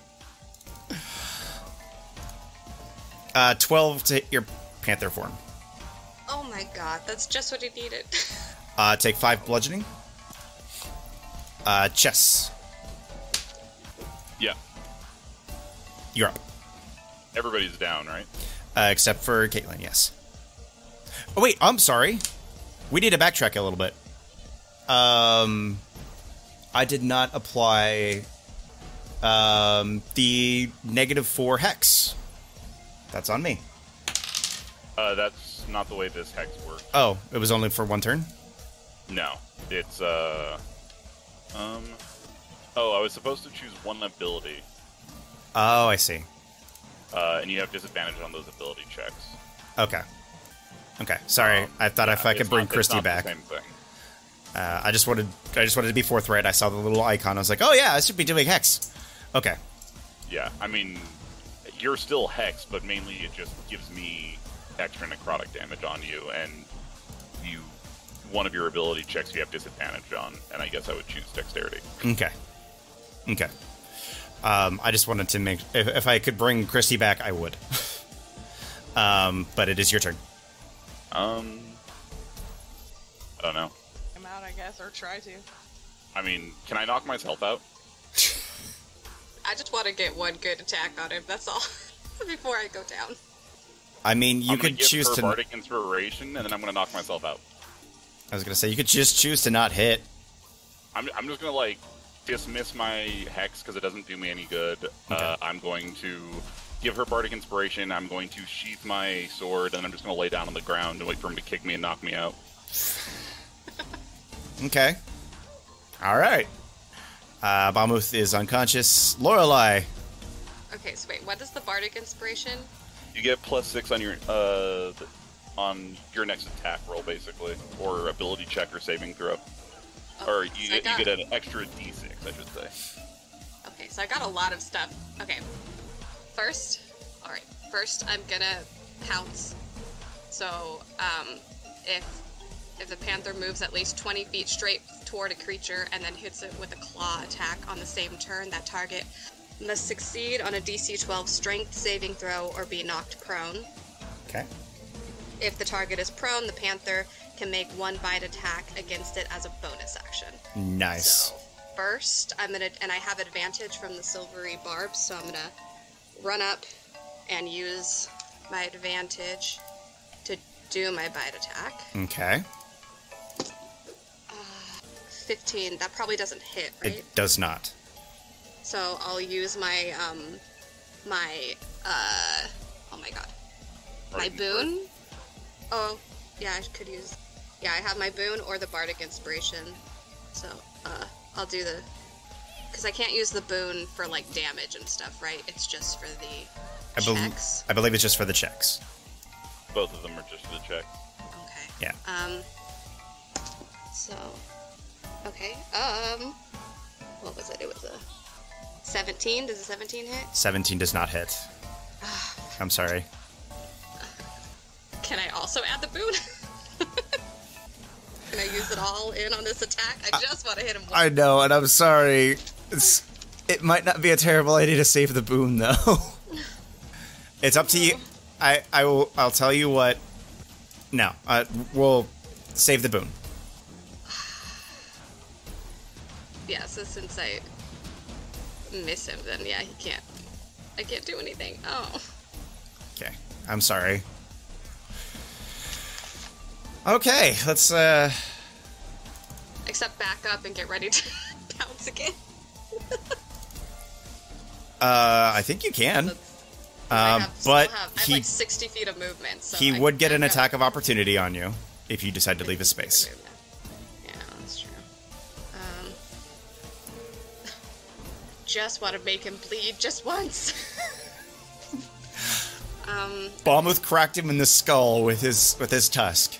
Uh, twelve to hit your panther form. Oh my god, that's just what he needed. Uh, take five bludgeoning. Uh, Chess. Yeah. You're up. Everybody's down, right? Uh, except for Caitlin. Yes. Oh wait, I'm sorry. We need to backtrack a little bit. Um, I did not apply um, the negative four hex. That's on me. Uh, that's not the way this hex works. Oh, it was only for one turn. No, it's uh, um, oh, I was supposed to choose one ability, Oh, I see. uh, and you have disadvantage on those ability checks. Okay. Okay. Sorry, Um, I thought if I could bring not- Christy back. Uh, I just wanted I just wanted to be forthright. I saw the little icon. I was like, oh yeah, I should be doing hex. Okay. Yeah, I mean, you're still hex, but mainly it just gives me extra necrotic damage on you, and you one of your ability checks you have disadvantage on, and I guess I would choose dexterity. Okay. Okay. Um, I just wanted to make if, if I could bring Christy back, I would. um, but it is your turn. Um, I don't know. Come out, I guess, or try to. I mean, can I knock myself out? I just want to get one good attack on him. That's all. Before I go down. I mean, you I'm gonna could give choose her to. bardic inspiration, and then I'm gonna knock myself out. I was gonna say you could just choose to not hit. I'm, I'm just gonna like dismiss my hex because it doesn't do me any good. Uh, I'm going to give her bardic inspiration. I'm going to sheath my sword, and I'm just gonna lay down on the ground and wait for him to kick me and knock me out. Okay. All right. Uh, Bamuth is unconscious. Lorelei. Okay, so wait, what is the bardic inspiration? You get plus six on your uh on your next attack roll, basically, or ability check or saving throw, Oh, or you so get got- you get an extra d6, I should say. Okay, so I got a lot of stuff. Okay. First, all right. First, I'm gonna pounce. So, um, if if the panther moves at least 20 feet straight toward a creature and then hits it with a claw attack on the same turn, that target must succeed on a DC 12 Strength saving throw or be knocked prone. Okay. If the target is prone, the panther can make one bite attack against it as a bonus action. Nice. So first, I'm gonna, and I have advantage from the silvery barb, so I'm gonna run up and use my advantage to do my bite attack. Okay. 15. That probably doesn't hit, right? It does not. So I'll use my um, my uh, oh my god, my boon. Oh, yeah, I could use. Yeah, I have my boon or the bardic inspiration. So uh, I'll do the. Because I can't use the boon for like damage and stuff, right? It's just for the I, bel checks. I believe it's just for the checks. Both of them are just for the check. Okay. Yeah. Um. So. Okay. Um. What was it? It was a 17. Does a 17 hit? 17 does not hit. I'm sorry. Can I also add the boon? Can I use it all in on this attack? I just want to hit him. I know, and I'm sorry. It's, it might not be a terrible idea to save the boon, though. it's up to you. I, I will. I'll tell you what. No, uh, we'll save the boon. Yeah. So since I miss him, then yeah, he can't. I can't do anything. Oh. Okay, I'm sorry. Okay, let's. uh... Except back up and get ready to bounce again. Uh, I think you can. Um, have, but have, I have he like 60 feet of movement. So he I- would get an attack of opportunity on you if you decide to leave his space. Yeah, that's true. Um, just want to make him bleed just once. um, Bamuth cracked him in the skull with his with his tusk.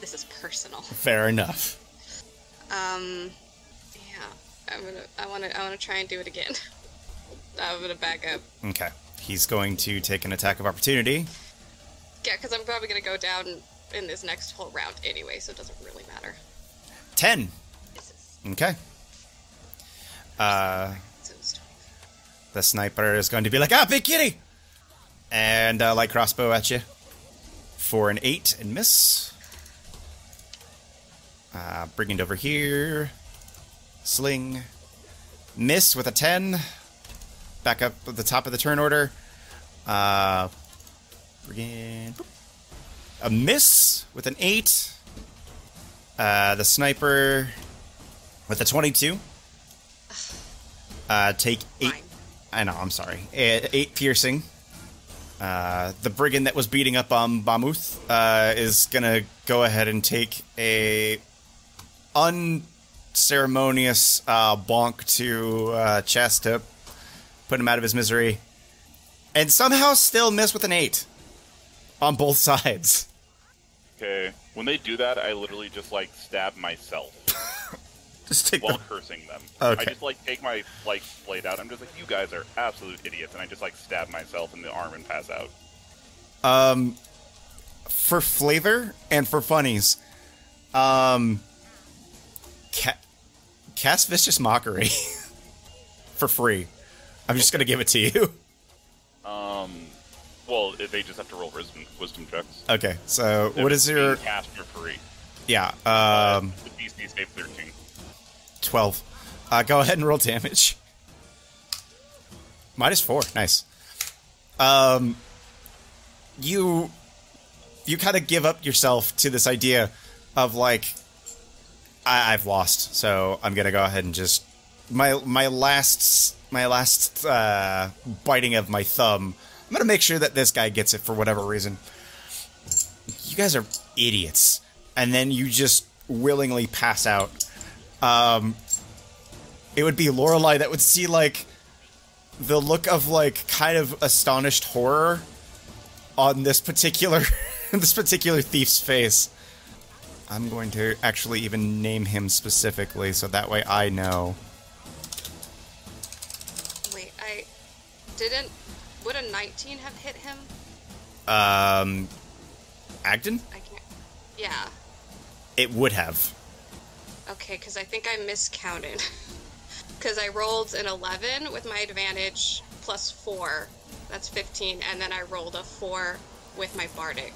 this is personal. Fair enough. Um, I'm gonna. I want to. I want to try and do it again. I'm gonna back up. Okay, he's going to take an attack of opportunity. Yeah, because I'm probably gonna go down in this next whole round anyway, so it doesn't really matter. Ten. Okay. Uh, the sniper is going to be like, ah, big kitty, and uh, light crossbow at you for an eight and miss. Uh, it over here, sling, miss with a ten. Back up at the top of the turn order. Uh, brigand, a miss with an eight. Uh, the sniper with a twenty-two. Uh, take eight. Fine. I know. I'm sorry. Eh, Eight piercing. Uh, the brigand that was beating up on Bamuth uh, is gonna go ahead and take a unceremonious uh, bonk to uh, chest to put him out of his misery, and somehow still miss with an eight on both sides. Okay. When they do that, I literally just like stab myself Just take while cursing them. Okay. I just like take my like blade out. I'm just like, you guys are absolute idiots, and I just like stab myself in the arm and pass out. Um, for flavor and for funnies, um, ca- cast vicious mockery for free. I'm just gonna give it to you. Um, well, they just have to roll wisdom, wisdom checks. Okay, so They're what is your cast for free? yeah Uh, um the DC save 13. twelve? Uh, go ahead and roll damage. Minus four, nice. Um, you you kind of give up yourself to this idea of like I, I've lost, so I'm gonna go ahead and just my my last my last uh, biting of my thumb. I'm gonna make sure that this guy gets it for whatever reason. You guys are idiots, and then you just willingly pass out. Um, it would be Lorelei that would see like the look of like kind of astonished horror on this particular this particular thief's face. I'm going to actually even name him specifically so that way I know. Wait, I didn't. Would a 19 have hit him? Um Agdon? I can't. Yeah. It would have. Okay, because I think I miscounted. Because I rolled an 11 with my advantage plus 4. That's 15. And then I rolled a 4 with my bardic.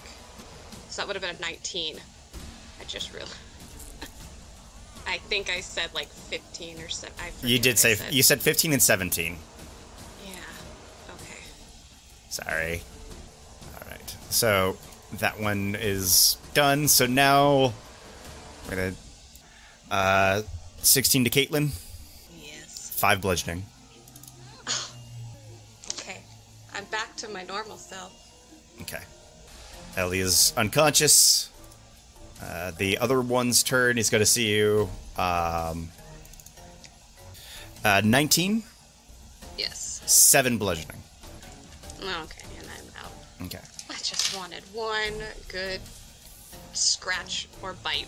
So that would have been a 19. Just realized. I think I said like 15 or so. You did say said. you said 15 and 17. Yeah. Okay. Sorry. All right. So that one is done. So now we're gonna uh 16 to Caitlin, Yes. five bludgeoning. Okay. I'm back to my normal self. Okay. Ellie is unconscious. Uh, the other one's turn. He's going to see you. Um, uh, 19, Yes. 7 bludgeoning. Okay, and I'm out. Okay. I just wanted one good scratch or bite.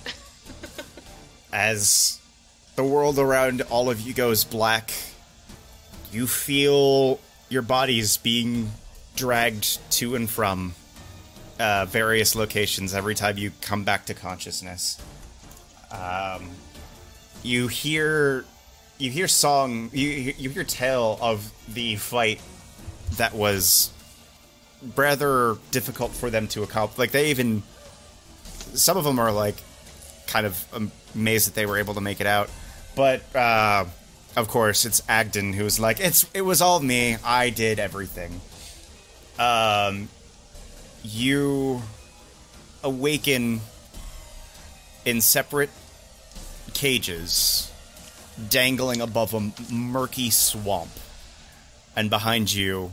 As the world around all of you goes black, you feel your bodies being dragged to and from uh, various locations every time you come back to consciousness. Um, you hear you hear song you you hear tale of the fight that was rather difficult for them to accomplish. Like they even some of them are like kind of amazed that they were able to make it out. But uh, of course, it's Agdon who's like, "It's it was all me. I did everything." Um, you awaken in separate cages, dangling above a murky swamp, and behind you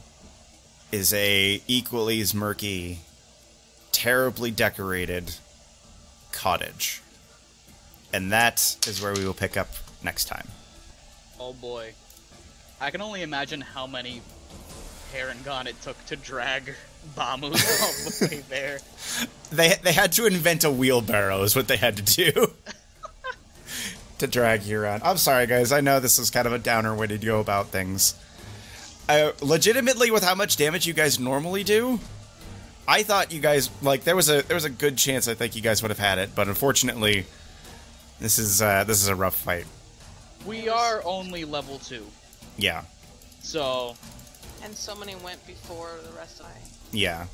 is a equally as murky, terribly decorated cottage. And that is where we will pick up next time. Oh boy. I can only imagine how many gun it took to drag Bamuth all the way there. They they had to invent a wheelbarrow is what they had to do. to drag you around. I'm sorry guys, I know this is kind of a downer way to go about things. Uh, legitimately with how much damage you guys normally do, I thought you guys like there was a there was a good chance I think you guys would have had it, but unfortunately this is uh, this is a rough fight. We are only level 2. Yeah. So, And so many went before the rest of I. Yeah.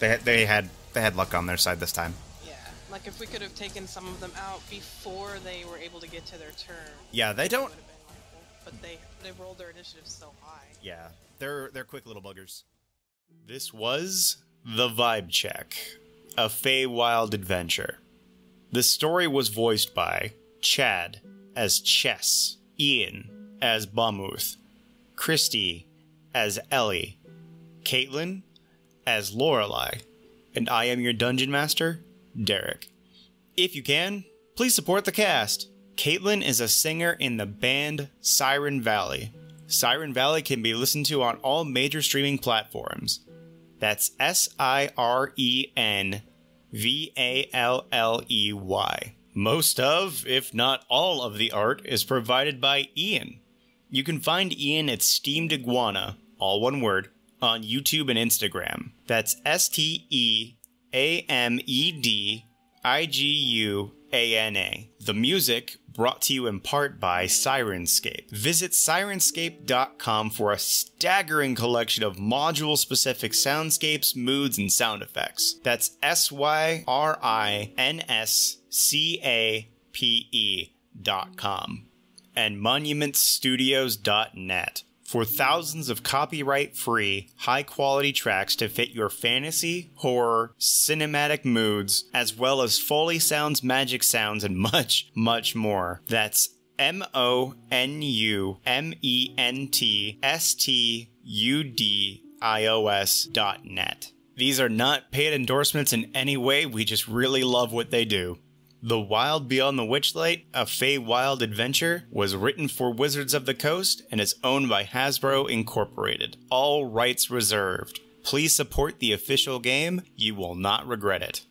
They had, they had they had luck on their side this time. Yeah. Like if we could have taken some of them out before they were able to get to their turn. Yeah, they don't would have been helpful. But they they rolled their initiative so high. Yeah, they're they're quick little buggers. This was the Vibe Check, a Feywild adventure. The story was voiced by Chad as Chess, Ian as Bamuth, Christy as Ellie, Caitlin as Lorelei, and I am your dungeon master, Derek. If you can, please support the cast. Caitlin is a singer in the band Siren Valley. Siren Valley can be listened to on all major streaming platforms. That's S I R E N V A L L E Y. Most of, if not all of the art is provided by Ian. You can find Ian at Steamed Iguana, all one word, on YouTube and Instagram. That's S T E A M E D I G U A N A. The music brought to you in part by Syrinscape. Visit syrinscape.com for a staggering collection of module specific soundscapes, moods, and sound effects. That's S Y R I N S C A P E dot com. And monumentstudios.net for thousands of copyright free, high quality tracks to fit your fantasy, horror, cinematic moods, as well as Foley sounds, magic sounds, and much, much more. That's M O N U M E N T S T U D I O S dot net. These are not paid endorsements in any way, we just really love what they do. The Wild Beyond the Witchlight, a Feywild Adventure, was written for Wizards of the Coast and is owned by Hasbro Incorporated. All rights reserved. Please support the official game. You will not regret it.